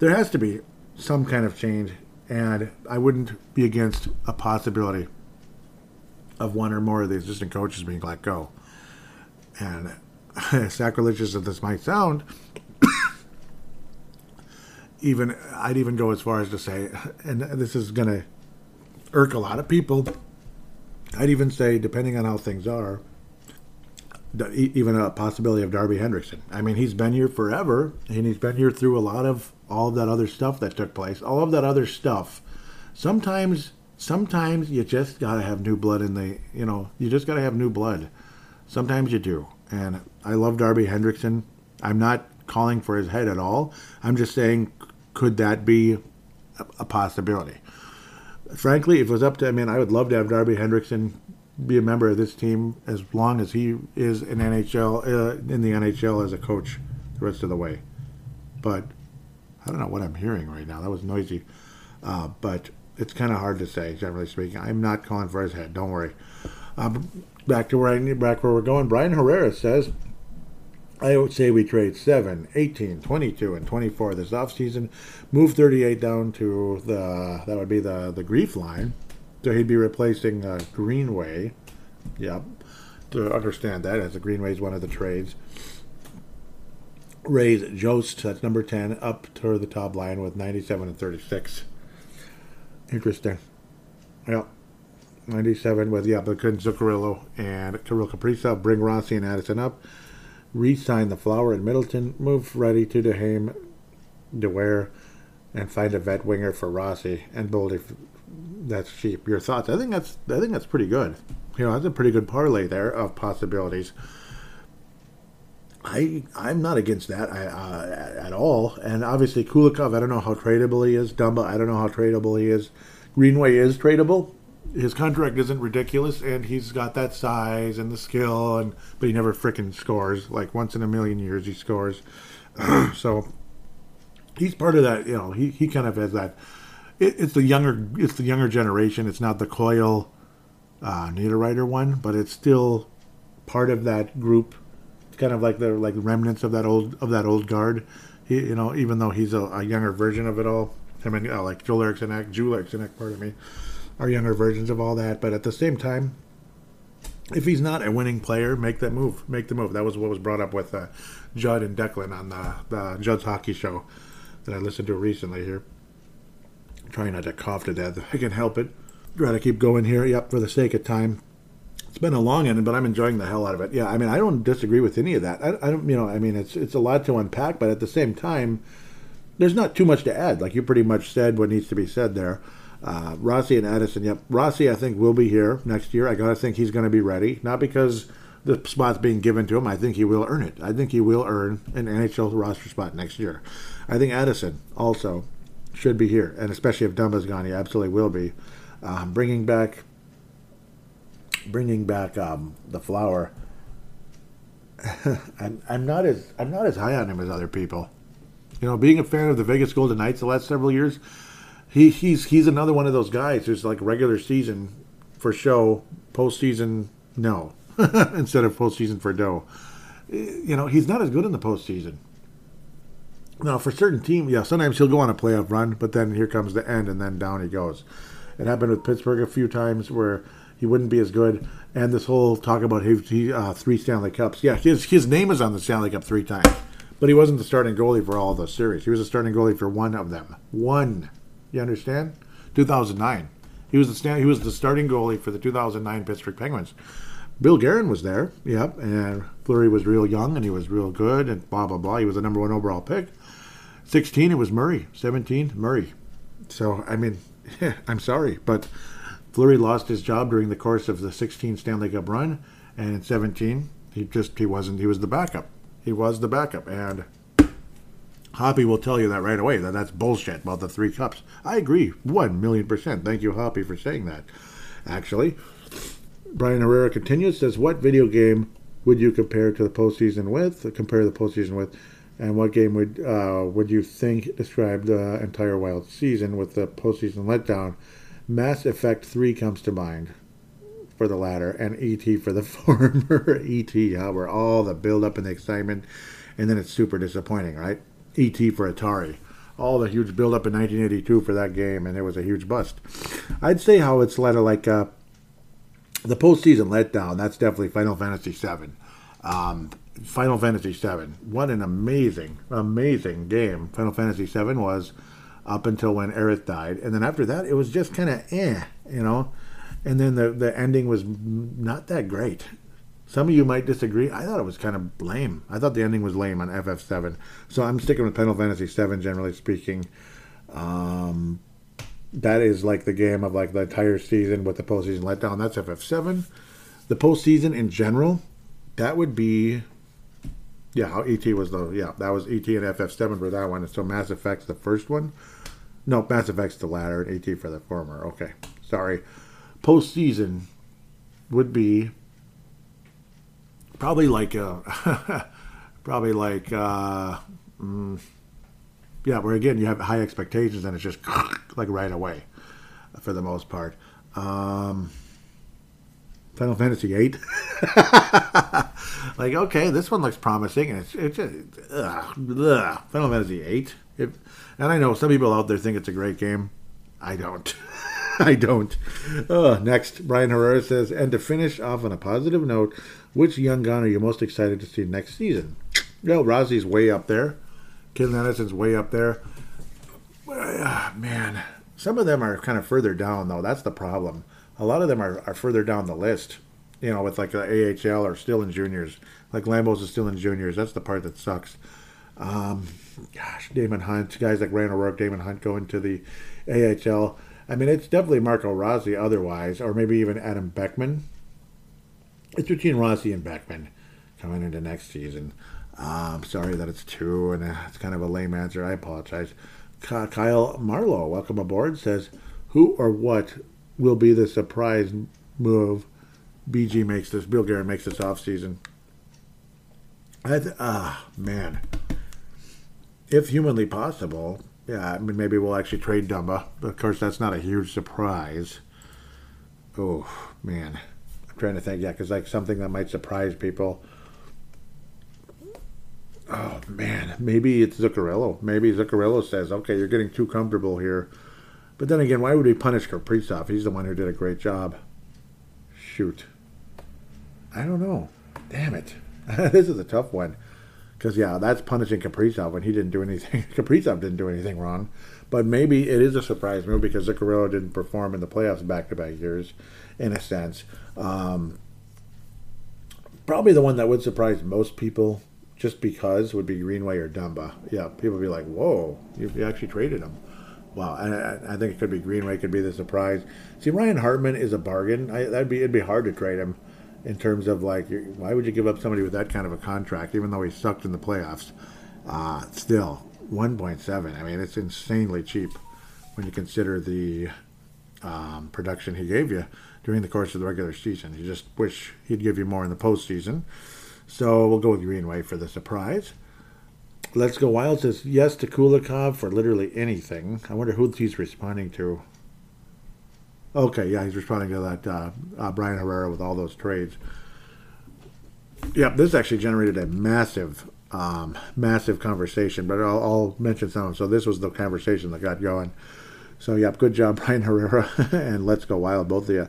There has to be some kind of change, and I wouldn't be against a possibility of one or more of the assistant coaches being let go. And sacrilegious as this might sound, even I'd even go as far as to say, and this is going to irk a lot of people. I'd even say, depending on how things are, even a possibility of Darby Hendrickson. I mean, he's been here forever, and he's been here through a lot of all of that other stuff that took place, all of that other stuff. Sometimes, sometimes you just gotta have new blood in the, you know, you just gotta have new blood. Sometimes you do, and I love Darby Hendrickson. I'm not calling for his head at all. I'm just saying, could that be a possibility? Frankly, if it was up to, I mean, I would love to have Darby Hendrickson be a member of this team as long as he is in NHL uh, in the NHL as a coach the rest of the way. But I don't know what I'm hearing right now. That was noisy. Uh, but it's kind of hard to say, generally speaking. I'm not calling for his head. Don't worry. Uh, back to where I need, back where we're going. Brian Herrera says, I would say we trade 7, 18, 22, and 24 this offseason. Move 38 down to the, that would be the, the grief line. So he'd be replacing uh, Greenway. Yep. To understand that, as the Greenway is one of the trades raise Jost, that's number 10, up to the top line with 97 and 36. Interesting. Yeah. 97 with, yeah, but Zuccarello and Kirill Kaprizov bring Rossi and Addison up. Re-sign the Flower and Middleton. Move ready to Duhaime, Dewar, and find a vet winger for Rossi and Boldy. That's cheap. Your thoughts? I think that's I think that's pretty good. You know, that's a pretty good parlay there of possibilities. I I'm not against that I, uh, at all. And obviously Kulikov, I don't know how tradable he is. Dumba, I don't know how tradable he is. Greenway is tradable. His contract isn't ridiculous, and he's got that size and the skill, and but he never freaking scores. Like once in a million years, he scores. so he's part of that. You know, he, he kind of has that. It, it's the younger it's the younger generation. It's not the Coyle uh, Niederreiter one, but it's still part of that group It's kind of like the like remnants of that old of that old guard. He, you know, even though he's a, a younger version of it all. I mean, uh, like Joel Eriksson, Joel Eriksson, pardon me, are younger versions of all that. But at the same time, if he's not a winning player, make that move. Make the move. That was what was brought up with uh, Judd and Declan on the, the Judd's hockey show that I listened to recently here. I'm trying not to cough to death. I can help it. Try to keep going here. Yep, for the sake of time it's been a long end, but I'm enjoying the hell out of it. Yeah, I mean, I don't disagree with any of that. I, I don't, you know, I mean, it's it's a lot to unpack, but at the same time, there's not too much to add. Like you pretty much said what needs to be said there. Uh, Rossi and Addison. Yep, Rossi I think will be here next year. I gotta think he's going to be ready. Not because the spot's being given to him. I think he will earn it. I think he will earn an NHL roster spot next year. I think Addison also should be here, and especially if Dumba's gone, he absolutely will be. Um, bringing back, bringing back um, the flower. I'm, I'm not as I'm not as high on him as other people. You know, being a fan of the Vegas Golden Knights the last several years, he, he's he's another one of those guys who's like regular season for show, postseason no, instead of postseason for dough. You know, he's not as good in the postseason. Now, for certain teams, yeah, sometimes he'll go on a playoff run, but then here comes the end, and then down he goes. It happened with Pittsburgh a few times where he wouldn't be as good, and this whole talk about his he, uh, three Stanley Cups. Yeah, his his name is on the Stanley Cup three times, but he wasn't the starting goalie for all of those series. He was the starting goalie for one of them. One, you understand? 2009. He was the stand, he was the starting goalie for the 2009 Pittsburgh Penguins. Bill Guerin was there, yep, and Fleury was real young and he was real good and blah blah blah. He was the number one overall pick. 16, it was Murray. 17, Murray. So, I mean, I'm sorry, but Fleury lost his job during the course of the 16 Stanley Cup run, and in 17, he just he wasn't he was the backup. He was the backup, and Hoppy will tell you that right away that that's bullshit about the three cups. I agree, one million percent. Thank you, Hoppy, for saying that. Actually, Brian Herrera continues says, "What video game would you compare to the postseason with? Compare the postseason with?" And what game would uh, would you think describe the entire wild season with the postseason letdown? Mass Effect 3 comes to mind for the latter, and ET for the former. ET, yeah, where all the build up and the excitement, and then it's super disappointing, right? ET for Atari. All the huge build up in 1982 for that game, and it was a huge bust. I'd say how it's led like uh, the postseason letdown. That's definitely Final Fantasy VII. Um, Final Fantasy VII. What an amazing, amazing game Final Fantasy VII was up until when Aerith died. And then after that, it was just kind of eh, you know. And then the, the ending was not that great. Some of you might disagree. I thought it was kind of lame. I thought the ending was lame on FF7. So I'm sticking with Final Fantasy 7, generally speaking. Um, that is like the game of like the entire season with the postseason letdown. That's FF7. The postseason in general, that would be yeah, how ET was the yeah that was ET and FF7 for that one, and so Mass Effect's the first one. No, Mass Effect's the latter, and ET for the former. Okay, sorry. Postseason would be probably like a probably like uh, mm, yeah, where again you have high expectations and it's just like right away for the most part. Um, Final Fantasy VIII. like, okay, this one looks promising, and it's it's just ugh, ugh, Final Fantasy. It, and I know some people out there think it's a great game. I don't. I don't. Uh, next, Brian Herrera says, and to finish off on a positive note, which young gun are you most excited to see next season? Well, Rossi's way up there. Kid Anderson's way up there. Uh, man, some of them are kind of further down, though. That's the problem a lot of them are, are further down the list. You know, with like the AHL or still in juniors. Like Lambos is still in juniors. That's the part that sucks. Um, gosh, Daemon Hunt, guys like Randall O'Rourke, Daemon Hunt going to the AHL. I mean, it's definitely Marco Rossi otherwise, or maybe even Adam Beckman. It's between Rossi and Beckman coming into next season. I'm um, sorry that it's two, and uh, it's kind of a lame answer. I apologize. Kyle Marlowe, welcome aboard, says, Who or what will be the surprise move BG makes this, Bill Guerin makes this offseason. I ah, man. If humanly possible, yeah, I mean, maybe we'll actually trade Dumba. But of course, that's not a huge surprise. Oh, man. I'm trying to think, yeah, because like something that might surprise people. Oh, man. Maybe it's Zuccarello. Maybe Zuccarello says, okay, you're getting too comfortable here. But then again, why would we punish Kaprizov? He's the one who did a great job. Shoot. I don't know. Damn it. this is a tough one. Because, yeah, that's punishing Kaprizov when he didn't do anything. Kaprizov didn't do anything wrong. But maybe it is a surprise move because Zuccarello didn't perform in the playoffs back to back years, in a sense. Um, probably the one that would surprise most people just because would be Greenway or Dumba. Yeah, people would be like, whoa, you, you actually traded him. Wow, I, I think it could be Greenway could be the surprise. See, Ryan Hartman is a bargain. I, that'd be it'd be hard to trade him in terms of like why would you give up somebody with that kind of a contract, even though he sucked in the playoffs? Uh, still, 1.7. I mean, it's insanely cheap when you consider the um, production he gave you during the course of the regular season. You just wish he'd give you more in the postseason. So we'll go with Greenway for the surprise. Let's Go Wild says yes to Kulikov for literally anything. I wonder who he's responding to. Okay, yeah, he's responding to that uh, uh, Brian Herrera with all those trades. Yep, this actually generated a massive, um, massive conversation, but I'll, I'll mention some. So this was the conversation that got going. So, yep, good job, Brian Herrera, and Let's Go Wild, both of you.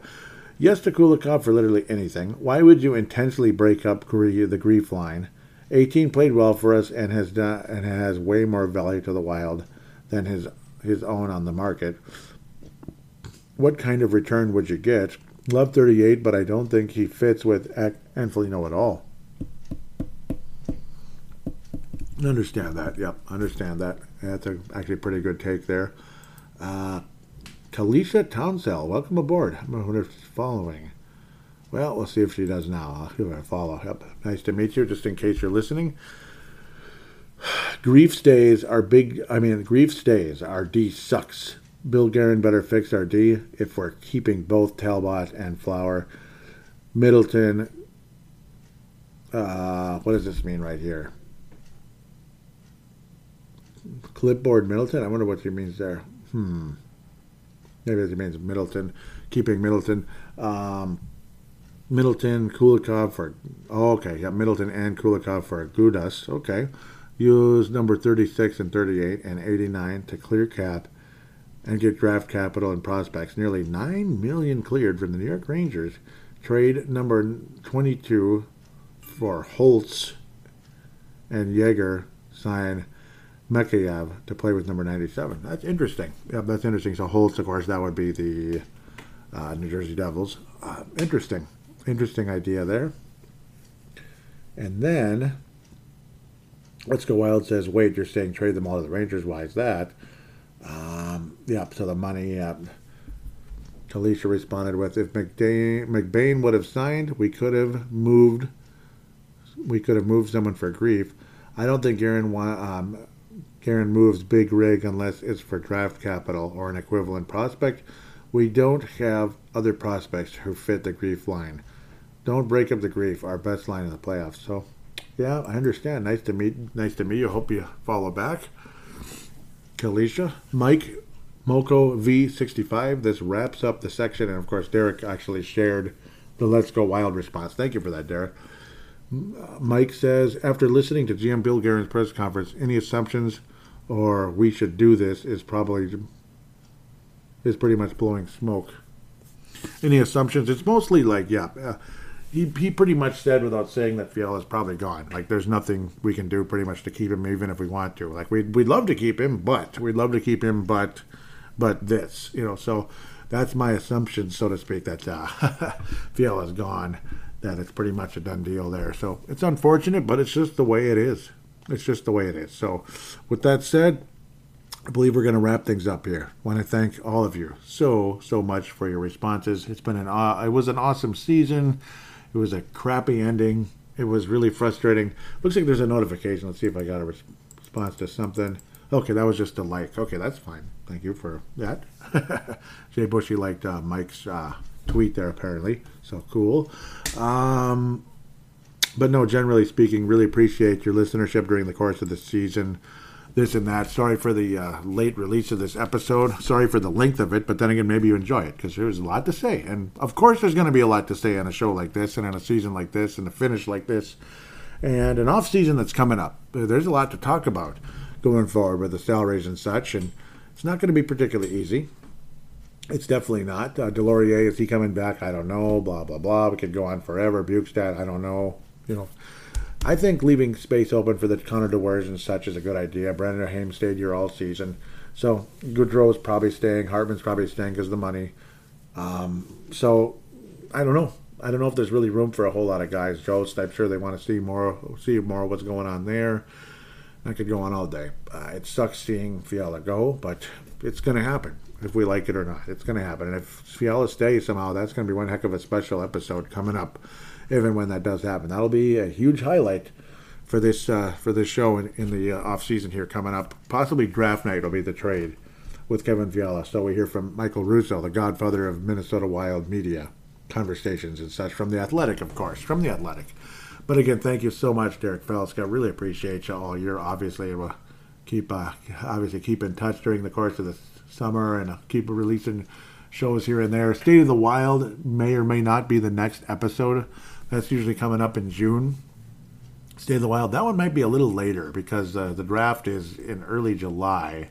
Yes to Kulikov for literally anything. Why would you intentionally break up the grief line? 18 played well for us and has done and has way more value to the Wild than his his own on the market. What kind of return would you get? Love 38, but I don't think he fits with Angelino at all. Understand that. Yep, understand that. That's a, actually a pretty good take there. Uh, Kalisha Townsell, welcome aboard. I wonder if she's following. Well, we'll see if she does now. I'll give her a follow. Yep. Nice to meet you, just in case you're listening. Grief stays are big, I mean, grief stays. Our D sucks. Bill Guerin better fix our D if we're keeping both Talbot and Flower. Middleton, uh, what does this mean right here? Clipboard Middleton? I wonder what he means there. Hmm. Maybe it means Middleton, keeping Middleton. Um, Middleton, Kulikov for. Oh, okay, yeah, Middleton and Kulikov for Gudas. Okay. Use number 36 and 38 and 89 to clear cap and get draft capital and prospects. Nearly 9 million cleared from the New York Rangers. Trade number 22 for Holtz and Jaeger sign Mikheyev to play with number 97. That's interesting. Yeah, that's interesting. So Holtz, of course, that would be the uh, New Jersey Devils. Uh, interesting. Interesting idea there. And then, Let's Go Wild says, wait, you're saying trade them all to the Rangers. Why is that? Um, yeah, so the money. Uh, Talisha responded with, if McBain would have signed, we could have moved. We could have moved someone for grief. I don't think Aaron um, Karen moves big rig unless it's for draft capital or an equivalent prospect. We don't have other prospects who fit the grief line. Don't break up the grief, our best line in the playoffs. So, yeah, I understand. Nice to meet. Nice to meet you. Hope you follow back. Kalisha, Mike, Moko V65. This wraps up the section, and of course, Derek actually shared the Let's Go Wild response. Thank you for that, Derek. Mike says, after listening to GM Bill Guerin's press conference, any assumptions or we should do this is probably is pretty much blowing smoke. Any assumptions? It's mostly like, yeah, uh, he, he pretty much said without saying that Fiala is probably gone. Like, there's nothing we can do pretty much to keep him, even if we want to. Like, we'd, we'd love to keep him, but we'd love to keep him, but but this, you know. So that's my assumption, so to speak, that uh, Fiala's gone. That it's pretty much a done deal there. So it's unfortunate, but it's just the way it is. It's just the way it is. So, with that said, I believe we're going to wrap things up here. I want to thank all of you so so much for your responses. It's been an uh, it was an awesome season. It was a crappy ending. It was really frustrating. Looks like there's a notification. Let's see if I got a res- response to something. Okay, that was just a like. Okay, that's fine. Thank you for that. Jay Bushy liked uh, Mike's uh, tweet there apparently. So cool. Um, but no, generally speaking, really appreciate your listenership during the course of the season. This and that. Sorry for the uh, late release of this episode. Sorry for the length of it, but then again, maybe you enjoy it because there's a lot to say. And of course, there's going to be a lot to say on a show like this and on a season like this and a finish like this and an off season that's coming up. There's a lot to talk about going forward with the salaries and such, and it's not going to be particularly easy. It's definitely not. Uh, Deslauriers, is he coming back? I don't know. Blah, blah, blah. We could go on forever. Bjugstad, I don't know you know, I think leaving space open for the Connor Dewars and such is a good idea. Brandon Haim stayed here all season. So Goodrow's probably staying. Hartman's probably staying because of the money. Um, so I don't know. I don't know if there's really room for a whole lot of guys. Jost, I'm sure they want to see more, see more of what's going on there. I could go on all day. Uh, it sucks seeing Fiala go, but it's going to happen if we like it or not. It's going to happen. And if Fiala stays somehow, that's going to be one heck of a special episode coming up, even when that does happen. That'll be a huge highlight for this uh, for this show in, in the uh, off season here coming up. Possibly draft night will be the trade with Kevin Fiala. So we hear from Michael Russo, the godfather of Minnesota Wild media conversations and such from the Athletic, of course, from the Athletic. But again, thank you so much, Derek Felska. Really appreciate you all. You're obviously to keep uh, obviously keep in touch during the course of the summer and keep releasing shows here and there. State of the Wild may or may not be the next episode. That's usually coming up in June. State of the Wild. That one might be a little later because uh, the draft is in early July.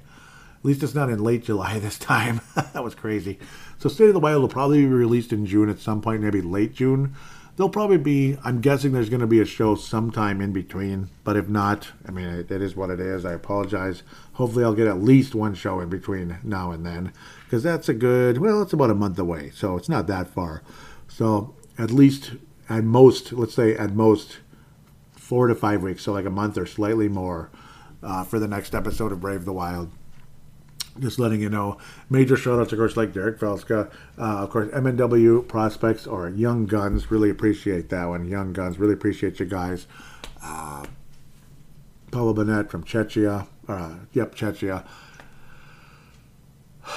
At least it's not in late July this time. that was crazy. So State of the Wild will probably be released in June at some point, maybe late June there'll probably be i'm guessing there's going to be a show sometime in between but if not i mean it, it is what it is. I apologize. Hopefully i'll get at least one show in between now and then because that's a good well it's about a month away so it's not that far. So at least at most let's say at most four to five weeks so like a month or slightly more uh, for the next episode of brave the wild just letting you know. Major shout outs, of course, like Derek Felska, uh, of course, MNW prospects or Young Guns. Really appreciate that one. Young Guns, really appreciate you guys. Uh, Paolo Bennett from Czechia. Uh, yep, Czechia.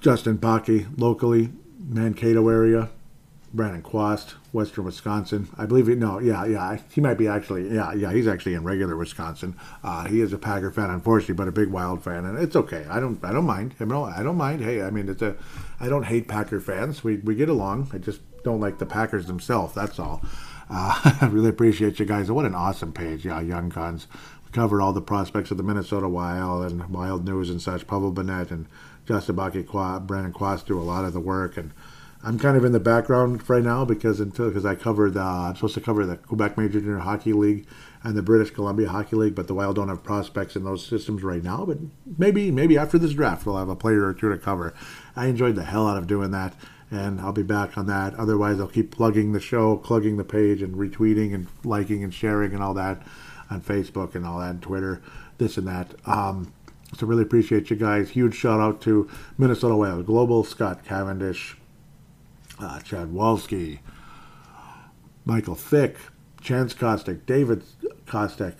Justin Baki, locally, Mankato area. Brandon Quast, Western Wisconsin. I believe it. No, yeah, yeah. He might be actually. Yeah, yeah. He's actually in regular Wisconsin. Uh, he is a Packer fan, unfortunately, but a big Wild fan, and it's okay. I don't. I don't mind. I, I don't mind. Hey, I mean, it's a. I don't hate Packer fans. We we get along. I just don't like the Packers themselves. That's all. Uh, I really appreciate you guys. What an awesome page. Yeah, Young Guns. We covered all the prospects of the Minnesota Wild and Wild News and such. Pavel Bennett and Justin Baki, Brandon Quast do a lot of the work and I'm kind of in the background right now because until because I covered uh, I'm supposed to cover the Quebec Major Junior Hockey League and the British Columbia Hockey League, but the Wild don't have prospects in those systems right now. But maybe maybe after this draft we'll have a player or two to cover. I enjoyed the hell out of doing that, and I'll be back on that. Otherwise, I'll keep plugging the show, plugging the page, and retweeting and liking and sharing and all that on Facebook and all that, and Twitter, this and that. Um, so really appreciate you guys. Huge shout out to Minnesota Wild Global, Scott Cavendish, uh, Chad Walski, Michael Fick, Chance Kostek, David Kostek,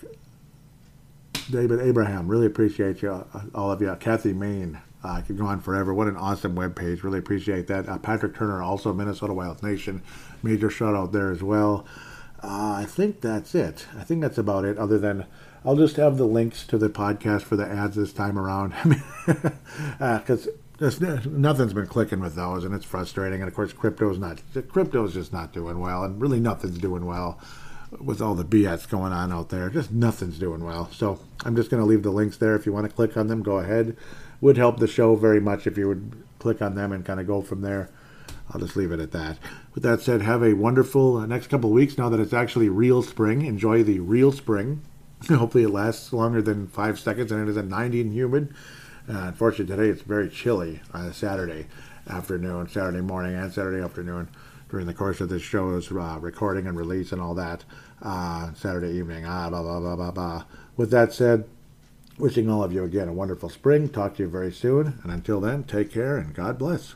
David Abraham. Really appreciate you, uh, all of you. Kathy Main. Uh, I could go on forever. What an awesome web page. Really appreciate that. Uh, Patrick Turner, also Minnesota Wild Nation. Major shout out there as well. Uh, I think that's it. I think that's about it, other than I'll just have the links to the podcast for the ads this time around. Because just nothing's been clicking with those, and it's frustrating. And of course, crypto's not crypto's just not doing well, and really nothing's doing well with all the BS going on out there. Just nothing's doing well. So I'm just going to leave the links there. If you want to click on them, go ahead. Would help the show very much if you would click on them and kind of go from there. I'll just leave it at that. With that said, have a wonderful uh, next couple weeks now that it's actually real spring. Enjoy the real spring. Hopefully, it lasts longer than five seconds and it is at 90 and humid. Uh, unfortunately, today it's very chilly on a Saturday afternoon, Saturday morning, and Saturday afternoon during the course of this show's uh, recording and release and all that. Uh, Saturday evening, ah, blah, blah, blah, blah, blah. With that said, wishing all of you again a wonderful spring. Talk to you very soon. And until then, take care and God bless.